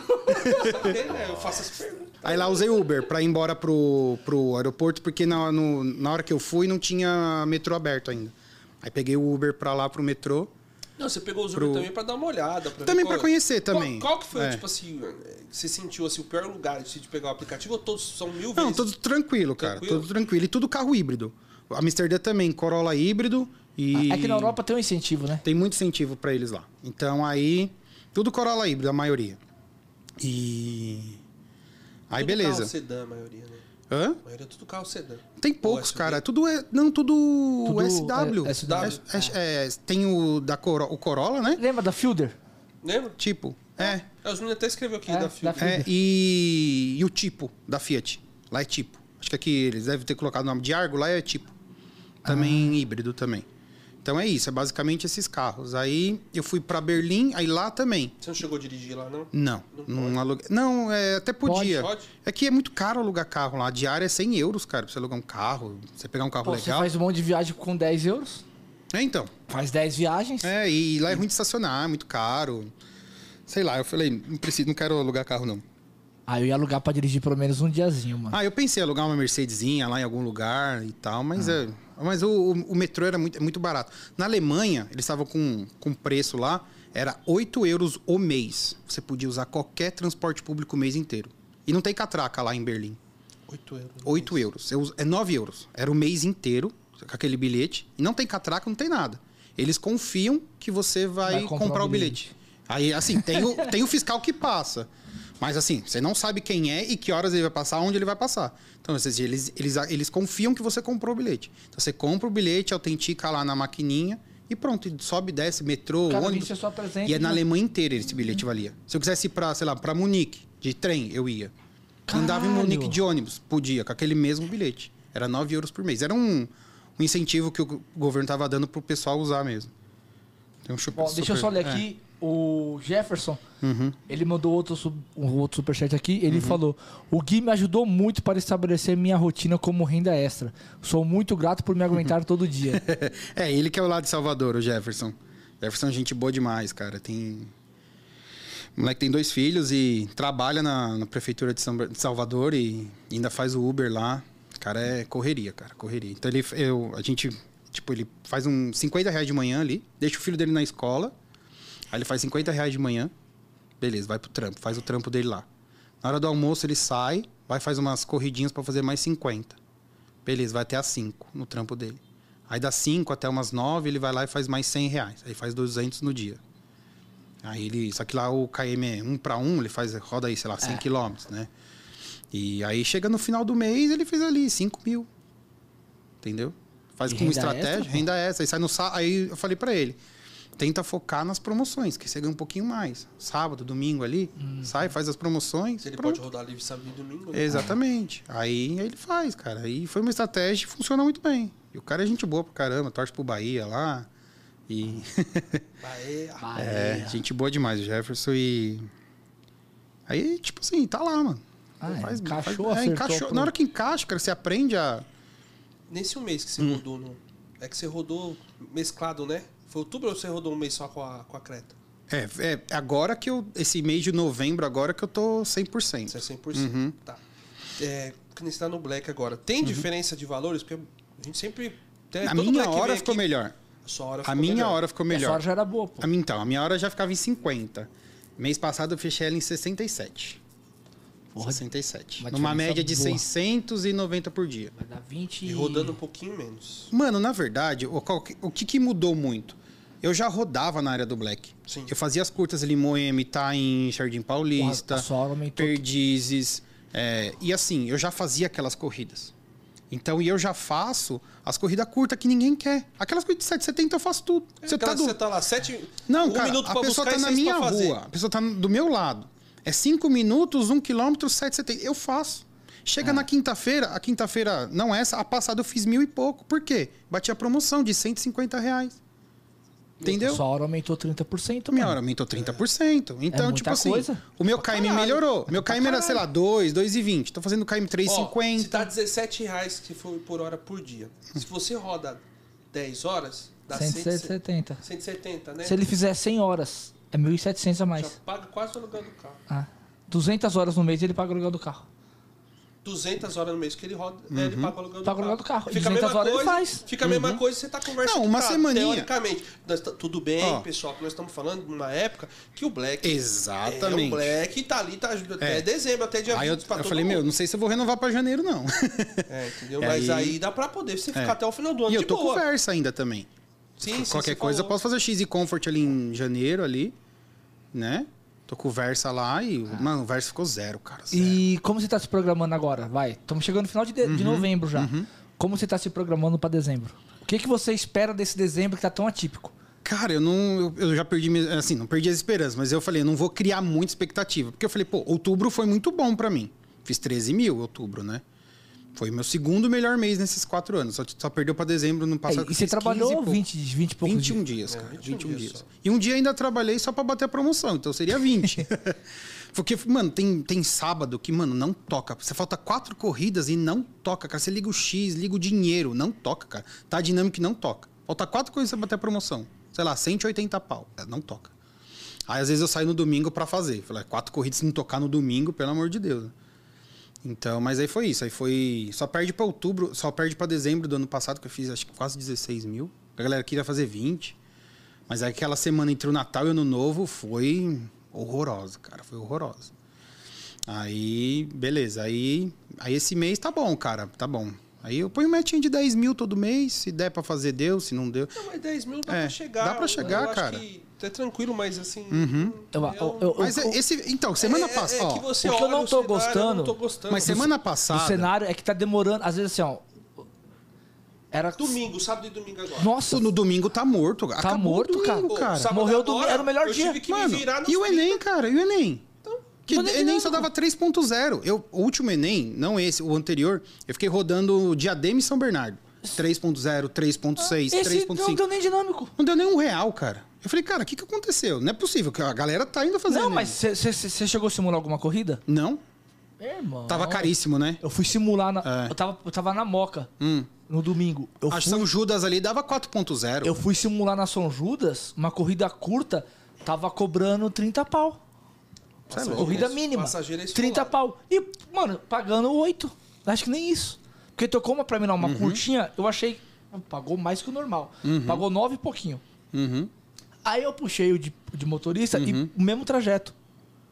Né? Eu faço as perguntas. Aí lá usei Uber pra ir embora pro, pro aeroporto, porque na, no- na hora que eu fui não tinha metrô aberto ainda. Aí peguei o Uber pra lá pro metrô. Não, você pegou os Uber Pro- também pra dar uma olhada. Pra Também ver pra conhecer também. Qual, qual que foi, É. tipo assim, você sentiu assim, o pior lugar de pegar o aplicativo ou todos são mil Não, vezes? tudo tranquilo, cara. Tranquilo? Tudo tranquilo. E tudo carro híbrido. Amsterdã também, Corolla híbrido. E É que na Europa tem um incentivo, né? tem muito incentivo pra eles lá. Então aí, tudo Corolla híbrido, a maioria. E. Aí Tudo beleza. carro sedã, a maioria, né? Hã? A maioria é tudo carro sedã. Tem poucos, cara. Tudo é. Não, tudo, Tudo SW. é- SW. É- é- tem o da Coro, o Corolla, né? Lembra da Fielder? Lembra? Tipo. É. É, os meninos até escreveu aqui É, da Fiat. da É, e, e o tipo da Fiat. Lá é tipo. Acho que aqui eles devem ter colocado o nome de Argo, lá é tipo. Também híbrido também. Então é isso, é basicamente esses carros. Aí eu fui pra Berlim, aí lá também. Você não chegou a dirigir lá, não? Não, não, aluguei. Não, é, até podia. Pode? É que é muito caro alugar carro lá. A diária é 100 euros, cara, pra você alugar um carro. Você pegar um carro Pô, você legal. faz um monte de viagem com 10 euros. É, então. Faz 10 viagens. É, e lá é ruim de estacionar, é muito caro. Sei lá, eu falei, não preciso, não quero alugar carro, não. Aí eu ia alugar pra dirigir pelo menos um diazinho, mano. Ah, eu pensei em alugar uma Mercedesinha lá em algum lugar e tal, mas, é, mas o, o- metrô era muito, é muito barato. Na Alemanha, eles estavam com, com preço lá, era 8 euros o mês. Você podia usar qualquer transporte público o mês inteiro. E não tem catraca lá em Berlim. 8 euros. 8 euros. Eu, é 9 euros. Era o mês inteiro, com aquele bilhete. E não tem catraca, não tem nada. Eles confiam que você vai, Vai comprar comprar, o o bilhete. Aí, assim, tem o, tem o fiscal que passa. Mas, assim, você não sabe quem é e que horas ele vai passar, onde ele vai passar. Então, seja, eles, eles, eles confiam que você comprou o bilhete. Então, você compra o bilhete, autentica lá na maquininha e pronto. sobe, desce, metrô, Cada ônibus. você só apresenta E é na Alemanha inteira esse bilhete valia. Se eu quisesse ir pra, sei lá, pra Munique, de trem, eu ia. Andava em Caralho. Munique de ônibus, podia, com aquele mesmo bilhete. Era 9 euros por mês. Era um, um incentivo que o governo tava dando pro pessoal usar mesmo. Um super, Bom, deixa eu só ler é. aqui. O Jefferson, Uhum. ele mandou outro, um outro superchat aqui. Ele falou: O Gui me ajudou muito para estabelecer minha rotina como renda extra. Sou muito grato por me aguentar todo dia. É, ele que é o lá de Salvador, o Jefferson. Jefferson é gente boa demais, cara. Tem. O moleque tem dois filhos e trabalha na, na prefeitura de, São, de Salvador e ainda faz o Uber lá. Cara, é correria, cara, correria. Então ele, eu, a gente, tipo, ele faz uns 50 reais de manhã ali, deixa o filho dele na escola, aí ele faz 50 reais de manhã, beleza, vai pro trampo, faz o trampo dele lá. Na hora do almoço ele sai, vai faz umas corridinhas pra fazer mais 50. Beleza, vai até às 5 no trampo dele. Aí das 5 até umas 9 ele vai lá e faz mais 100 reais. Aí faz 200 no dia. Aí ele. Só que lá o KM é 1 para 1, ele faz, roda aí, sei lá, 100 quilômetros, né? E aí chega no final do mês, ele fez ali 5 mil. Entendeu? Faz E com estratégia, extra, renda essa. Aí sai no Aí eu falei pra ele. Tenta focar nas promoções, que você ganha um pouquinho mais. Sábado, domingo ali, Hum. sai, faz as promoções. Se ele pronto. pode rodar livre sábado e domingo. né? Exatamente. Aí, aí ele faz, cara. Aí foi uma estratégia que funciona muito bem. E o cara é gente boa pra caramba, torce pro Bahia lá. E Aê, é, gente boa demais, o Jefferson. E. Aí, tipo assim, tá lá, mano. Ah, é, Faz- encaixou, faz- é, encaixou. pro- Na hora que encaixa, cara, você aprende a. Nesse um mês que você Hum. rodou, no... é que você rodou mesclado, né? Foi outubro ou você rodou um mês só com a, com a Creta? É, é agora que eu. Esse mês de novembro, agora que eu tô 100%. Isso é 100%. Uhum. Tá. É, que nem você tá no Black agora. Tem diferença de valores? Porque a gente sempre... tem- a minha Black hora ficou aqui- melhor. A sua hora A ficou minha melhor. hora ficou melhor. hora já era boa, pô. A minha, então, a minha hora já ficava em 50. Mês passado eu fechei ela em 67. Porra, 67. uma Numa média de boa. 690 por dia. Vai dar 20 E rodando um pouquinho menos. Mano, na verdade, o, o que, que mudou muito? Eu já rodava na área do Black. Sim. Eu fazia as curtas ali em Moema, Itaim, Jardim Paulista, Porra. Perdizes. é, e assim, eu já fazia aquelas corridas. Então, e eu já faço as corridas curtas que ninguém quer. Aquelas corridas de 770 eu faço tudo. Você tá, do- você tá lá sete... Não, um cara, minuto a pessoa tá na minha rua. A pessoa tá do meu lado. É 5 minutos, 1 um quilômetro, 770. Eu faço. Chega na quinta-feira, a quinta-feira, não essa, a passada eu fiz mil e pouco. Por quê? Bati a promoção de 150 reais. Entendeu? Sua hora aumentou 30%, Minha mano. hora aumentou 30%. Então, muita tipo assim, coisa. o meu Pra KM caralho. melhorou. Meu Pra KM era, sei lá, 2, 2,20. Tô fazendo KM Ó, 3,50. se tá 17 reais que foi por hora por dia. Se você roda 10 horas, dá 170. 170. 170, né? Se ele fizer 100 horas, é 1.700 a Já mais. paga quase o aluguel do carro. Ah. 200 horas no mês ele paga o aluguel do carro. 200 horas no mês que ele roda, né, ele paga o aluguel do Paga carro. aluguel do carro. Fica a 200 mesma horas ele coisa, faz. Fica a mesma coisa, você tá conversando. Não, uma semaninha. Teoricamente, nós tá- tudo bem, Ó. pessoal, que nós estamos falando numa época que o Black... É, Exatamente. o Black tá ali, tá até É. dezembro, até dia 20 Aí eu, pra eu todo falei, mundo. meu, não sei se eu vou renovar pra janeiro, não. É, entendeu? Mas aí... aí- dá pra poder você ficar É. até o final do ano e eu tô boa. com Versa ainda também. Sim, sim, Qualquer você coisa eu falou. posso fazer X e Comfort ali em janeiro ali, né? Tô com o Versa lá e, mano, o Versa ficou zero, cara. Zero. E como você tá se programando agora? Vai, estamos chegando no final de, de- Uhum, novembro já. Como você tá se programando pra dezembro? O que, que você espera desse dezembro que tá tão atípico? Cara, eu não. Eu, já perdi. Assim, não perdi as esperanças, mas eu falei, eu não vou criar muita expectativa. Porque eu falei, pô, outubro foi muito bom pra mim. Fiz 13 mil outubro, né? Foi meu segundo melhor mês nesses quatro anos. Só, só perdeu pra dezembro no É, passado. que e você fiz 15 e trabalhou pouco. 20, 20 e poucos 21 dias. dias, cara. 21 21 dias só. E um dia ainda trabalhei só pra bater a promoção, então seria 20. Porque, mano, tem, tem sábado que, mano, não toca. Você falta quatro corridas e não toca, cara. Você liga o X, liga o dinheiro, não toca, cara. Tá dinâmico e não toca. Falta quatro corridas pra bater a promoção. Sei lá, 180 pau. É, Não toca. Aí, às vezes, eu saio no domingo pra fazer. Falei, quatro corridas se não tocar no domingo, pelo amor de Deus. Então, mas aí foi isso. Aí foi. Só perde pra outubro, só perde pra dezembro do ano passado, que eu fiz acho que quase 16 mil. A galera queria fazer 20. Mas aquela semana entre o Natal e o Ano Novo foi horrorosa, cara. Foi horrorosa. Aí, beleza. Aí, aí esse mês tá bom, cara. Tá bom. Aí eu ponho um metinho de 10 mil todo mês. Se der pra fazer, deu. Se não deu. Não, mas 10 mil dá É, pra chegar. dá pra chegar, eu acho cara. que é tranquilo, mas assim. Eu- eu- eu- Mas eu- esse. Então, semana é, passada. É, ó, que você o que eu não o tô cenário, eu gostando- não tô gostando. mas semana O passada. cenário é que tá demorando, às vezes assim, ó. Era. Domingo, sábado e domingo agora. Nossa, No domingo tá morto. Acabou o morto, domingo, cara. Pô, sábado morreu agora, domingo, era o melhor eu dia. tive que Mano, me virar nos e o 30. Enem, cara? E o Enem? Que Não Enem dinâmico. só dava 3.0. Eu, o último Enem, não esse, o anterior, eu fiquei rodando Diadema e São Bernardo. 3.0, 3.6, esse não 3.5. deu nem dinâmico. Não deu nem um real, cara. Eu falei, cara, o que, que aconteceu? Não é possível, que a galera tá indo fazer Não, Enem. mas você chegou a simular alguma corrida? Não? É, irmão. Tava caríssimo, né? Eu fui simular na. É. Eu, tava, eu tava na Moca Hum. no domingo. Eu A fui, São Judas ali dava 4.0. eu fui simular na São Judas, uma corrida curta, tava cobrando 30 pau. Louco. Corrida mínima. passageiro é 30 esfolado. pau. E, mano, pagando 8. Acho que nem isso. Porque tocou uma pra mim lá, uma Uhum. curtinha, eu achei. Pagou mais que o normal. Pagou 9 e pouquinho. Uhum. Aí eu puxei o de, de motorista e o mesmo trajeto.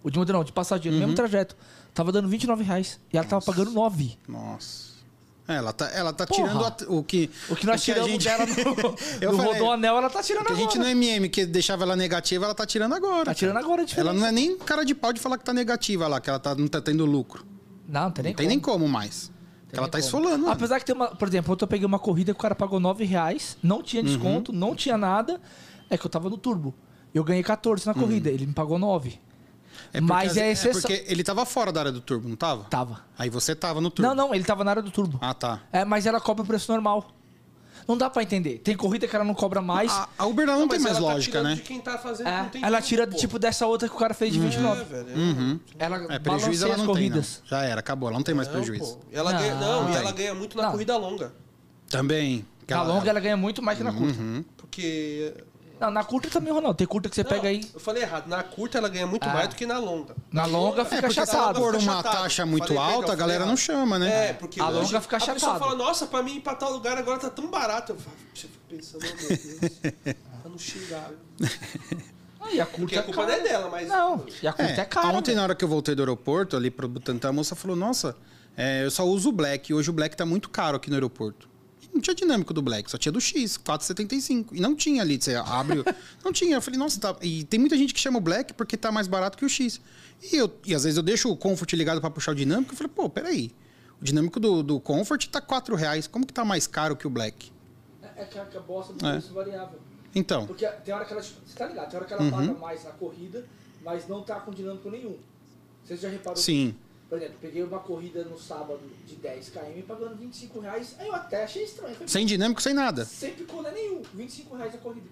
O de motorista, não, de passageiro, o mesmo Uhum. trajeto. Tava dando 29 reais. E ela tava pagando 9. Nossa. É, ela tá, ela tá Porra. tirando a- o que. O que nós a tiramos gente- dela no, Eu no falei, Rodoanel, ela tá tirando Que a agora. gente no MM, que deixava ela negativa, ela tá tirando agora. Tá tirando agora a diferença. Ela não é nem cara de pau de falar que tá negativa lá, que ela tá, não tá tendo lucro. Não, não tem nem Não tem nem como mais. Tem ela tá como. esfolando. mano. Apesar que tem uma... Por exemplo, ontem eu peguei uma corrida que o cara pagou 9 reais, não tinha Uhum. desconto, não tinha nada. É que eu tava no turbo. Eu ganhei 14 na corrida, ele me pagou 9. Uhum. É Mas as- é exceção. porque ele tava fora da área do turbo, não tava? Tava. Aí você tava no turbo. Não, não, ele tava na área do turbo. Ah, tá. É, mas ela cobra o preço normal. Não dá pra entender. Tem corrida que ela não cobra mais. A, a Uber ela não, tem mais ela tá lógica, tirando né? De quem tá fazendo, É, não tem ela tira, tipo, dessa outra que o cara fez de 29. É, velho. Ela É, prejuízo ela as não tem, não. corridas. Já era, acabou. Ela não tem mais Não, prejuízo. pô. Ela Não, ganha, não, não e ela ganha muito na Não. corrida longa. Também. Na longa ela ganha muito mais que na curta. Uhum. Porque. Não, na curta também, Ronaldo. Tem curta que você Não, pega aí. Eu falei errado. Na curta ela ganha muito Ah. mais do que na longa. Na longa É, fica porque se ela chatado. for uma taxa muito Falei, alta, a galera não chama, né? É, porque A hoje longa fica a pessoa fala, nossa, pra mim ir pra tal lugar agora tá tão barato. Eu falo, você fica pensando, oh, meu Deus, pra não xingar. Ah, e a curta Porque a culpa não é dela, mas... Não, e a curta é, É, cara. ontem, velho. na hora que eu voltei do aeroporto, ali pro Butantã, a moça falou, nossa, é, eu só uso o Black. Hoje o Black tá muito caro aqui no aeroporto. E não tinha dinâmico do Black, só tinha do X, 4,75. E não tinha ali, você abre... o- não tinha. Eu falei, nossa, tá... E tem muita gente que chama o Black porque tá mais barato que o X. E, eu, e às vezes eu deixo o Comfort ligado pra puxar o dinâmico. Eu falei, pô, peraí. O dinâmico do, do Comfort tá 4 reais. Como que tá mais caro que o Black? É que a, que a bosta do É. preço variável. Então, Porque tem hora que ela. Você tá ligado? Tem hora que ela paga mais na corrida, mas não tá com dinâmico nenhum. Vocês já repararam? sim. Por exemplo, peguei uma corrida no sábado de 10 km pagando 25 reais. Aí eu até achei estranho. Falei, Sem dinâmico, sem nada. Sempre quando é nenhum. 25 reais a corrida.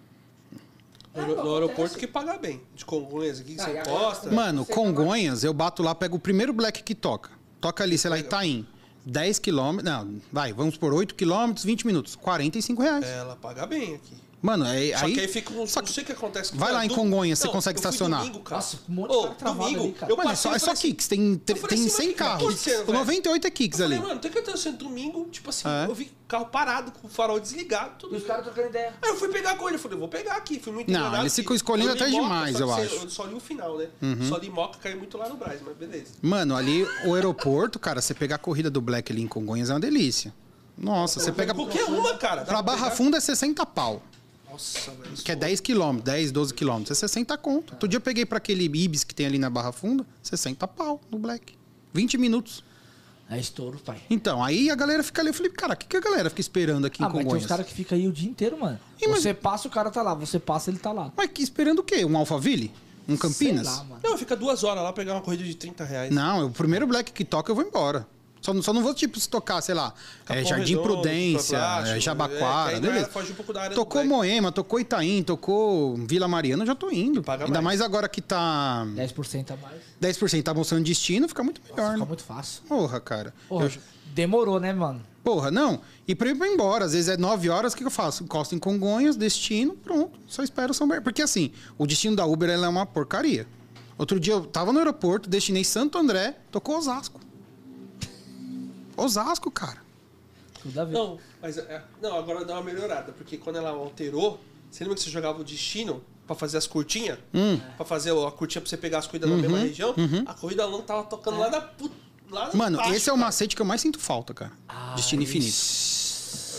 No, É, no não, aeroporto acontece. que paga bem. De Congonhas aqui, que Ah, você também. Mano, Você Congonhas, eu bato lá, pego o primeiro black que toca. Toca ali, sei lá, Itaim. 10 quilômetros. Não, vai, vamos por 8 quilômetros, 20 minutos. 45 reais. Ela paga bem aqui. Mano, é, Só aí. que aí fica um. só não que- sei o que acontece. Vai lá em Congonhas, você Não, consegue estacionar. Domingo, cara. Nossa, um monte de Ô, cara travado domingo, ali, cara. eu Mano, é só, é só assim, kicks, tem, tem assim, 100 mas o que tá carros. acontecendo, O velho? 98 é kicks Eu ali. falei, mano, tem que ter sendo domingo, tipo assim, É. eu vi carro parado, com o farol desligado, tudo. E os caras trocando ideia. Aí eu fui pegar com ele, eu falei, vou pegar aqui. Fui muito Não, enganado eles ficam escolhendo até demais, eu acho. Uhum. Eu só li o final, né? Só li Moca, caiu muito lá no Braz, mas beleza. Mano, ali o aeroporto, cara, você pegar a corrida do Black ali em Congonhas é uma delícia. Nossa, você pega. Qualquer uma, cara. Pra Barra. Funda é 60 pau. Nossa, velho. Que é 10 quilômetros, 10, 12 quilômetros. É 60 conto. Outro dia eu peguei pra aquele Ibis que tem ali na Barra Funda, 60 pau no Black. 20 minutos. É estouro, pai. Então, aí a galera fica ali. Eu falei, cara, o que, que a galera fica esperando aqui Ah, em mas tem Congonhas? uns caras que ficam aí o dia inteiro, mano. Mas- Você passa, o cara tá lá. Você passa, ele tá lá. Mas que esperando o quê? Um Alphaville? Um Campinas? Sei lá, mano. Não, fica duas horas lá pegar uma corrida de 30 reais. Não, o primeiro Black que toca eu vou embora. Só, não- só não vou, tipo, se tocar, sei lá, é, Jardim Redondo, Prudência, Plástico, é, é, Jabaquara, não é- beleza. foge um pouco da área do tocou. Moema, tocou Itaim, tocou Vila Mariana, eu já tô indo. Ainda mais. mais agora que tá 10% a mais. 10% tá mostrando destino, fica muito melhor, Fica né? muito fácil. Porra, cara. Porra, Eu- demorou, né, mano? Porra, não. E pra ir pra embora, às vezes é 9 horas, o que que eu faço? Encosto em Congonhas, destino, pronto. Só espero o São Bernardo. Porque assim, o destino da Uber ela é uma porcaria. Outro dia eu tava no aeroporto, destinei Santo André, tocou Osasco. Osasco, cara. Tudo a ver. Não, mas é, não, agora dá uma melhorada, porque quando ela alterou, você lembra que você jogava o destino pra fazer as curtinhas? Hum. Pra fazer a curtinha pra você pegar as corridas na mesma região? A corrida longa tava tocando lá na puta. Uhum. Mano, embaixo, esse é o cara. macete que eu mais sinto falta, cara. Destino Ai,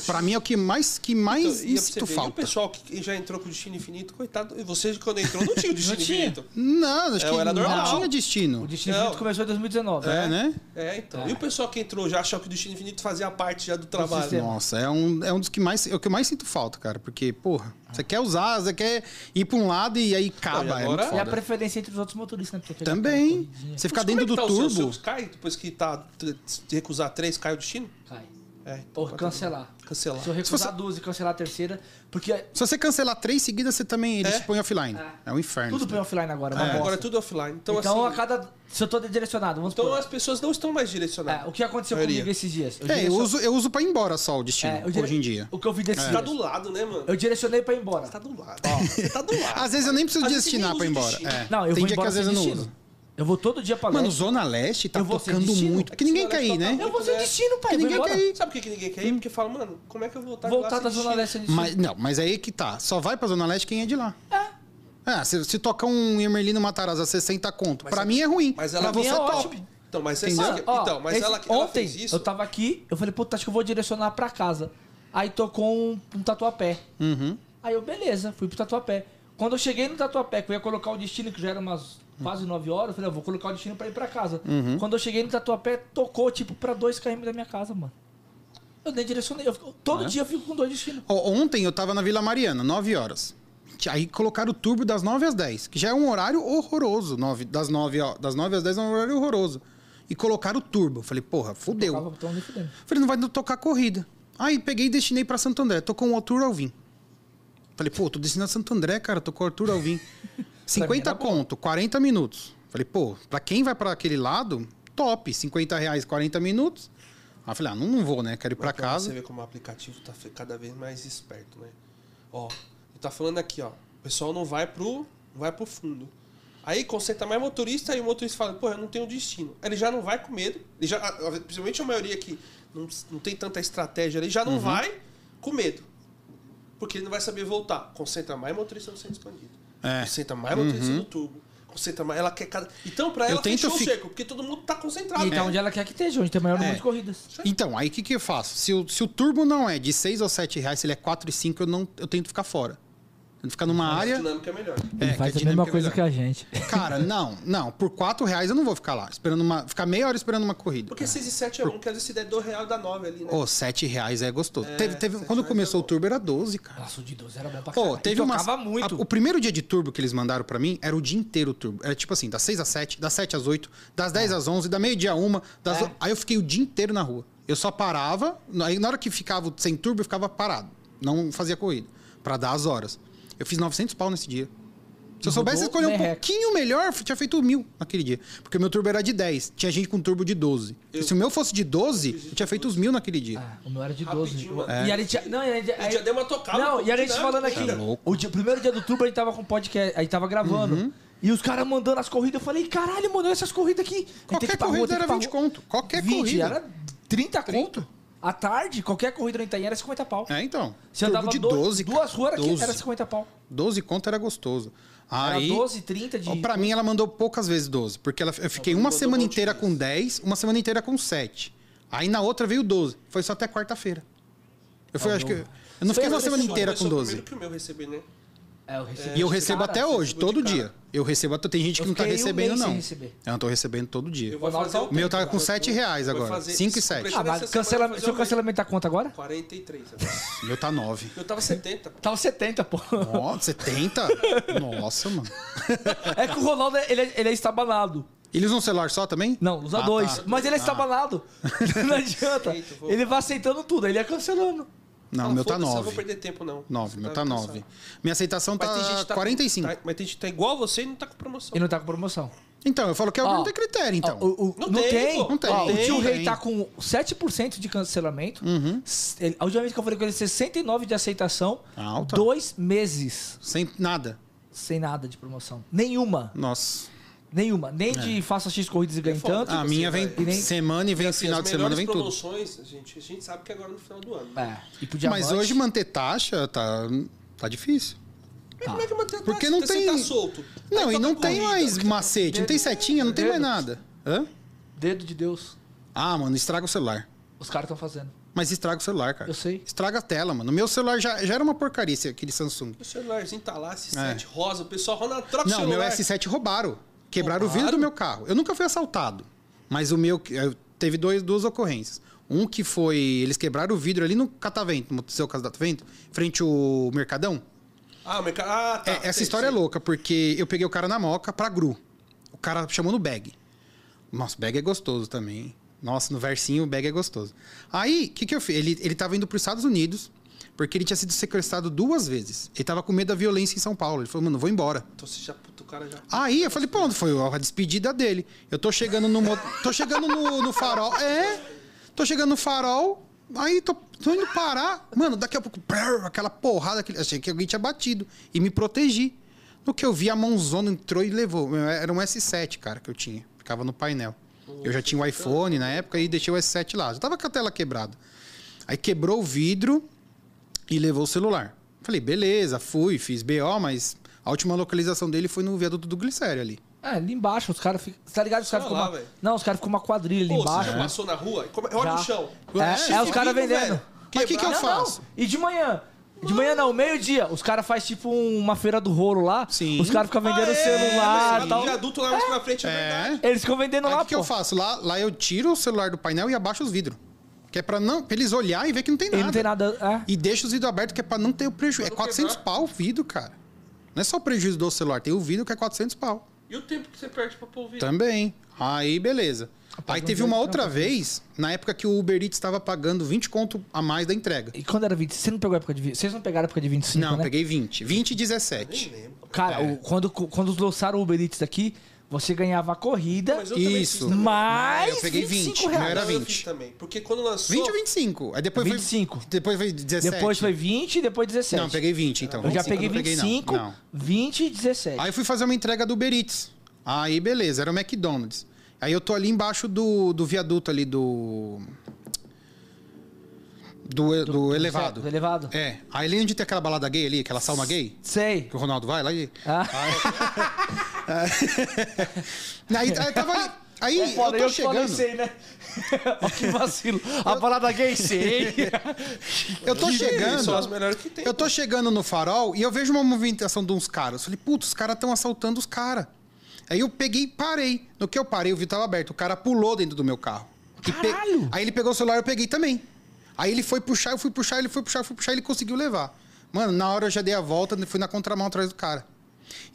infinito. Pra mim é o que mais, que mais Então, sinto ver, E o falta. pessoal que já entrou com o destino infinito, coitado. E você, quando entrou, não tinha o destino Não tinha. infinito. Não, acho É, que era não normal. tinha destino. O Destino Não. Infinito começou em 2019. É, né? É, então. E o pessoal que entrou já achou que o destino infinito fazia parte já do trabalho. Nossa, é um, é um dos que mais. É o que eu mais sinto falta, cara. Porque, porra, você quer usar, você quer ir pra um lado e aí acaba. Não, e é agora- E a preferência entre os outros motoristas, né? Também. Você ficar dentro é que do tá o seu? turbo. Seu cai depois que tá. Se recusar três, cai o destino? Cai. É. então Ou tá cancelar. Cancelar. Se eu recusar você- duas e cancelar a terceira, porque Se você cancelar três seguidas, você também. Eles É? põem offline. É, um inferno. tudo põe offline agora, é É, agora é tudo offline. Então, Então, assim, a cada... Se eu tô direcionado, vamos então supor. as pessoas não estão mais direcionadas. É, o que aconteceu Maioria. comigo esses dias? É, eu direcio- uso, eu uso pra ir embora só o destino, É, eu dire- hoje em dia. O que eu vi desses Você tá dias? do lado, né, mano? Eu direcionei pra ir embora. Você tá do lado. Você tá do lado. Às vezes eu nem preciso destinar nem pra ir embora. É. Não, eu Tem vou dia que às vezes eu não uso. Eu vou todo dia pra Mano, leste. Zona Leste tá tocando muito. Porque ninguém quer ir, né? Eu vou sem destino, pai. Que ninguém quer ir. Sabe por que que ninguém quer ir? Porque fala, mano, como é que eu vou voltar de Voltar lá da Zona? Leste destino. Mas, não, mas aí que tá. Só vai pra Zona Leste quem é de lá. É. Ah, se, se tocar um Emerlino Matarazzo a 60 conto, Mas pra é- mim é ruim. mas ela- pra você é é top. ótimo. Então, mas você sabe que- Ó, então, mas esse- ela, ela ontem fez isso. eu tava aqui, eu falei, puta, acho que eu vou direcionar pra casa. Aí tocou um, um tatuapé. Uhum. Aí eu, beleza, fui pro tatuapé. Quando eu cheguei no tatuapé, que eu ia colocar o destino, que já era umas quase 9 horas, eu falei, eu vou colocar o destino pra ir pra casa. Uhum. Quando eu cheguei no tatuapé, tocou, tipo, pra 2 km da minha casa, mano. Eu nem direcionei. Eu fico- todo É? dia eu fico com dois destinos. Ontem eu tava na Vila Mariana, 9 horas. Aí colocaram o turbo das 9 às 10, que já é um horário horroroso. 9, das, 9, ó, das 9 às 10 é um horário horroroso. E colocaram o turbo. Eu Falei, porra, fudeu. Fudendo. Falei, não vai tocar corrida. Aí peguei e destinei pra Santo André. Tô com o Arthur Alvim. Falei, pô, tô destinando a Santo André, cara. Tô com o Arthur Alvim. 50 era bom. conto, 40 minutos. Falei, pô, pra quem vai pra aquele lado, top. 50 reais, 40 minutos. Aí eu falei, ah, não, não vou, né? Quero ir pra Mas Você casa. vê como o aplicativo tá cada vez mais esperto, né? Ó, ele tá falando aqui, ó. O pessoal não vai pro, não vai pro fundo. Aí concentra mais motorista e o motorista fala, pô, eu não tenho destino. Ele já não vai com medo. Ele já, principalmente a maioria que não, não tem tanta estratégia, ele já Uhum. não vai com medo. Porque ele não vai saber voltar. Concentra mais motorista no centro expandido. É. Concentra mais motorista no tubo. Concentra mais. Ela quer cada. Então, pra Eu ela, tento fechou o fi- seco, porque todo mundo tá concentrado. E tá onde ela quer que esteja, onde tem maior número É. de corridas. Então, aí o que, que eu faço? Se o, se o turbo não é de 6 ou 7 reais, se ele é 4 e 5, eu, não, eu tento ficar fora. Tento ficar numa A área. dinâmica é melhor. Ele É, faz que a mesma dinâmica é coisa melhor. que a gente. Cara, não, não. Por 4 reais eu não vou ficar lá. Esperando uma. Ficar meia hora esperando uma corrida. Porque 6 e 7 é um, que às vezes se der 2 reais dá 9 ali, né? Ô, 7 reais é gostoso. teve, teve, sete quando reais começou é o bom. turbo era 12, cara. Nossa, o de 12 era bom pra caralho. teve E uma. muito. a- o primeiro dia de turbo que eles mandaram pra mim era o dia inteiro o turbo. Era tipo assim, das 6 às 7, das 7 às 8, das 10 às 11, da meio-dia a 1. Das... É. Aí eu fiquei o dia inteiro na rua. Eu só parava, aí na hora que ficava sem turbo, eu ficava parado. Não fazia corrida. Pra dar as horas. Eu fiz 900 pau nesse dia. Se eu soubesse escolher um pouquinho melhor, eu tinha feito mil naquele dia. Porque o meu turbo era de 10. Tinha gente com turbo de 12. Se o meu fosse de 12, eu tinha feito os mil naquele dia. Ah, o meu era de 12. Rapidinho, mano. É. E a gente. Não, e a gente. O diadema tocava. Não, pô, e a gente falando aqui, louco. o, dia- o primeiro dia do tubo a gente tava com podcast, aí tava gravando. Uhum. E os caras mandando as corridas, eu falei, caralho, mano, essas corridas aqui. A gente Qualquer rua, corrida era ir pra 20 rua. conto. Qualquer 20, corrida. era 30 conto. À tarde, qualquer corrida no Itaim era 50 pau. É, então. Você turbo andava de do- 12, duas cara. ruas 12. era 50 pau. 12 conto era gostoso. Aí, Era 12, 30 de. pra mim, ela mandou poucas vezes 12. Porque ela, eu fiquei uma semana inteira com 10, uma semana inteira com 7. Aí na outra veio 12. Foi só até quarta-feira. Eu fui, Ah, acho que. não. Eu não fiquei Foi uma semana inteira com começou 12. primeiro que o meu receber, né? É, eu recebi E eu recebo cara. até hoje, todo cara. dia. Eu recebo até. Tem gente que não tá um recebendo, sem não. receber. Eu não tô recebendo todo dia. Eu vou fazer o meu tá com cara. 7 reais agora. fazer- 5 e se 7. completar Ah, mas cancela... seu cancelamento tá quanto agora? 43 agora. Meu tá 9. Eu tava 70. pô. Tava 70, pô. Ó, 70? Nossa, mano. É que o Ronaldo, ele é, ele é estabanado. Ele usa um celular só também? Não, usa Ah, dois. tá. Mas ele é estabanado. Não adianta. Vou- Ele vai aceitando tudo, ele é cancelando. Não, o meu tá foda-se, Eu não 9. vou perder tempo, não. 9, Você meu tá 9. cansado. Minha aceitação Mas tem gente tá que tá 45. Com, tá, mas tem gente que tá igual você e não tá com promoção. E não tá com promoção. Então, eu falo que é o não tem critério, então. Ó, o- o- Não não, tem, tem. Não tem. Ó, o tio Rei tá com 7% de cancelamento. Uhum. Ele- a última vez que eu falei com ele, 69 de aceitação. Alta. Dois meses Sem nada. sem nada de promoção. Nenhuma. Nossa. Nenhuma. Nem de faça X corridas e ganhe foda. tanto. A Tipo minha vem vai. E semana e vem Assim, final as de semana, melhores vem tudo. promoções, a gente, a gente sabe que agora é no final do ano. É. E pro diamante. Mas hoje manter taxa tá, tá difícil. Mas como é que mantém a Porque taxa? não Você tem- tá solto. Não, e não tem corrida. mais macete, não tem setinha, não tem mais nada. Hã? Dedo de Deus. Ah, mano, estraga o celular. Os caras estão fazendo. Mas estraga o celular, cara. Eu sei. Estraga a tela, mano. O meu celular já, já era uma porcaria, aquele Samsung. O celularzinho tá lá, S7 rosa, o pessoal rola, troca o É. Não, celular. meu S7 roubaram. Quebraram o vidro do meu carro. Eu nunca fui assaltado. Mas o meu. eu- Teve dois, duas ocorrências. Um que foi. Eles quebraram o vidro ali no Catavento, no seu Catavento, frente ao Mercadão. Ah, o mercado. Ah, tá. É, essa sei, história sei. é louca, porque eu peguei o cara na moca pra Gru. O cara chamou no bag. Nossa, bag é gostoso também. hein? Nossa, no versinho o bag é gostoso. Aí, o que, que eu fiz? Ele, ele tava indo pros Estados Unidos, porque ele tinha sido sequestrado duas vezes. Ele tava com medo da violência em São Paulo. Ele falou, mano, vou embora. Então você já, puta, o cara já. Aí eu falei, pronto, foi a despedida dele. Eu tô chegando no. Tô chegando no, no farol. É. Tô chegando no farol. Aí tô, tô indo parar. Mano, daqui a pouco. prrr, aquela porrada. Aquele, achei que alguém tinha batido. E me protegi. No que eu vi, a mãozona entrou e levou. Era um S7, cara, que eu tinha. Ficava no painel. Eu já tinha o iPhone na época e deixei o S7 lá. Já tava com a tela quebrada. Aí quebrou o vidro e levou o celular. Falei, beleza, fui, fiz BO, mas a última localização dele foi no viaduto do Glicério ali. É, ali embaixo, os caras ficam. Tá ligado? Os caras ficam. uma... Não, os caras ficam uma quadrilha ali Pô, embaixo. você já passou na rua? Como- Olha Já. no chão. É, Cheio é, os caras vendendo. Mas o que que eu Não, faço? não. E de manhã? De manhã não, meio-dia. Os caras fazem tipo uma feira do rolo lá. Sim. Os caras ficam vendendo Ah, é, celular e tal. Adulto lá mais pra frente é, verdade. É. Eles ficam vendendo Aí lá, o que, que pô. eu faço? Lá, lá eu tiro o celular do painel e abaixo os vidros. Que é pra, não, pra eles olharem e ver que não tem E nada. não tem nada. É. E deixa os vidros abertos, que é pra não ter o prejuízo. É Pra não 400 quebrar. pau o vidro, cara. Não é só o prejuízo do celular, tem o vidro que é 400 pau. E o tempo que você perde pra pôr o vídeo? Também. Aí, beleza. Aí teve uma outra vez, na época que o Uber Eats estava pagando 20 conto a mais da entrega. E quando era 20? Você não pegou a época de 20? Vocês não pegaram a época de 25, Não, né? peguei 20. 20 e Nem 17. lembro. Cara, É. o- quando, quando lançaram o Uber Eats daqui, você ganhava a corrida, Mas eu Isso. mais eu peguei 25 20, reais. não era Não, eu 20. fiz também. Porque quando lançou... 20 ou 25? Aí depois 25. foi. Depois foi 17. Depois foi 20 e depois 17. Não, peguei 20, então. Eu já 25 peguei não peguei, não. 25, Não. 20 e 17. Aí eu fui fazer uma entrega do Uber Eats. Aí, beleza, era o McDonald's. Aí eu tô ali embaixo do, do viaduto ali do. Do, do, elevado. Do elevado? É. Aí ali onde tem aquela balada gay ali, aquela sauna gay, Sei. que o Ronaldo vai lá e. Ah, Aí, aí tava ali. Aí é foda, eu tô eu chegando. sei, né? Ó, que vacilo. A parada gay sei. Eu tô São chegando. as melhores que tem. Eu tô chegando no farol e eu vejo uma movimentação de uns caras. Eu falei, putz, os caras estão assaltando os caras. Aí eu peguei e parei. No que eu parei, o vidro tava aberto. O cara pulou dentro do meu carro. E pe- Caralho! Aí ele pegou o celular e eu peguei também. Aí ele foi puxar, eu fui puxar, ele foi puxar, eu fui puxar, ele conseguiu levar. Mano, na hora eu já dei a volta, fui na contramão atrás do cara.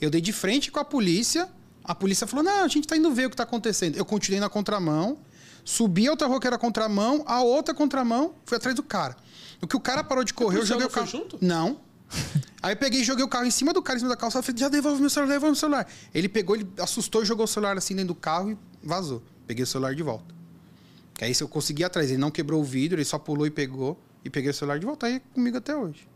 Eu dei de frente com a polícia. A polícia falou: não, a gente tá indo ver o que tá acontecendo. Eu continuei na contramão, subi a outra rua que era contramão, a outra contramão, fui atrás do cara. No que o cara parou de correr, eu joguei o carro. junto? Não. Aí eu peguei e joguei o carro em cima do cara, em cima da calça. Falei, já devolve meu celular, devolve meu celular. Ele pegou, ele assustou jogou o celular assim dentro do carro e vazou. Peguei o celular de volta. Que aí se eu consegui atrás, ele não quebrou o vidro, ele só pulou e pegou. E peguei o celular de volta. Aí é comigo até hoje.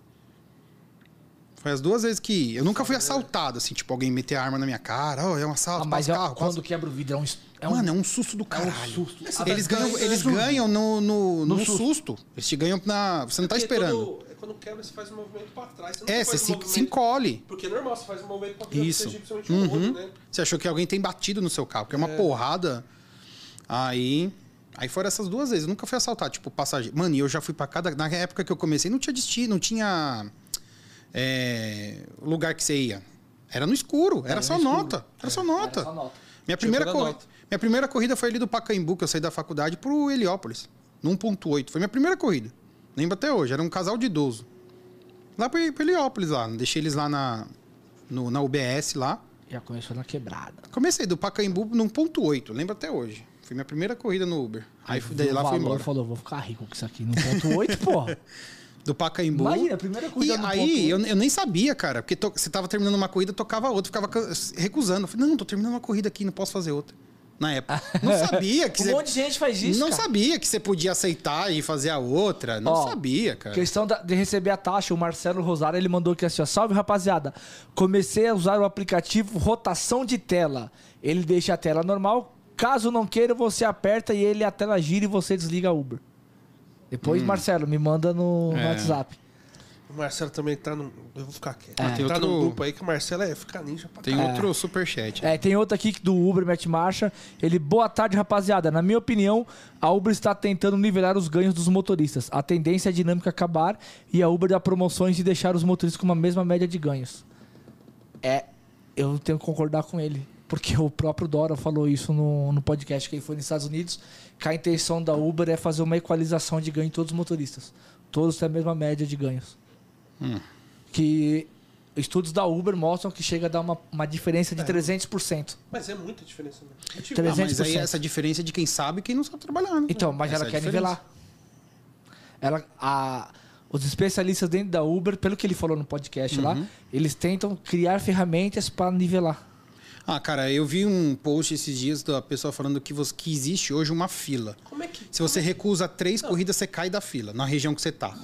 Foi as duas vezes que. Eu nunca fui assaltado, assim, tipo, alguém meter a arma na minha cara. Oh, é um assalto, Ah, mas passa é- carro. quando passa- quebra o vidro é um... É um Mano, é um susto do é um caralho. susto. Eles ganham, eles ganham no, no, no susto. Eles te ganham na. Você não tá Porque esperando. Quando, é quando quebra, você faz um movimento pra trás. Você não É, você um se, movimento- se encolhe. Porque é normal, você faz um movimento pra trás, Isso. você Uhum. né? Você achou que alguém tem batido no seu carro, porque é uma porrada. Aí. Aí foram essas duas vezes. Eu nunca fui assaltado, tipo, passageiro. Mano, e eu já fui pra cada. Na época que eu comecei, não tinha destino, não tinha. É, lugar que você ia. Era no escuro, era, só nota. Era só nota. Era só nota. Minha primeira, era corri- minha primeira corrida foi ali do Pacaembu, que eu saí da faculdade, pro Heliópolis. No 1.8. Foi minha primeira corrida. Lembro até hoje. Era um casal de idoso. Lá pro, pro Heliópolis, lá. Deixei eles lá na, no- na UBS, lá. Já começou na quebrada. Comecei do Pacaembu no 1.8. Lembro até hoje. Foi minha primeira corrida no Uber. Aí fui, daí lá fui embora. falou, vou ficar rico com isso aqui. No ponto 8, porra. Do Pacaembu. Imagina, a primeira corrida E no aí, eu, eu nem sabia, cara. Porque to- você tava terminando uma corrida, tocava outra. Ficava recusando. Eu falei, não, tô terminando uma corrida aqui, não posso fazer outra. Na época. Não sabia que Um você... monte de gente faz isso, Não cara. sabia que você podia aceitar e fazer a outra. Não Ó, sabia, cara. Questão de receber a taxa, o Marcelo Rosário ele mandou aqui assim: ó, salve rapaziada. Comecei a usar o aplicativo rotação de tela. Ele deixa a tela normal. Caso não queira, você aperta e ele a tela gira e você desliga a Uber. Depois, Marcelo, me manda no, no É. WhatsApp. O Marcelo também tá no. Eu vou ficar quieto. É. Tem tá outro- no grupo aí que o Marcelo é ficar ninja pra Tem outro superchat. É, tem outro aqui do Uber, Matt Marcha. Ele, boa tarde, rapaziada. Na minha opinião, a Uber está tentando nivelar os ganhos dos motoristas. A tendência é a dinâmica acabar e a Uber dar promoções e deixar os motoristas com uma mesma média de ganhos. É, eu tenho que concordar com ele. Porque o próprio Dora falou isso no, no podcast que ele foi nos Estados Unidos, que a intenção da Uber é fazer uma equalização de ganho em todos os motoristas. Todos têm a mesma média de ganhos. Que estudos da Uber mostram que chega a dar uma, uma diferença de 300%. Mas é muita diferença, né? Eu tive- Treze- Ah, mas aí 300%. essa diferença é de quem sabe e quem não sabe trabalhar, né? Então, mas Essa ela é quer diferença. nivelar. Ela, a, os especialistas dentro da Uber, pelo que ele falou no podcast Uhum. lá, eles tentam criar ferramentas para nivelar. Ah, cara, eu vi um post esses dias da pessoa falando que, você, que existe hoje uma fila. Como é que. Se você recusa três corridas, você cai da fila, na região que você tá.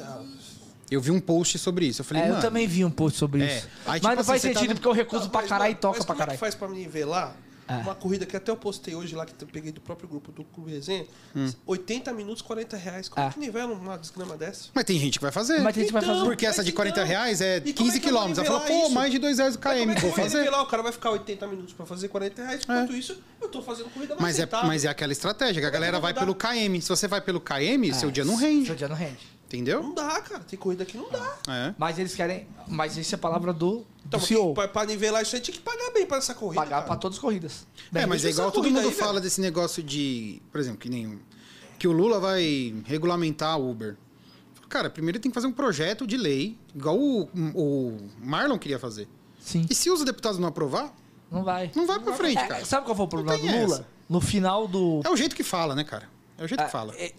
Eu vi um post sobre isso. Eu falei, É, eu mano, também vi um post sobre É. isso. Aí, mas tipo não assim, faz tá sentido no- porque eu recuso Não, pra caralho e toca mas pra como é caralho. que faz pra me nivelar? É. Uma corrida que até eu postei hoje lá, que eu peguei do próprio grupo do Clube Resenha. Hum. 80 minutos, 40 reais. Como É. que nivela uma desgrama dessa? Mas tem gente que vai fazer. Mas tem gente que vai fazer. Porque essa de 40 reais é E como 15 é quilômetros. Ela falou, pô, mais de 2 reais o Mas como é KM, que vou eu vou fazer. nivelar? O cara vai ficar 80 minutos pra fazer 40 reais. Enquanto isso, eu tô fazendo corrida mais Mas é, mas é aquela estratégia, que a é galera vai pelo? KM. Se você vai pelo KM, seu dia não rende. Seu dia não rende. Entendeu? Não dá, cara. Tem corrida que não dá. É. Mas eles querem. Mas isso é a palavra do, do Então, CEO. pra, pra nivelar isso aí, tinha que pagar bem pra essa corrida. Pagar cara. pra todas as corridas. É, mas é essa igual todo corrida mundo aí, fala velho. desse negócio de, por exemplo, que nem que o Lula vai regulamentar a Uber. Cara, primeiro ele tem que fazer um projeto de lei, igual o, o Marlon queria fazer. Sim. E se os deputados não aprovar, Não vai. não vai pra frente, É, cara. sabe qual foi o problema do tem Lula? essa. no final do. É o jeito que fala, né, cara? É o jeito que fala. É,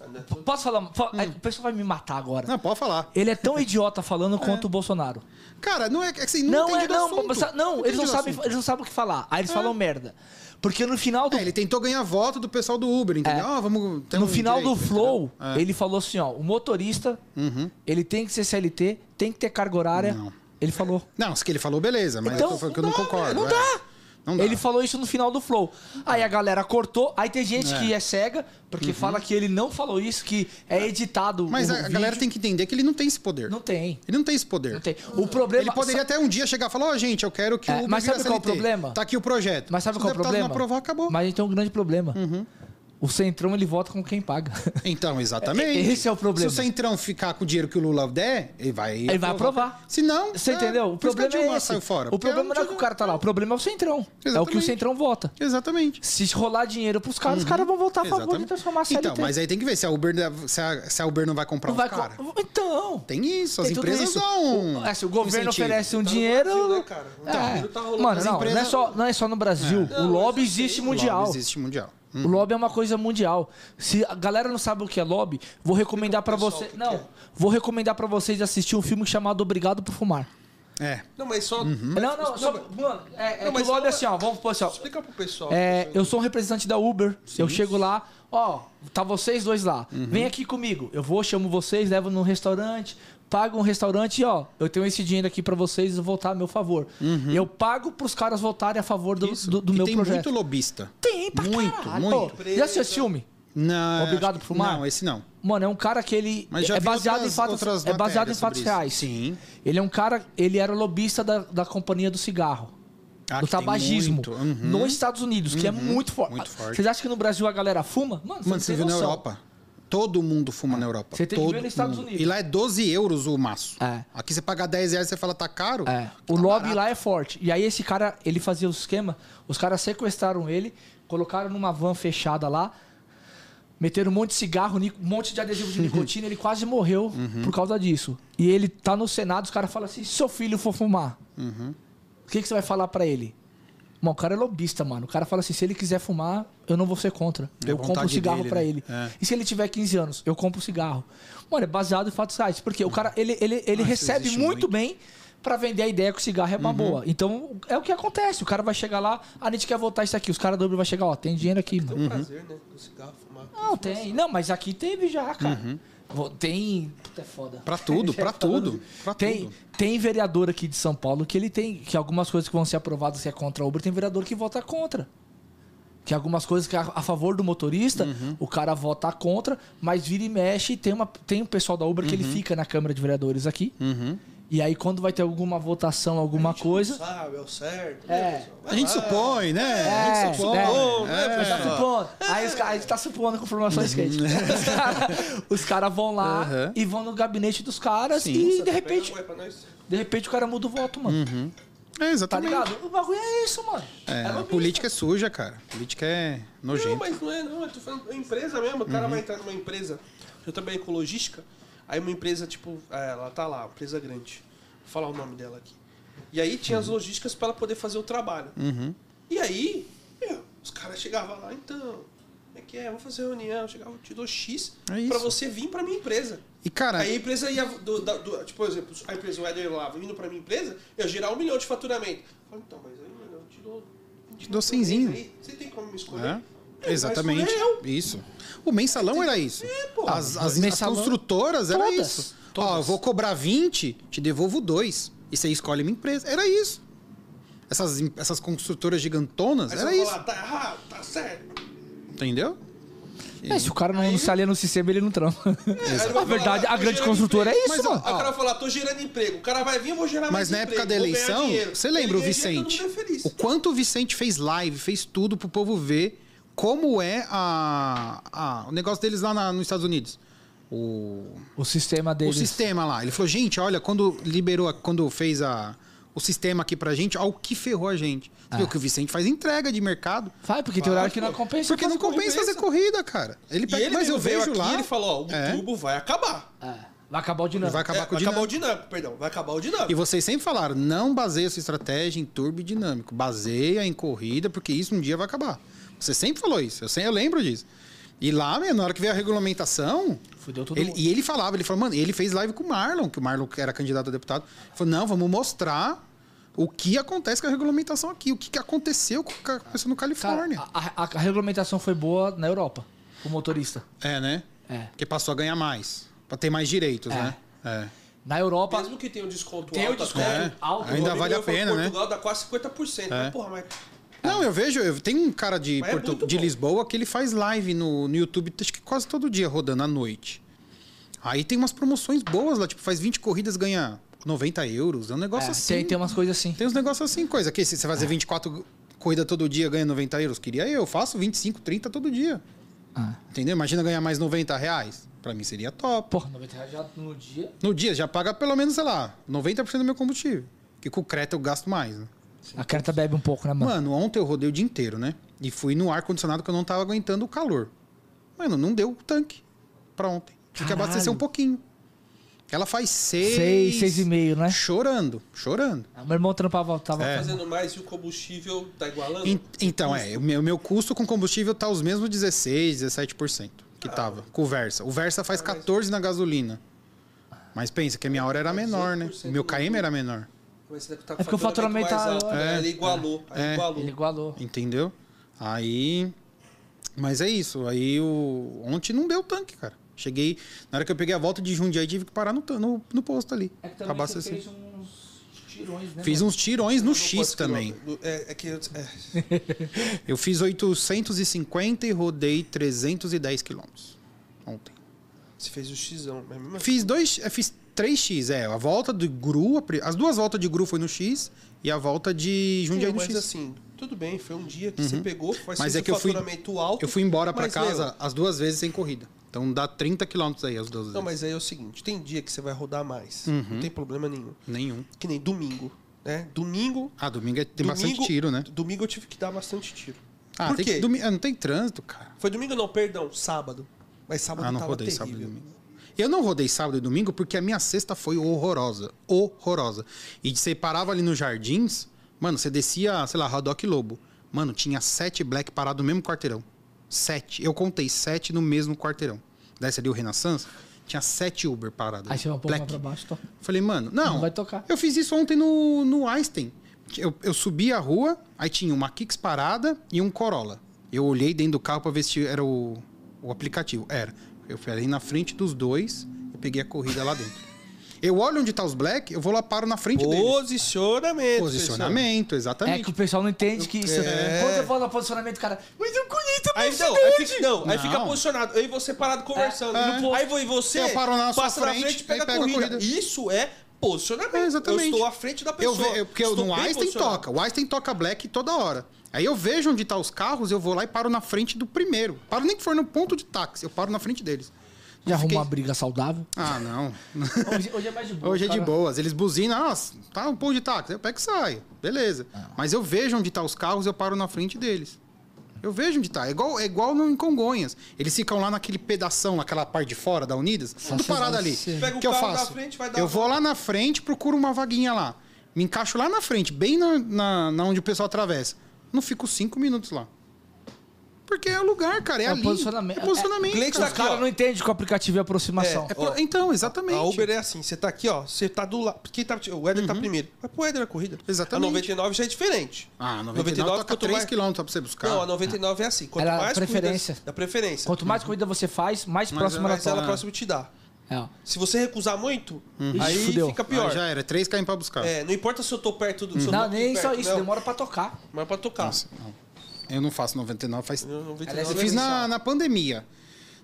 posso falar? Fa- é, O pessoal vai me matar agora. Não, pode falar. Ele é tão idiota falando quanto o Bolsonaro. Cara, não é, é que assim, não, Não, é do não, mas- não, eles não do sabem, assunto. eles não sabem o que falar. Aí eles falam merda. Porque no final do É, ele tentou ganhar voto do pessoal do Uber, entendeu? Ah, vamos ter no um final do direito, flow, entendeu? É. Uhum. ele falou assim, ó, o motorista, ele tem que ser CLT, tem que ter carga horária. Não. Ele falou. Não, se que ele falou, beleza, mas Então, eu tô eu não não concordo. não é. dá. Ele falou isso no final do flow. Aí a galera cortou. Aí tem gente É. que é cega, porque fala que ele não falou isso, que é editado. Mas o a, a galera vídeo. tem que entender que ele não tem esse poder. Não tem. Ele não tem esse poder. Não tem. O problema. Ele poderia até um dia chegar e falar, ó, gente, eu quero que É, o Uber mas sabe qual é o problema? Tá aqui o projeto. Mas sabe Se qual é o problema? não aprovar, acabou. Mas a gente tem um grande problema. O Centrão ele vota com quem paga. Então, exatamente. Esse é o problema. Se o Centrão ficar com o dinheiro que o Lula der, ele vai Ele vai aprovar. Se não, Você é, entendeu? O problema é esse. saiu fora. O porque problema não é que o cara tá lá. O problema é o Centrão. É o que o Exatamente. Centrão vota. Exatamente. Se rolar dinheiro pros caras, os caras vão votar a favor de Exatamente. transformar a CLT. Então, mas aí tem que ver se a Uber, se a, se a Uber não vai comprar Não vai caras. co- Então. Tem isso, as Tem empresas isso. dão. O, é, se o governo incentivo. oferece um Tá dinheiro. Brasil, né, cara? O É. dinheiro tá rolando. Mano, não, não, é empresas- só, não é só no Brasil. o lobby existe o mundial. Lobby existe mundial. Hum. O lobby é uma coisa mundial. Se a galera não sabe o que é lobby, vou recomendar pra pessoal você. que Não, que é. vou recomendar pra vocês assistir um filme chamado Obrigado por Fumar. É. Não, mas só. Não, não, só, mano, é, é Não, que mas o lobby é assim, ó, vamos pôr assim, ó. Explica pro pessoal. É, pessoal. eu sou um representante da Uber. Eu chego lá, ó, tá vocês dois lá. Vem aqui comigo. Eu vou, chamo vocês, levo num restaurante, pago um restaurante e, ó, eu tenho esse dinheiro aqui pra vocês votar a meu favor. Eu pago pros caras votarem a favor do, Isso. do, do meu tem projeto. muito lobista. Tem, pra Muito, caralho. muito. Pô, já assistiu esse filme? Não, Obrigado por fumar? Não, esse não. Mano, é um cara que ele Mas já é baseado outras- em fatos, outras é baseado em fatos reais. Sim. Ele é um cara, ele era lobista da, da companhia do cigarro. Ah, do tem tabagismo. Uhum. nos Estados Unidos, que é muito forte. muito forte. Vocês acham que no Brasil a galera fuma? Mano, você tem viu na. Europa? Todo mundo fuma na Europa. Você tem que Todo ver nos Estados mundo. Unidos. E lá é 12 euros o maço. É. Aqui você paga 10 reais e você fala, tá caro? É, Tá o lobby barato. lá é forte. E aí esse cara, ele fazia o esquema, os caras sequestraram ele, colocaram numa van fechada lá, meteram um monte de cigarro, um monte de adesivo de nicotina, ele quase morreu Uhum. por causa disso. E ele tá no Senado, os caras falam assim, se seu filho for fumar, Uhum. o que, que você vai falar pra ele? Mano, o cara é lobista, mano. O cara fala assim, se ele quiser fumar, eu não vou ser contra. É eu compro o vontade cigarro dele, pra né? ele. É. E se ele tiver 15 anos, eu compro o cigarro. Mano, é baseado em fatos reais. Porque o cara, ele, ele, ele Ah, isso recebe muito, muito. Uhum. bem pra vender a ideia que o cigarro é uma boa. Então, é o que acontece. O cara vai chegar lá, "Ah, a gente quer votar isso aqui. Os caras do Uber vai chegar, ó, tem dinheiro aqui, mano. Tem um prazer, né? Do cigarro fumar. Não, tem. Não, mas aqui teve já, cara. Uhum. Tem. Puta, é foda. Pra tudo, pra tudo, pra tem, tudo. tem vereador aqui de São Paulo que ele tem. Que algumas coisas que vão ser aprovadas que é contra a Uber, tem vereador que vota contra. Que algumas coisas que é a, favor do motorista, Uhum. o cara vota contra, mas vira e mexe. Tem, uma, tem um pessoal da Uber que ele fica na Câmara de Vereadores aqui. Uhum. E aí, quando vai ter alguma votação, alguma coisa. Sabe, é o certo. É. pessoal? A gente supõe, né? a gente supõe. é. Supõe, né, É. Mas tá supondo. Aí os caras, a gente tá supondo com informações quentes. Os caras cara vão lá Uhum. e vão no gabinete dos caras Sim. e de Pega repente, de repente o cara muda o voto, mano. É, Tá exatamente. ligado? O bagulho é isso, mano. É, a lobista. política é suja, cara. A política é Não, nojenta. mas não é, não. Eu tô falando é empresa mesmo. O cara Uhum. vai entrar numa empresa. Eu trabalhei com logística. Aí uma empresa, tipo, é, ela tá lá, empresa grande. Vou falar o nome dela aqui. E aí tinha as Uhum. logísticas pra ela poder fazer o trabalho. E aí, meu, os caras chegavam lá, então, como é que é? Vamos fazer reunião. Eu chegava, eu te dou X É pra você vir pra minha empresa. E, cara, Aí a empresa ia, do, da- do- tipo, por exemplo, a empresa, o lá, vindo pra minha empresa, eu ia gerar um milhão de faturamento. Eu falei, então, mas aí, mano, eu te dou... 20 dou cenzinho. Você tem como me escolher? É, exatamente. escolher eu. Isso. O mensalão era isso. pô. As, as, as Mensalão- construtoras era Todas, isso. Ó, todas. eu vou cobrar 20, te devolvo 2. E você escolhe minha empresa. Era isso. Essas, essas construtoras gigantonas, Aí era isso. falar, tá errado, tá certo. Entendeu? É, se o cara não se alia no sistema, ele não trampa. Ele vai A verdade, falar, a grande construtora é emprego. isso, Mas, ó, mano. Aí o cara vai falar, tô gerando emprego. O cara vai vir, eu vou gerar mais Mas na época emprego, da eleição, você Ele lembra o ganha dinheiro, Vicente? é feliz. O quanto o Vicente fez live, fez tudo pro povo ver como é a, a- o negócio deles lá na- nos Estados Unidos. O, O sistema o deles. sistema lá. Ele falou, gente, olha, quando liberou, quando fez a, o sistema aqui pra gente, olha o que ferrou a gente. Viu que o Vicente faz entrega de mercado. Vai, porque tem horário que não compensa. Porque não compensa corrida. fazer corrida, cara. Ele E pega, ele mas eu vejo aqui, lá. ele falou, ó, o É. tubo vai acabar. É, vai acabar o dinâmico. Vai acabar É, com o vai acabar o dinâmico. dinâmico, perdão. Vai acabar o dinâmico. E vocês sempre falaram, não baseia sua estratégia em turbo e dinâmico. Baseia em corrida, porque isso um dia vai acabar. Você sempre falou isso. Eu, sempre, eu lembro disso. E lá, meu, na hora que veio a regulamentação. Fudeu todo ele- mundo. e ele falava, ele falou, mano, ele fez live com o Marlon, que o Marlon era candidato a deputado. Ele falou, não, vamos mostrar o que acontece com a regulamentação aqui, o que, que aconteceu com o que aconteceu no Cara, Califórnia. a, a- a regulamentação foi boa na Europa, o motorista. É, né? É. Porque passou a ganhar mais. Pra ter mais direitos, É. né? É. Na Europa, Mesmo que tenha um desconto Tem o alto, desconto até, alto. Ainda amigo vale a pena, em né? Portugal dá quase 50%. Mas, porra, mas Não, eu vejo, eu, tem um cara de, é Porto- de bom. Lisboa que ele faz live no, no YouTube, acho que quase todo dia rodando à noite. Aí tem umas promoções boas lá, tipo, faz 20 corridas, ganha 90 euros. É um negócio é, assim. tem, tem umas coisas assim. Tem uns negócios assim, coisa. Que se você fazer 24 corridas todo dia, ganha 90 euros. Queria eu, faço 25, 30 todo dia. Ah. Entendeu? Imagina ganhar mais 90 reais. Pra mim seria top. Porra, 90 reais já no dia. No dia, já paga pelo menos, sei lá, 90% do meu combustível. Que com o Creta eu gasto mais, né? A carta bebe um pouco, né, mano? Mano, ontem eu rodei o dia inteiro, né? E fui no ar-condicionado que eu não tava aguentando o calor. Mano, não deu o tanque pra ontem. Tinha que abastecer um pouquinho. Ela faz seis... Seis, seis e meio, né? Chorando, chorando. Ah, Meu irmão trampava, tava É. fazendo mais e o combustível tá igualando? En- então, é, o meu, o meu custo com combustível tá os mesmos 16, 17% que tava com o Versa. O Versa faz 14 na gasolina. Mas pensa que a minha hora era menor, né? O meu KM era menor. Mas você tá É porque o faturamento tá- alto, né? É. Ele igualou. aí É. igualou. Ele igualou. Entendeu? Aí. Mas é isso. Aí o. Ontem não deu tanque, cara. Cheguei. Na hora que eu peguei a volta de Jundiaí, tive que parar no, no, no posto ali. É que você abastecer. fez uns tirões, né? Fiz uns tirões no X também. quilômetro. É, é que... eu- É. Eu fiz 850 e rodei 310 quilômetros. Ontem. Você fez o xão. Mas mesmo assim, Fiz dois. eu Fiz 3x, é. A volta do Gru. As duas voltas de Gru foi no X e a volta de Jundiaí no X. Uhum. assim, tudo bem, foi um dia que você pegou, faz Mas é que eu fui- alto. Eu fui embora pra mas, casa meu, as duas vezes sem corrida. Então dá 30 quilômetros aí as duas vezes. Não, mas aí é o seguinte, tem dia que você vai rodar mais. Uhum. Não tem problema nenhum. Nenhum. Que nem domingo, né? Domingo... Ah, domingo é- tem domingo, bastante tiro, né? Domingo eu tive que dar bastante tiro. Ah, Por tem quê? que- domi- ah, não tem trânsito, cara. Foi domingo não, perdão, sábado. Mas sábado Ah, não tava rodei terrível. sábado e domingo. Eu não rodei sábado e domingo porque a minha sexta foi horrorosa. Horrorosa. E você parava ali nos jardins, mano, você descia, sei lá, Radoc Lobo. Mano, tinha sete black parados no mesmo quarteirão. Sete. Eu contei sete no mesmo quarteirão. Desce ali o Renaissance, tinha sete Uber parados. Aí você vai um pouco Black. pra baixo, tô. Falei, mano, não. Não vai tocar. Eu fiz isso ontem no, no Einstein. Eu, eu subi a rua, aí tinha uma Kicks parada e um Corolla. Eu olhei dentro do carro pra ver se era o, o aplicativo. Era. Eu falei na frente dos dois e peguei a corrida lá dentro. Eu olho onde tá os Black, eu vou lá, paro na frente deles. Posicionamento. Posicionamento, É exatamente. que o pessoal não entende que isso. É. Quando eu falo posicionamento, cara. Mas eu conheço a Aí, não, velocidade. aí, fica, não, aí Não. fica posicionado. Eu e você parado conversando. É, é. Aí vou e você Eu paro na sua passa na frente, frente e pega, aí pega a, a corrida. corrida. Isso é posicionamento. É, exatamente. Eu estou à frente da Eu pessoa. ve, eu- porque eu, Estou no Einstein toca. O Einstein toca Black toda hora. Aí eu vejo onde tá os carros, eu vou lá e paro na frente do primeiro. Paro nem que for no ponto de táxi, eu paro na frente deles. Já arruma fiquei- uma briga saudável. Ah, não. Hoje, hoje é mais de boa. Hoje é de cara. boas. Eles buzinam, nossa, tá um ponto de táxi. Eu pego e saio. Beleza. Mas eu vejo onde tá os carros, eu paro na frente deles. Eu vejo onde tá. É igual, é igual no, em Congonhas. Eles ficam lá naquele pedação, naquela parte de fora da Unidas, tudo parado ali. o que eu faço? frente, eu vou lá na frente, procuro uma vaguinha lá. Me encaixo lá na frente, bem na, na, na onde o pessoal atravessa. Não fico cinco minutos lá. Porque é o lugar, cara. É, É o ali. posicionamento. É posicionamento. É, cliente cara. da ó. não entendem que o aplicativo é aproximação. É pro- Então, exatamente. A Uber é assim, você tá aqui, ó, você tá do lado. Quem tá, o Éder tá primeiro. Vai pro Éder a corrida. Uhum. Exatamente. A 99 já é diferente. Ah, 99, toca quanto 3 mais- km pra você buscar. Não, a 99 é assim. Quanto Ela é mais preferência. corridas- Da preferência. Quanto mais corrida você faz, mais Mas próxima ela- ela Mas ela Ah. próximo te dá. É. Se você recusar muito, Uhum. aí fudeu. fica Aí pior. já era, 3 km pra buscar. É, não importa se eu tô perto do. eu Não, nem só perto, isso, não. demora pra tocar. Mas pra tocar. Nossa, não. Eu não faço 99, faz... Eu, 99, Aliás, Eu é fiz na, na pandemia.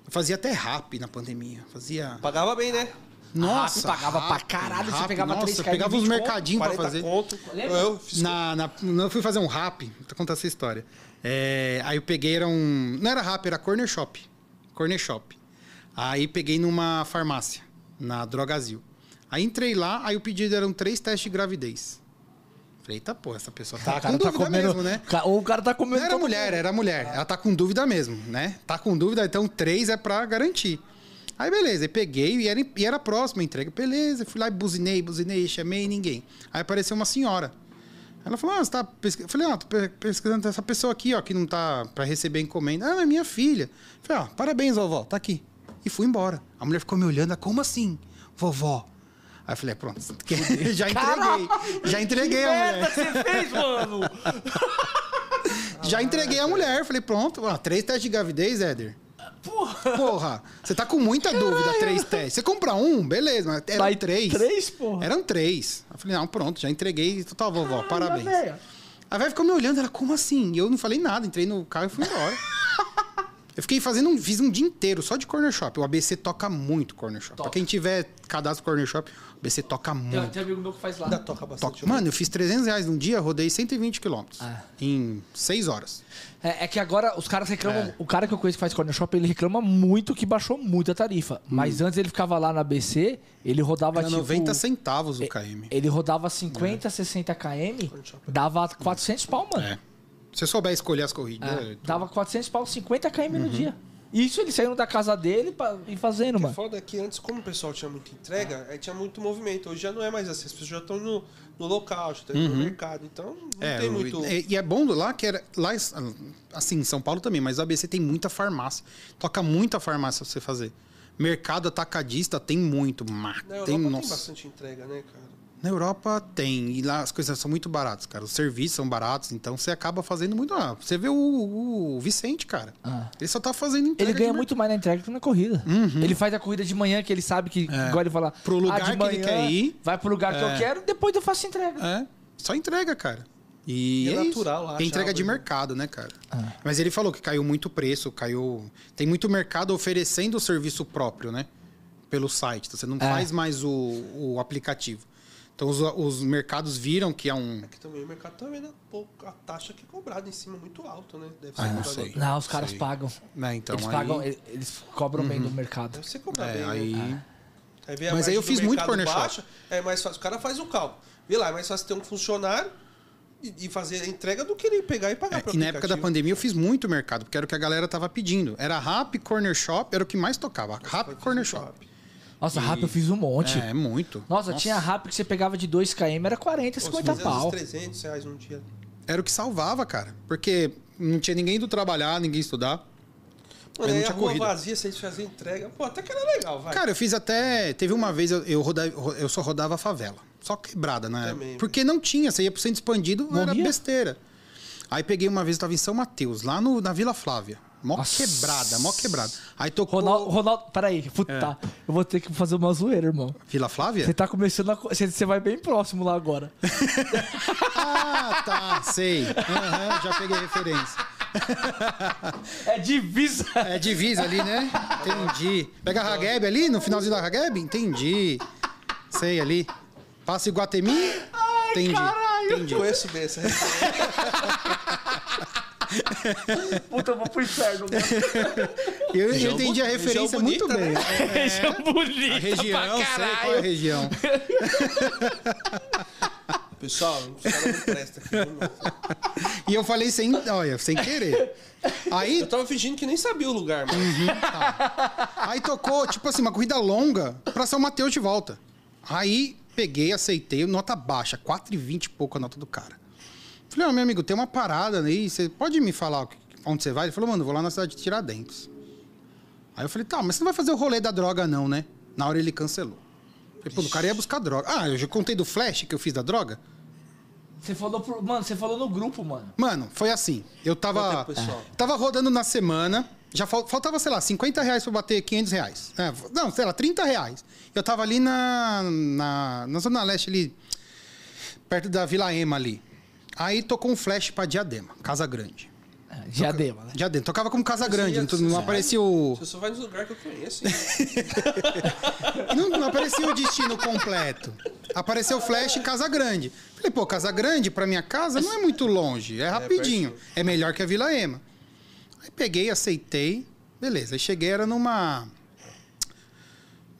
Eu fazia até rap na pandemia. Fazia... Pagava bem, né? Nossa, pagava pra rap, caralho, você rap, pegava nossa, 3 eu km, pegava uns 20 conto, mercadinhos pra 40 fazer. conto. Eu fiz Na, na, não, eu fui fazer um rap, vou contar essa história. É, aí eu peguei, era um. Não era rap, era corner shop. Corner shop. Aí peguei numa farmácia, na Drogazil. Aí entrei lá, aí o pedido eram três testes de gravidez. Falei, eita, pô, essa pessoa tá com tá dúvida comendo. mesmo, né? Ou o cara tá comendo. Não era mulher, mundo. era mulher. Ela tá com dúvida mesmo, né? Tá com dúvida, então três é pra garantir. Aí beleza, aí peguei e era, e era próximo a entrega. Beleza, fui lá e buzinei, buzinei, chamei ninguém. Aí apareceu uma senhora. Ela falou, ah, você tá pesquisando. Eu falei, ah, tô pe- pesquisando essa pessoa aqui, ó, que não tá pra receber encomenda. Ah, é minha filha. Eu falei, ah, parabéns, vovó, tá aqui. E fui embora. A mulher ficou me olhando, "Ah, como assim, vovó? Aí eu falei, "Ah, pronto, já entreguei. Já entreguei a mulher. que você fez, mano? Já entreguei a mulher. Falei, pronto, ó, três testes de gravidez, Éder. Porra. Porra, você tá com muita dúvida, três testes. Você compra um, beleza, mas eram Vai três. Três, porra. Eram três. Eu falei, não, pronto, já entreguei. Total, vovó, parabéns. A véia. A velha ficou me olhando, ela, como assim? E eu não falei nada, entrei no carro e fui embora. Eu fiquei fazendo um, fiz um dia inteiro só de corner shop. O ABC toca muito corner shop. Pra quem tiver cadastro corner shop, o ABC toca Tem, muito. tem amigo meu que faz lá. Ainda toca bastante. Toca. Mano, eu fiz 300 reais num dia, rodei 120 quilômetros. Ah. Em 6 horas. É, é que agora os caras reclamam. É. O cara que eu conheço que faz corner shop, ele reclama muito que baixou muito a tarifa. Mas antes ele ficava lá na BC, ele rodava Hum. Era tipo. 90 centavos o KM. Ele rodava 50, 60 km, dava 400 pau, mano. É. Se você souber escolher as corridas. É, é, dava 400 pau, 50 km Uhum. no dia. Isso ele saindo da casa dele pra ir fazendo, O mano. foda é que antes, como o pessoal tinha muita entrega, aí tinha muito movimento. Hoje já não é mais assim. As pessoas já estão no, no local, já estão no mercado. Então não É, tem muito. é, e é bom lá que era. Lá, assim, em São Paulo também, mas o ABC tem muita farmácia. Toca muita farmácia pra você fazer. Mercado atacadista tem muito. Europa tem, tem, bastante entrega, né, cara? Na Europa tem. E lá as coisas são muito baratas, cara. Os serviços são baratos, então você acaba fazendo muito. Ah, você vê o, o Vicente, cara. Ah. Ele só tá fazendo entrega. Ele ganha de muito mais na entrega que na corrida. Ele faz a corrida de manhã, que ele sabe que, igual ele fala, É. Pro lugar ah, de que ele quer ir. Vai pro lugar que eu É. quero, depois eu faço entrega. É, só entrega, cara. E, E é é isso. natural lá, É entrega de mercado, né, cara? Mas ele falou que caiu muito preço, caiu. Tem muito mercado oferecendo o serviço próprio, né? Pelo site. Então, você não É. faz mais o, o aplicativo. Então os, os mercados viram que é um. Aqui também o mercado também dá pouco. A taxa que é cobrada em cima é muito alta, né? Deve ser Ah, não sei. Não, os caras Sei. pagam. Então, eles aí- pagam, eles, cobram bem do mercado. Deve ser cobrado É, bem, aí. né? Aí a Mas aí eu fiz muito corner shop. baixa, É mais fácil. O cara faz o cálculo. Vê lá, é mais fácil ter um funcionário e, e fazer a entrega do que ele pegar e pagar É, e na época da pandemia eu fiz muito mercado, porque era o que a galera tava pedindo. Era Rap, Corner Shop, era o que mais tocava. Rap, Corner Shop. Nossa, rap eu fiz um monte. É, muito. Nossa, tinha rap que você pegava de 2 km, era 40, Pô, 50 se fizer uns pau. 300 reais um dia. Era o que salvava, cara. Porque não tinha ninguém indo trabalhar, ninguém estudar. Mano, não aí a tinha rua corrida. vazia, se eles fazerem entrega. Pô, até que era legal, vai. Cara, eu fiz até. Teve uma vez eu, eu, rodava, eu só rodava a favela. Só quebrada, né? Também, Porque não tinha, você ia pro centro expandido, era Morria? besteira. Aí peguei uma vez, eu tava em São Mateus, lá no, na Vila Flávia. Mó Nossa. quebrada, mó quebrada. Aí tocou. Ronaldo, Ronaldo, peraí, puta, É. tá. eu vou ter que fazer uma zoeira, irmão. Vila Flávia? Você tá começando a. Você, vai bem próximo lá agora. Ah, tá, sei. Aham, já peguei referência. É divisa. É divisa ali, né? Entendi. Pega a Hageb ali, no finalzinho da Hageb? Entendi. Sei ali. Passa Iguatemi? Entendi. Entendi. Conheço bem essa Puta, eu vou pro inferno. Eu, eu entendi a referência região muito bonita, bem. né? Região bonita. A região, pra sei qual é a região. Pessoal, os caras não prestam. aqui. E eu falei sem, olha, sem querer. Aí, Eu tava fingindo que nem sabia o lugar, mano. aí tocou, tipo assim, uma corrida longa pra São Mateus de volta. Aí peguei, aceitei, nota baixa, 4,20 e pouco a nota do cara. Falei, ó, meu amigo, tem uma parada aí, você pode me falar onde você vai? Ele falou, mano, vou lá na cidade de Tiradentes. Aí eu falei, tá, mas você não vai fazer o rolê da droga não, né? Na hora ele cancelou. Falei, pô, o cara ia buscar droga. Ah, eu já contei do flash que eu fiz da droga? Você falou pro. Mano, você falou no grupo, mano. Mano, foi assim. Eu tava. Tempo? Tava rodando na semana. Já fal- faltava, sei lá, 50 reais pra bater 500 reais. É, não, sei lá, 30 reais. Eu tava ali na, na, na Zona Leste, ali, perto da Vila Ema ali. Aí tocou um flash pra Diadema, Casa Grande. É, Diadema, né? Diadema, tocava como Casa Grande, não, não aparecia o. Você só vai nos lugares que eu conheço. Não, não aparecia o destino completo. Apareceu flash Casa Grande. Falei, pô, Casa Grande pra minha casa não é muito longe, é rapidinho. É melhor que a Vila Ema. Aí peguei, aceitei. Beleza, aí cheguei, era numa.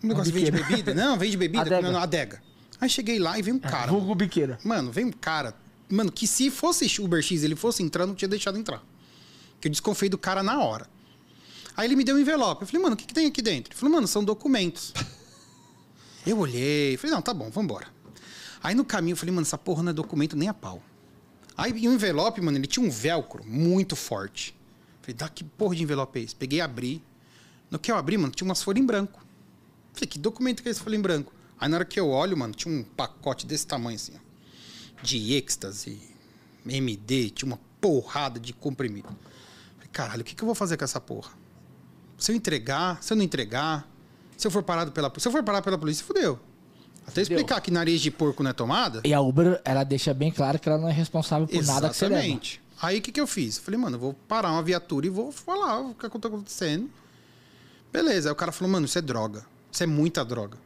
Um negócio vende bebida? Não, vende bebida? Adega. Não, não, adega. Aí cheguei lá e veio um cara. Vulgo biqueira. Mano, veio um cara. Mano, que se fosse Uber X ele fosse entrar, não tinha deixado entrar. Que eu desconfiei do cara na hora. Aí ele me deu um envelope. Eu falei, mano, o que, que tem aqui dentro? Ele falou, mano, são documentos. Eu olhei, falei, não, tá bom, vambora. Aí no caminho eu falei, mano, essa porra não é documento nem a pau. Aí o envelope, mano, ele tinha um velcro muito forte. Falei, dá que porra de envelope é esse? Peguei e abri. No que eu abri, mano, tinha umas folhas em branco. Falei, que documento que é esse folha em branco? Aí na hora que eu olho, mano, tinha um pacote desse tamanho assim, ó. De êxtase, MD, tinha uma porrada de comprimido. Falei, caralho, o que, que eu vou fazer com essa porra? Se eu entregar, se eu não entregar, se eu for parado pela Se eu for parado pela polícia, fudeu. Até explicar que nariz de porco não é tomada. E a Uber, ela deixa bem claro que ela não é responsável por nada que você leva. Exatamente. Aí o que, que eu fiz? Eu falei, mano, eu vou parar uma viatura e vou falar o que está acontecendo. Beleza. Aí o cara falou, mano, isso é droga. Isso é muita droga.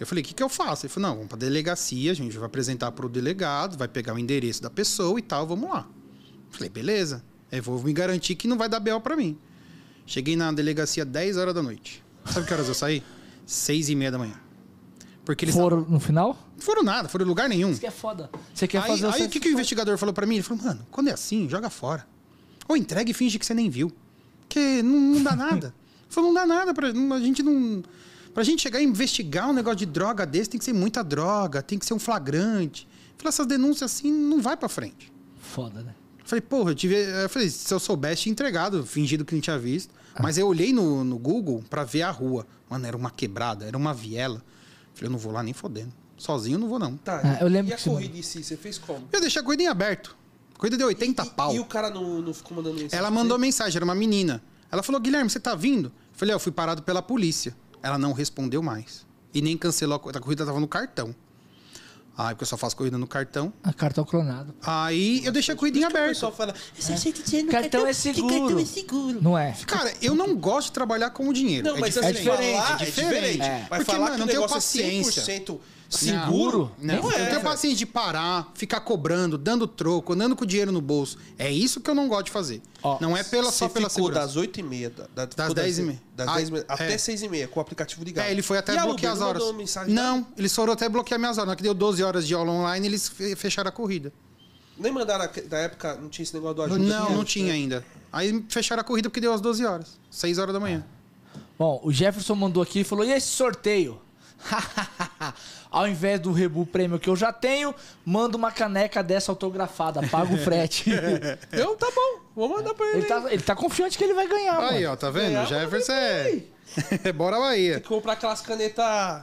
Eu falei, o que, que eu faço? Ele falou, não, vamos pra delegacia, a gente vai apresentar pro delegado, vai pegar o endereço da pessoa e tal, vamos lá. Eu falei, beleza. Eu vou me garantir que não vai dar BO pra mim. Cheguei na delegacia 10 horas da noite. Sabe que horas eu saí? 6 e meia da manhã. Porque eles Foram no final? não foram nada, foram em lugar nenhum. Isso que é foda. Você quer Aí, fazer aí seu- o que, que o investigador falou pra mim? Ele falou, mano, quando é assim, joga fora. Ou entrega e finge que você nem viu. Porque não, não dá nada. Ele falou, não dá nada pra não- a gente não. Pra gente chegar e investigar um negócio de droga desse, tem que ser muita droga, tem que ser um flagrante. Falei, essas denúncias assim não vai pra frente. Foda, né? Falei, porra, eu tive. Eu falei, se eu soubesse, tinha entregado, fingido que não tinha visto. Mas eu olhei no, no Google pra ver a rua. Mano, era uma quebrada, era uma viela. Falei, eu não vou lá nem fodendo. Sozinho eu não vou, não. Tá, Ah, eu lembro e a que você corrida em si, você fez como? Eu deixei a corrida em aberto. A corrida deu 80 e, pau. E o cara não, não ficou mandando mensagem? Ela mandou mensagem, era uma menina. Ela falou, Guilherme, você tá vindo? Eu falei, "É, eu fui parado pela polícia. Ela não respondeu mais. E nem cancelou a corrida. A corrida tava no cartão. Ah, porque eu só faço corrida no cartão. A cartão clonado. Aí eu deixei a corrida em Por isso que O pessoal fala, "Esse você tá dizendo Cartão é que seguro. cartão é seguro. Não é? Cara, eu não gosto de trabalhar com o dinheiro. Não, mas é assim, diferente. falar é diferente. É. Mas Porque, falar mano, que não tenho negócio paciência. é 100% Seguro? Não, não, eu é. tenho velho. paciência de parar, ficar cobrando, dando troco, andando com o dinheiro no bolso. É isso que eu não gosto de fazer. Ó, não é pela, só pela ficou segurança. das 8h30, da, da, Das ficou 10h30. Das Ah, 10h30 até é. 6h30, com o aplicativo ligado. É, ele foi até E a bloquear as não horas. mandou mensagem, não, eles foram até bloquear minhas horas. Na hora que deu 12 horas de aula online, eles fe- fecharam a corrida. Nem mandaram, da época, não tinha esse negócio do ajuda. não, né? não tinha ainda. Aí fecharam a corrida porque deu às 12 horas. 6 horas da manhã. Bom, o Jefferson mandou aqui e falou: e esse sorteio? Ao invés do Rebu Prêmio que eu já tenho, manda uma caneca dessa autografada, paga o frete. Eu, tá bom, vou mandar pra ele. ele, tá, ele tá confiante que ele vai ganhar, Aí, mano. ó, tá vendo? Ganhar, O Jefferson é. Bora Bahia. Tem que comprar aquelas canetas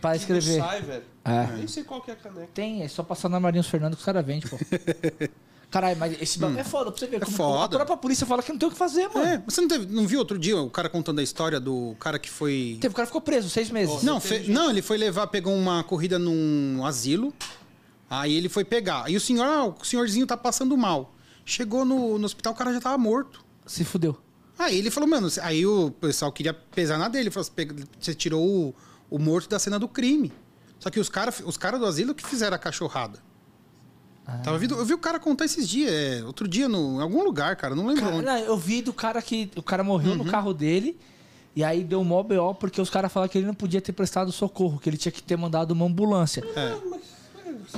Pra escrever. não sai, velho. É. Nem sei qual que é a caneca. Tem, é só passar na Marinhos Fernando que os caras vendem, pô. Caralho, mas esse bagulho é foda pra você ver. como foda. A própria polícia fala que não tem o que fazer, mano. É, você não, teve- não viu outro dia o cara contando a história do cara que foi. Teve, o cara ficou preso seis meses. Não, fe- não, ele foi levar, pegou uma corrida num asilo. Aí ele foi pegar. E o senhor, ah, o senhorzinho tá passando mal. Chegou no, no hospital, o cara já tava morto. Se fudeu. Aí ele falou, mano, aí o pessoal queria pesar na dele. Ele falou, você tirou o, o morto da cena do crime. Só que os caras os cara do asilo que fizeram a cachorrada. Tava vindo, eu vi o cara contar esses dias, é, outro dia, no, em algum lugar, cara, não lembro Cara, onde. não, eu vi do cara que. O cara morreu Uhum. no carro dele. E aí deu mó BO porque os caras falaram que ele não podia ter prestado socorro, que ele tinha que ter mandado uma ambulância. É.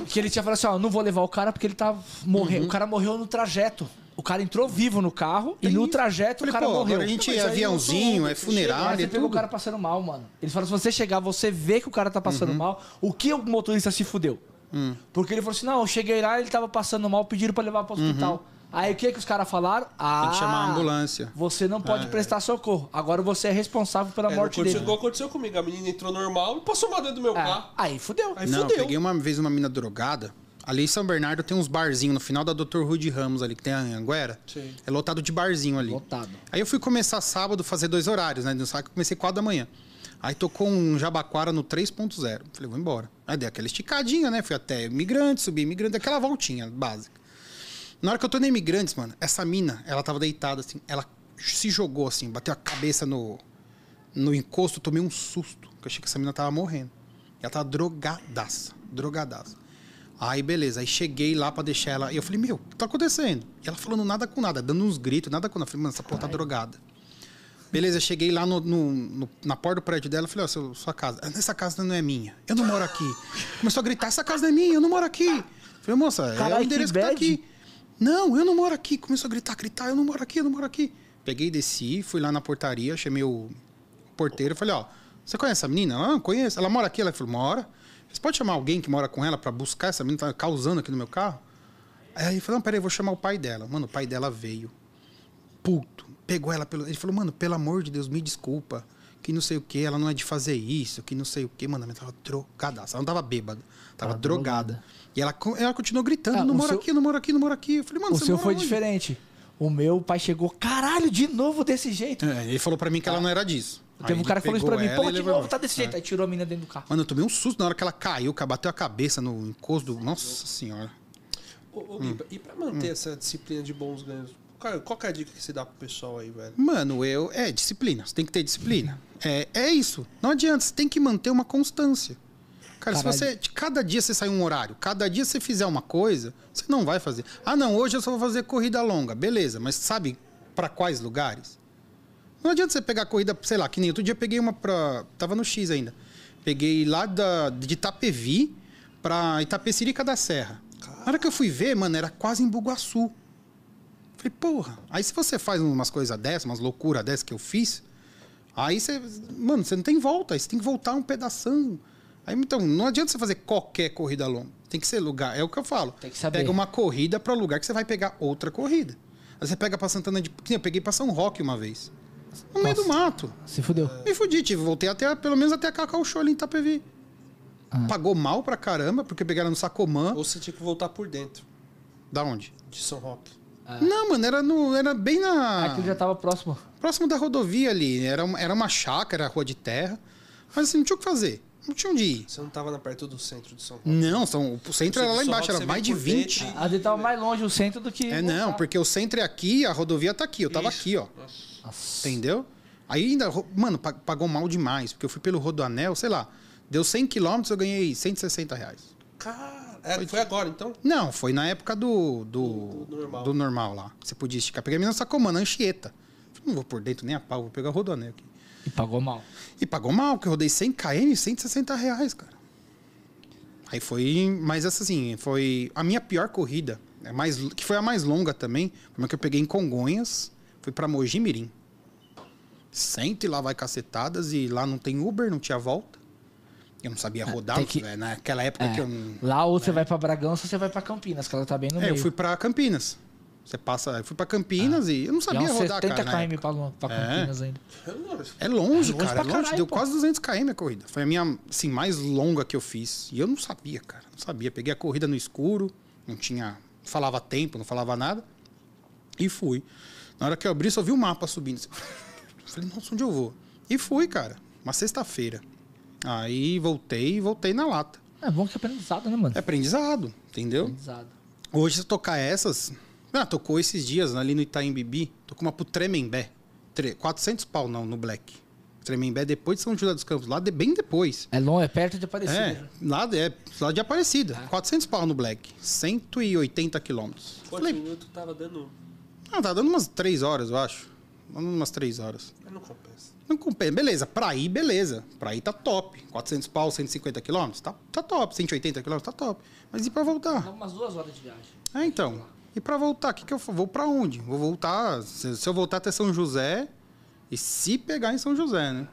Que ele tinha falado assim, ó, não vou levar o cara porque ele tá morrendo. Uhum. O cara morreu no trajeto. O cara entrou vivo no carro e no trajeto Falei, o cara pô, morreu. agora a gente é aviãozinho, é Aí funerária, você pegou o cara passando mal, mano. Eles falaram, se você chegar, você vê que o cara tá passando Uhum. mal, o que o motorista se fudeu? Hum. Porque ele falou assim, não, eu cheguei lá, ele tava passando mal, pediram pra levar pro hospital. Aí o que que os caras falaram? Ah, Uhum. Tem que chamar a ambulância. Você não pode prestar socorro. Agora você é responsável pela É, morte aconteceu, dele. igual aconteceu comigo. A menina entrou normal e passou mal dentro do meu É, carro. Aí fudeu. Aí Não, eu fudeu. peguei uma vez uma mina drogada. Ali em São Bernardo tem uns barzinhos no final da Dr. Rude Ramos ali, que tem a Anguera. Sim. É lotado de barzinho ali. Lotado. Aí eu fui começar sábado, fazer dois horários, né? No sábado eu comecei 4 da manhã. Aí tocou um Jabaquara no 3.0. Falei, vou embora. Aí dei aquela esticadinha, né? Fui até Imigrante, subi Imigrante, aquela voltinha básica. Na hora que eu tô na Imigrantes, mano, essa mina, ela tava deitada assim, ela se jogou assim, bateu a cabeça no, no encosto, eu tomei um susto, que eu achei que essa mina tava morrendo. Ela tava drogadaça, drogadaça. Aí, beleza, aí cheguei lá pra deixar ela. E eu falei, meu, o que tá acontecendo? E ela falando nada com nada, dando uns gritos, nada com nada. Eu falei, mano, essa porra tá drogada. Beleza, cheguei lá no, no- no- na porta do prédio dela, falei, ó, seu- sua casa. "Ah, Essa casa não é minha. Eu não moro aqui. Começou a gritar, essa casa não é minha, eu não moro aqui. Falei, moça, é Caralho, o endereço que que, tá aqui. Não, eu não moro aqui. Começou a gritar, gritar, eu não moro aqui, eu não moro aqui. Peguei, desci, fui lá na portaria, chamei o porteiro, falei, ó, você conhece essa menina? Ela, ah, conheço. Ela mora aqui? Ela falou, mora. Você pode chamar alguém que mora com ela pra buscar essa menina, tá causando aqui no meu carro? Aí ele falou, não, peraí, vou chamar o pai dela. Mano, o pai dela veio. Puto. Pegou ela pelo. Ele falou, mano, pelo amor de Deus, me desculpa. Que não sei o que, ela não é de fazer isso, que não sei o que. Mano, ela tava drogadaça. Ela não tava bêbada. Tava Tava drogada. drogada. E ela, ela continuou gritando: Ah, não o mora seu- aqui, não mora aqui, não mora aqui. Eu falei, mano, O você seu mora foi onde? diferente. O meu pai chegou, caralho, de novo desse jeito. É, ele falou pra mim que ela não era disso. Teve um cara que falou isso pra mim, pô, de levou novo, tá desse jeito. Aí tirou a menina dentro do carro. Mano, eu tomei um susto na hora que ela caiu, que bateu a cabeça no encosto do. Nossa senhora. Ô, ô, Biba, e pra manter essa disciplina de bons ganhos? Qual, qual que é a dica que você dá pro pessoal aí, velho? Mano, eu. É, disciplina. Você tem que ter disciplina. É, é isso. Não adianta, você tem que manter uma constância. Cara, Caralho. se você. de Cada dia você sai um horário, cada dia você fizer uma coisa, você não vai fazer. Ah, não, hoje eu só vou fazer corrida longa. Beleza, mas sabe pra quais lugares? Não adianta você pegar corrida, sei lá, que nem outro dia eu peguei uma pra. Tava no X ainda. Peguei lá da, de Itapevi pra Itapecirica da Serra. Na hora que eu fui ver, mano, era quase em Bugaçu. Falei, porra. Aí se você faz umas coisas dessas, umas loucuras dessas que eu fiz, aí você. Mano, você não tem volta. Aí você tem que voltar um pedação. Aí, então, não adianta você fazer qualquer corrida longa. Tem que ser lugar. É o que eu falo. Tem que saber. Pega uma corrida para lugar que você vai pegar outra corrida. Aí você pega pra Santana de. Eu peguei pra São Roque uma vez. No meio Nossa. do mato. Se fudeu. Me fudi, tive, voltei até, pelo menos até a Cacau Show ali em Itapevi. Ah. Pagou mal pra caramba, porque pegaram no Sacomã. Ou você tinha que voltar por dentro Da onde? de São Roque? Não, mano, era, no, era bem na. Aquilo já tava próximo. Próximo da rodovia ali. Era, uma- era uma chácara, rua de terra. Mas assim, não tinha o que fazer. Não tinha onde ir. Você não tava na perto do centro de São Roque? Não, são, o centro Você era lá embaixo, era mais de por 20. dentro A dele tava mais longe o centro do que. É, não, porque o centro é aqui, a rodovia tá aqui. Eu tava Isso. aqui, ó. Nossa. Entendeu? Aí ainda, mano, pa- pagou mal demais, porque eu fui pelo Rodoanel, sei lá, deu 100 quilômetros, eu ganhei 160 reais. Cara, é, foi agora então? Não, foi na época do. Do, Do- do normal. do normal lá. Você podia esticar. Peguei a menina Sacomã, na Anchieta. Falei, não vou por dentro nem a pau, vou pegar o Rodoanel aqui. E pagou mal. E pagou mal, porque eu rodei 100 km, 160 reais, cara. Aí foi. Mas essa assim, foi a minha pior corrida. É mais, que foi a mais longa também. Foi uma que eu peguei em Congonhas. Fui pra Mogi Mirim. Sente lá vai cacetadas e lá não tem Uber, não tinha volta. Eu não sabia rodar, tem que- velho. Naquela época É. que eu não. Lá ou você vai pra Bragança ou você vai pra Campinas, que ela tá bem no É, meio. eu fui pra Campinas. Você passa. Eu fui pra Campinas e eu não é sabia uns rodar, 70 cara. na km época. pra, É. Campinas ainda. É longe, É longe cara. É longe. caralho, Deu pô. quase 200 km a corrida. Foi a minha, assim, mais longa que eu fiz. E eu não sabia, cara. Não sabia. Peguei a corrida no escuro. Não tinha... Falava tempo, não falava nada. E fui. Na hora que eu abri, só vi o mapa subindo. Falei, nossa, onde eu vou? E fui, cara. Uma sexta-feira. Aí voltei e voltei na lata. É bom que é aprendizado, né, mano? É aprendizado, entendeu? Aprendizado. Hoje, se eu tocar essas... Ah, tocou esses dias ali no Itaim Bibi. Tocou uma pro Tremembé. Tre- 400 pau não, no Black. Tremembé depois de São José dos Campos. Lá de, bem depois. É longe, é perto de Aparecida. É, lá, é, lá de Aparecida. 400 pau no Black. 180 quilômetros. Quantos Falei, minutos tava dando? ah, tá dando umas 3 horas, eu acho. Dando umas 3 horas. Mas não compensa. Não compensa. Beleza, pra ir, beleza. Pra ir tá top. 400 pau, 150 quilômetros, tá, tá top. 180 quilômetros, tá top. Mas e pra voltar? Dá umas duas horas de viagem. É, então. E pra voltar, o que, que eu vou pra onde? Vou voltar. Se, se eu voltar até São José, e se pegar em São José, né?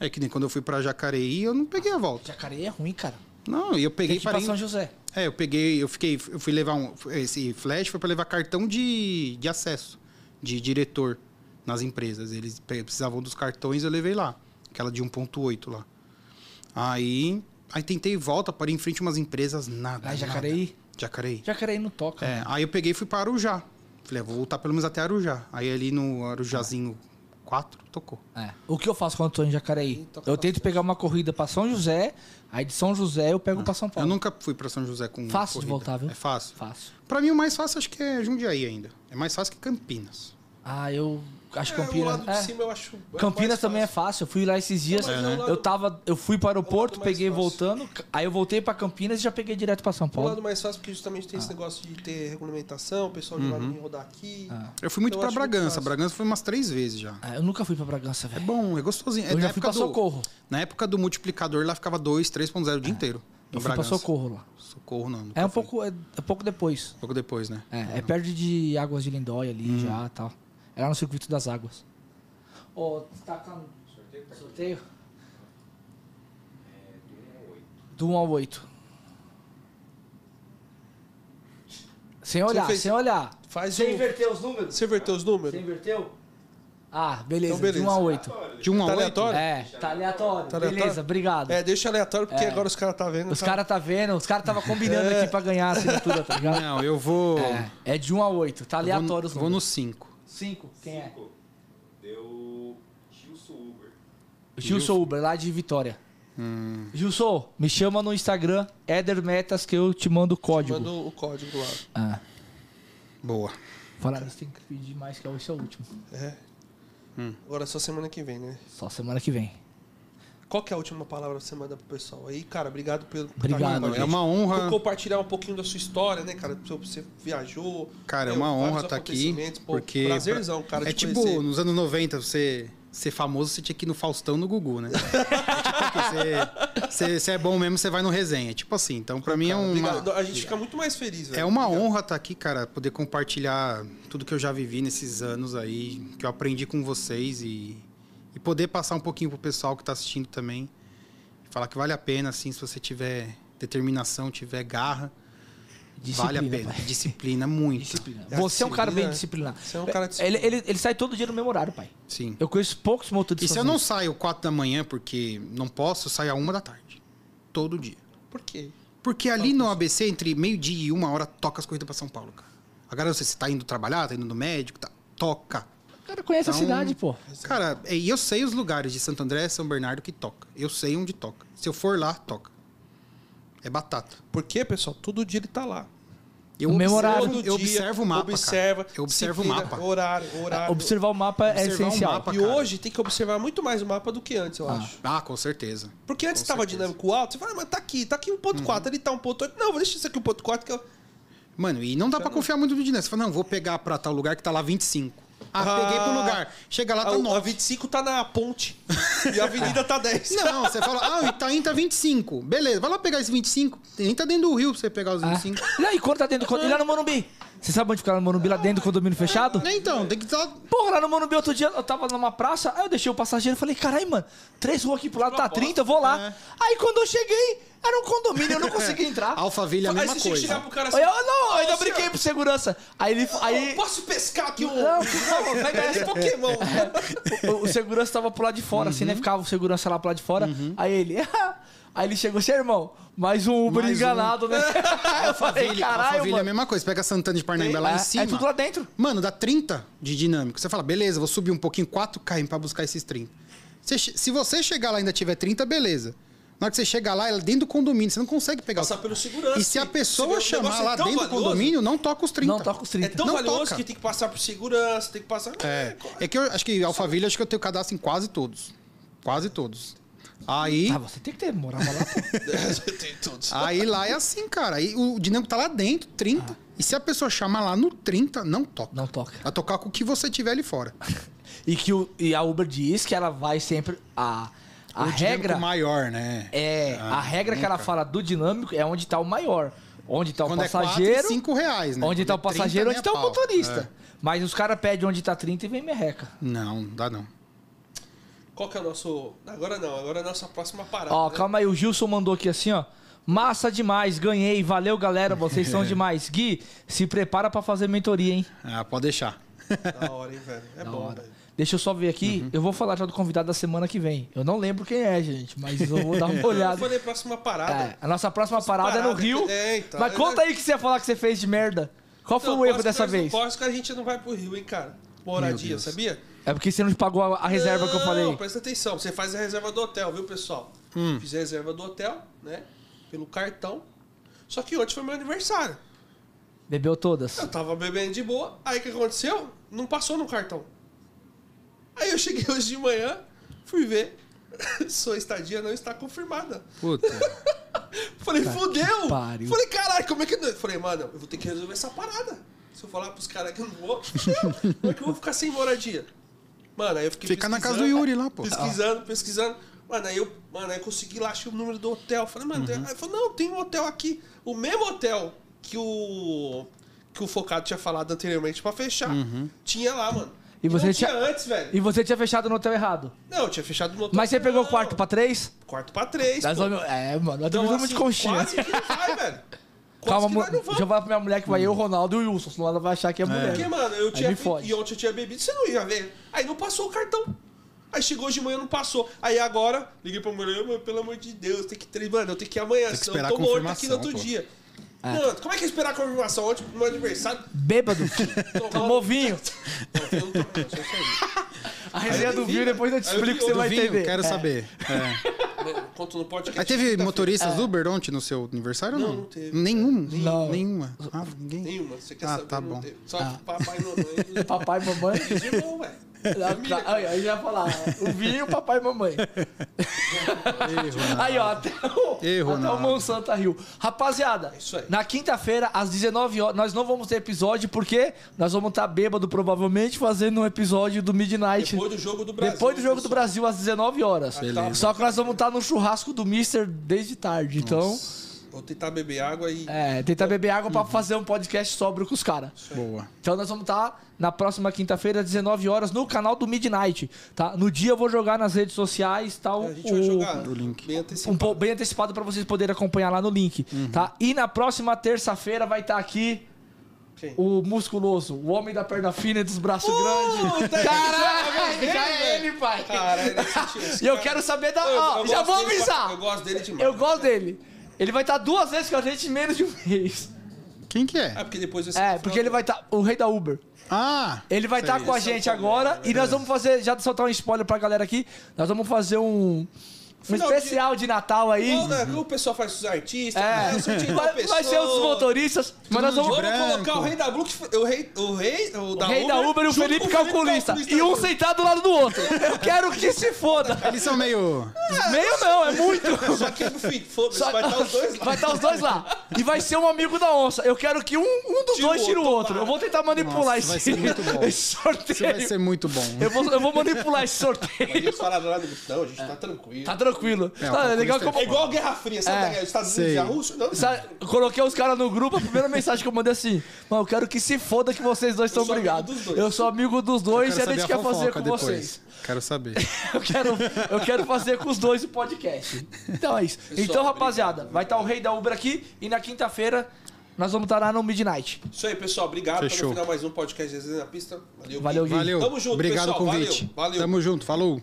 É que nem quando eu fui pra Jacareí, eu não peguei a volta. Jacareí é ruim, cara. Não, e eu peguei ir pra parei- São José. É, eu peguei, eu fiquei, eu fui levar um. Esse flash foi pra levar cartão de, de acesso, de diretor nas empresas. Eles precisavam dos cartões, eu levei lá. Aquela de 1.8 lá. Aí. Aí tentei volta, parei em frente a umas empresas, nada. Lá em nada. Jacareí? Jacareí. Jacareí não toca. É, aí eu peguei e fui para Arujá. Falei, ah, vou voltar pelo menos até Arujá. Aí ali no Arujazinho 4, tocou. É. O que eu faço quando tô em Jacareí? Eu tento pegar uma corrida pra São José, aí de São José eu pego pra São Eu Paulo. nunca fui para São José com Fácil de voltar, viu? É fácil. Fácil. Pra mim o mais fácil acho que é Jundiaí ainda. É mais fácil que Campinas. Ah, eu acho que É, o Campinas. é. cima eu acho. é Campinas mais também é fácil. fácil. Eu fui lá esses dias. Não, é o lado- Eu tava, eu fui para o aeroporto, mais peguei fácil. voltando, aí eu voltei pra Campinas e já peguei direto pra São O Paulo. lado mais fácil porque justamente tem esse negócio de ter regulamentação, o pessoal de lá não vir rodar aqui. Ah. Eu fui muito acho muito Bragança. fácil. Bragança foi umas três vezes já. Ah, eu nunca fui pra Bragança, É velho. bom, é gostosinho. É Eu na já fui época pra Socorro. Na época do multiplicador lá ficava 2, 3.0 o dia inteiro. Eu fui pra. Socorro lá. Socorro não. É um fui. pouco, é, é pouco depois. pouco depois, né? É, é perto de Águas de Lindóia ali já e tal. É lá no circuito das águas. Ô, tá com sorteio? Do 1 ao 8. Sem olhar, fez- sem olhar. faz Você o- inverteu os números? Você inverteu os números? Você inverteu? Ah, beleza. Então, beleza. De 1 a 8. De 1 a Tá 8? aleatório? É, tá aleatório. Tá aleatório? Beleza, obrigado. É, deixa aleatório, porque agora os caras tá vendo. Os tá- caras tá vendo, os caras tava combinando É. aqui pra ganhar a assinatura, tá ligado? Não, eu vou. É, é de 1 a 8, tá vou no- aleatório os Vou no números. 5. 5, quem é? Deu Gilson Uber. Gilson Uber, lá de Vitória. Hum. Gilson, me chama no Instagram, Edermetas, que eu te mando o código. Manda o código lá. Ah, Boa. falaram que você tem que pedir mais, que esse é o último. É. Agora é só semana que vem, né? Só semana que vem. Qual que é a última palavra que você manda pro pessoal? Aí, cara, obrigado pelo Obrigado. aqui É uma honra. Por compartilhar um pouquinho da sua história, né, cara? Você viajou. Cara, é meu, uma honra estar aqui. acontecimentos. Pô, Porque. Prazerzão, cara, É tipo, conhecer. nos anos 90, você ser famoso, você tinha que ir no Faustão no Gugu, né? É tipo aqui, você, você, é bom mesmo, você vai no resenha. Tipo assim. Então, pra mim é obrigado. A gente fica muito mais feliz, velho. É uma Obrigado. honra estar aqui, cara, poder compartilhar tudo que eu já vivi nesses anos aí, que eu aprendi com vocês e, e poder passar um pouquinho pro pessoal que tá assistindo também. Falar que vale a pena, assim, se você tiver determinação, tiver garra, vale a pena. pai. Disciplina, muito. Disciplina. É, Você é um cara bem disciplina. disciplinado. Você é um cara ele, disciplinado. ele, ele sai todo dia no mesmo horário, pai. Sim. Eu conheço poucos E motoristas. se eu não saio 4 da manhã, porque não posso, eu saio a uma da tarde. Todo dia. Por quê? Porque ali no ABC, entre meio-dia e uma hora, toca as corridas pra São Paulo, cara. Agora você, você tá indo trabalhar, tá indo no médico, tá, toca. O cara conhece a Então, cidade, pô. Cara, é, e eu sei os lugares de Santo André e São Bernardo que toca. Eu sei onde toca. Se eu for lá, toca. É batata. Por quê, pessoal? Todo dia ele tá lá. Eu observo, eu dia, observo o mapa, observa, cara. Eu observo o mapa. Horário, horário. Observar o mapa é Observar essencial. mapa. E hoje tem que observar muito mais o mapa do que antes, eu Ah. acho. Ah, com certeza. Porque antes Com tava certeza. dinâmico alto, você fala, ah, mas tá aqui, tá aqui 1.4, ali tá 1.8. Não, vou deixar isso aqui 1.4 que eu... Mano, e não dá pra confiar muito no dinheiro. Você fala, não, vou pegar pra tal lugar que tá lá 25. Ah, Ah. peguei pro lugar. Chega lá, tá a, a 9. 25 tá na ponte e a avenida tá 10. Não, você fala, ah, o Itaim tá 25. Beleza, vai lá pegar esse 25. Nem tá dentro do rio pra você pegar os Ah. 25. E aí, quando tá dentro do? E lá no Morumbi? Você sabe onde fica lá no Morumbi? Lá dentro do condomínio fechado? É, Então, tem que estar. Porra, lá no Morumbi outro dia eu tava numa praça, aí eu deixei o passageiro e falei, caralho, mano, três ruas aqui pro lado tá 30, eu vou lá. É. Aí quando eu cheguei, era um condomínio, eu não consegui entrar. Alphaville é a Aí mesma você tinha que chegar coisa. pro cara assim... Aí eu, não, eu ainda "Ô, brinquei senhor, pro segurança. Aí ele. Aí, Posso pescar aqui um... Não, não, pega. Esse Pokémon. o, o segurança tava pro lado de fora, assim, né? Ficava o segurança lá pro lado de fora. Aí ele. Aí ele chegou assim, irmão, mais um Uber Mais um. enganado, né? eu falei, Alphaville, caralho, Alphaville é a mano. mesma coisa. Pega Santana de Parnaíba lá é, em cima. é tudo lá dentro. Mano, dá 30 de dinâmico. Você fala, beleza, vou subir um pouquinho, 4 km pra buscar esses 30. Você che- se você chegar lá e ainda tiver 30, beleza. Na hora que você chegar lá, ela é dentro do condomínio, você não consegue pegar Passar o... pelo segurança. E se a pessoa chamar é lá dentro do valioso, condomínio, não toca os 30. Não toca os 30. É tão Não valioso toca. que tem que passar por segurança, tem que passar... É, é que eu acho que Alphaville, acho que eu tenho cadastro em quase todos. Quase todos. Aí, Ah, você tem que ter moral lá. tem todos. aí lá é assim, cara. Aí o dinâmico tá lá dentro, 30. E se a pessoa chamar lá no 30, não toca. Não toca. Vai tocar com o que você tiver ali fora. E que o, e a Uber diz que ela vai sempre. A, a o dinâmico regra. maior, né? É, Ah, a regra que ela nunca. fala do dinâmico é onde tá o maior. Onde tá o Quando passageiro. é 4 e 5 reais, né? onde Quando tá é o passageiro, 30, onde tá o motorista. Mas os caras pedem onde tá 30 e vem merreca. É. Não, dá não. Qual que é o nosso... Agora não, agora é a nossa próxima parada. Ó, né? calma aí, o Gilson mandou aqui assim, ó. Massa demais, ganhei, valeu galera, vocês são demais. Gui, se prepara pra fazer mentoria, hein? Ah, pode deixar. Da hora, hein, velho. É bom, velho. Deixa eu só ver aqui, Uhum. eu vou falar já do convidado da semana que vem. Eu não lembro quem é, gente, mas eu vou dar uma Eu olhada. falei próxima parada. É, a nossa próxima parada é no parada, Rio. é, então. mas conta aí que você ia falar que você fez de merda. Qual foi Não, o erro dessa vez? Não posso que a gente não vai pro Rio, hein, cara. Moradia, sabia? É porque você não pagou a, a reserva que eu falei. Não, presta atenção. Você faz a reserva do hotel, viu, pessoal? Hum. Fiz a reserva do hotel, né? Pelo cartão. Só que ontem foi meu aniversário. Bebeu todas. Eu tava bebendo de boa. Aí o que aconteceu? Não passou no cartão. Aí eu cheguei hoje de manhã, fui ver. Sua estadia não está confirmada. Puta. Falei, fudeu! pariu. Falei, caralho, como é que. não- Falei, mano, eu vou ter que resolver essa parada. Se eu falar pros caras que eu não vou, fudeu. como é que eu vou ficar sem moradia? Mano, aí eu fiquei Fica na casa do Yuri lá, pô. Pesquisando, pesquisando. Mano, aí eu, mano, aí eu consegui lá, achei o número do hotel. Falei, mano, tem... aí falou, não, tem um hotel aqui. O mesmo hotel que o. Que o Focado tinha falado anteriormente pra fechar. Tinha lá, mano. E você não tinha- tinha antes, velho. E você tinha fechado no hotel errado. Não, eu tinha fechado no hotel. Mas você pegou o quarto pra três? Quarto pra três. Nós pô. vamos- É, mano, nós Então, assim, conchinha. Quase que não vai, velho. Calma, que nós não vamos. já vai pra minha mulher que vai eu, Ronaldo e o Wilson, senão ela vai achar que é mulher. Porque, mano, eu Aí tinha. me fode. E ontem eu tinha bebido, você não ia ver. Aí não passou o cartão. Aí chegou hoje de manhã, não passou. Aí agora, liguei pra mulher, mano, pelo amor de Deus, tem que ter. Mano, eu tenho que ir amanhã, que senão esperar eu tô a morto aqui no outro confirmação, pô. dia. Mano, como é que é esperar a confirmação ontem pro meu aniversário? Bêbado. Tomou vinho. Não, eu não tô- não, só isso aí. A resenha do vinho, depois eu te Aí eu explico vi que você vai Vinho, entender. quero É. saber. É. Conto no podcast. Aí teve motoristas Uber ontem no seu aniversário ou não? Não, não teve. Nenhum? Não. Nenhuma. Ah, ninguém? Nenhuma, você quer Ah, saber? tá bom. teve. Só papai e mamãe. Papai e mamãe. Eles irmão, velho. Aí, aí já ia falar, o vinho, papai e mamãe. Aí, ó, até o, Erro, até o. Monsanto riu. Rapaziada, isso aí. na quinta-feira, às 19 horas, nós não vamos ter episódio, porque nós vamos estar bêbado, provavelmente, fazendo um episódio do Midnight. Depois do jogo do Brasil. Depois do jogo do. Brasil, às 19 horas. Beleza. Só que nós vamos estar no churrasco do Mister desde tarde. Então, Vou tentar beber água e. é, tentar beber água pra fazer um podcast sóbrio com os caras. Boa. Então nós vamos estar na próxima quinta-feira, às 19 horas, no canal do Midnight, tá? No dia eu vou jogar nas redes sociais, tal, A gente vai o- jogar o link. bem um antecipado. pouco bem antecipado pra vocês poderem acompanhar lá no link, tá? E na próxima terça-feira vai estar aqui Quem? o musculoso, o homem da perna fina e dos braços Puta, grandes. Caralho, já já é é ele, pai. Caralho, E eu cara. quero saber da... Eu- Ó, eu já vou dele avisar. Eu gosto dele demais. Eu gosto dele. Ele vai estar duas vezes com a gente em menos de um mês. Quem que é? É, porque depois vai ser É, porque ele vai estar... O rei da Uber. Ah! Ele vai estar com a São gente agora e nós vamos fazer, já soltar um spoiler pra galera aqui, nós vamos fazer um, um Final de- especial de Natal aí. Né, o pessoal faz os artistas, É, né, vai, vai ser os motoristas, mas nós vamos... colocar o rei da Blue, o rei, o rei, o da O rei da Uber e o Felipe com calculista. E um sentado do lado do outro. Eu quero que se foda. Eles são meio. Meio não, é muito. Só que, enfim, foda-se, Só- vai estar os dois lá. Vai estar os dois lá. E vai ser um amigo da onça. Eu quero que um, um dos Tira dois tire o outro, tomara. Eu vou tentar manipular Nossa, esse, vai ser muito bom. esse sorteio. Isso vai ser muito bom. Eu vou, eu vou manipular esse sorteio. eles falaram lá no não, a gente tá tranquilo. Tá tranquilo. É, o Tá, é legal como... É igual a Guerra Fria, sabe? É, Estados Unidos e a Rússia? Não, Sabe, coloquei os caras no grupo, a primeira mensagem que eu mandei assim, mano, eu quero que se foda que vocês dois estão sou amigo brigados. dos dois. Eu sou amigo dos dois e a gente quer fazer com vocês. Quero saber. Eu quero, eu quero fazer com os dois o podcast. Então é isso. então, rapaziada, vai estar o rei da Uber aqui e na quinta-feira nós vamos estar lá no Midnight. Isso aí, pessoal. Obrigado Fechou. por final mais um podcast na Pista. Valeu, Valeu, Gui. Valeu. Tamo junto, Obrigado pessoal. o convite. Valeu, valeu. Tamo junto. Falou.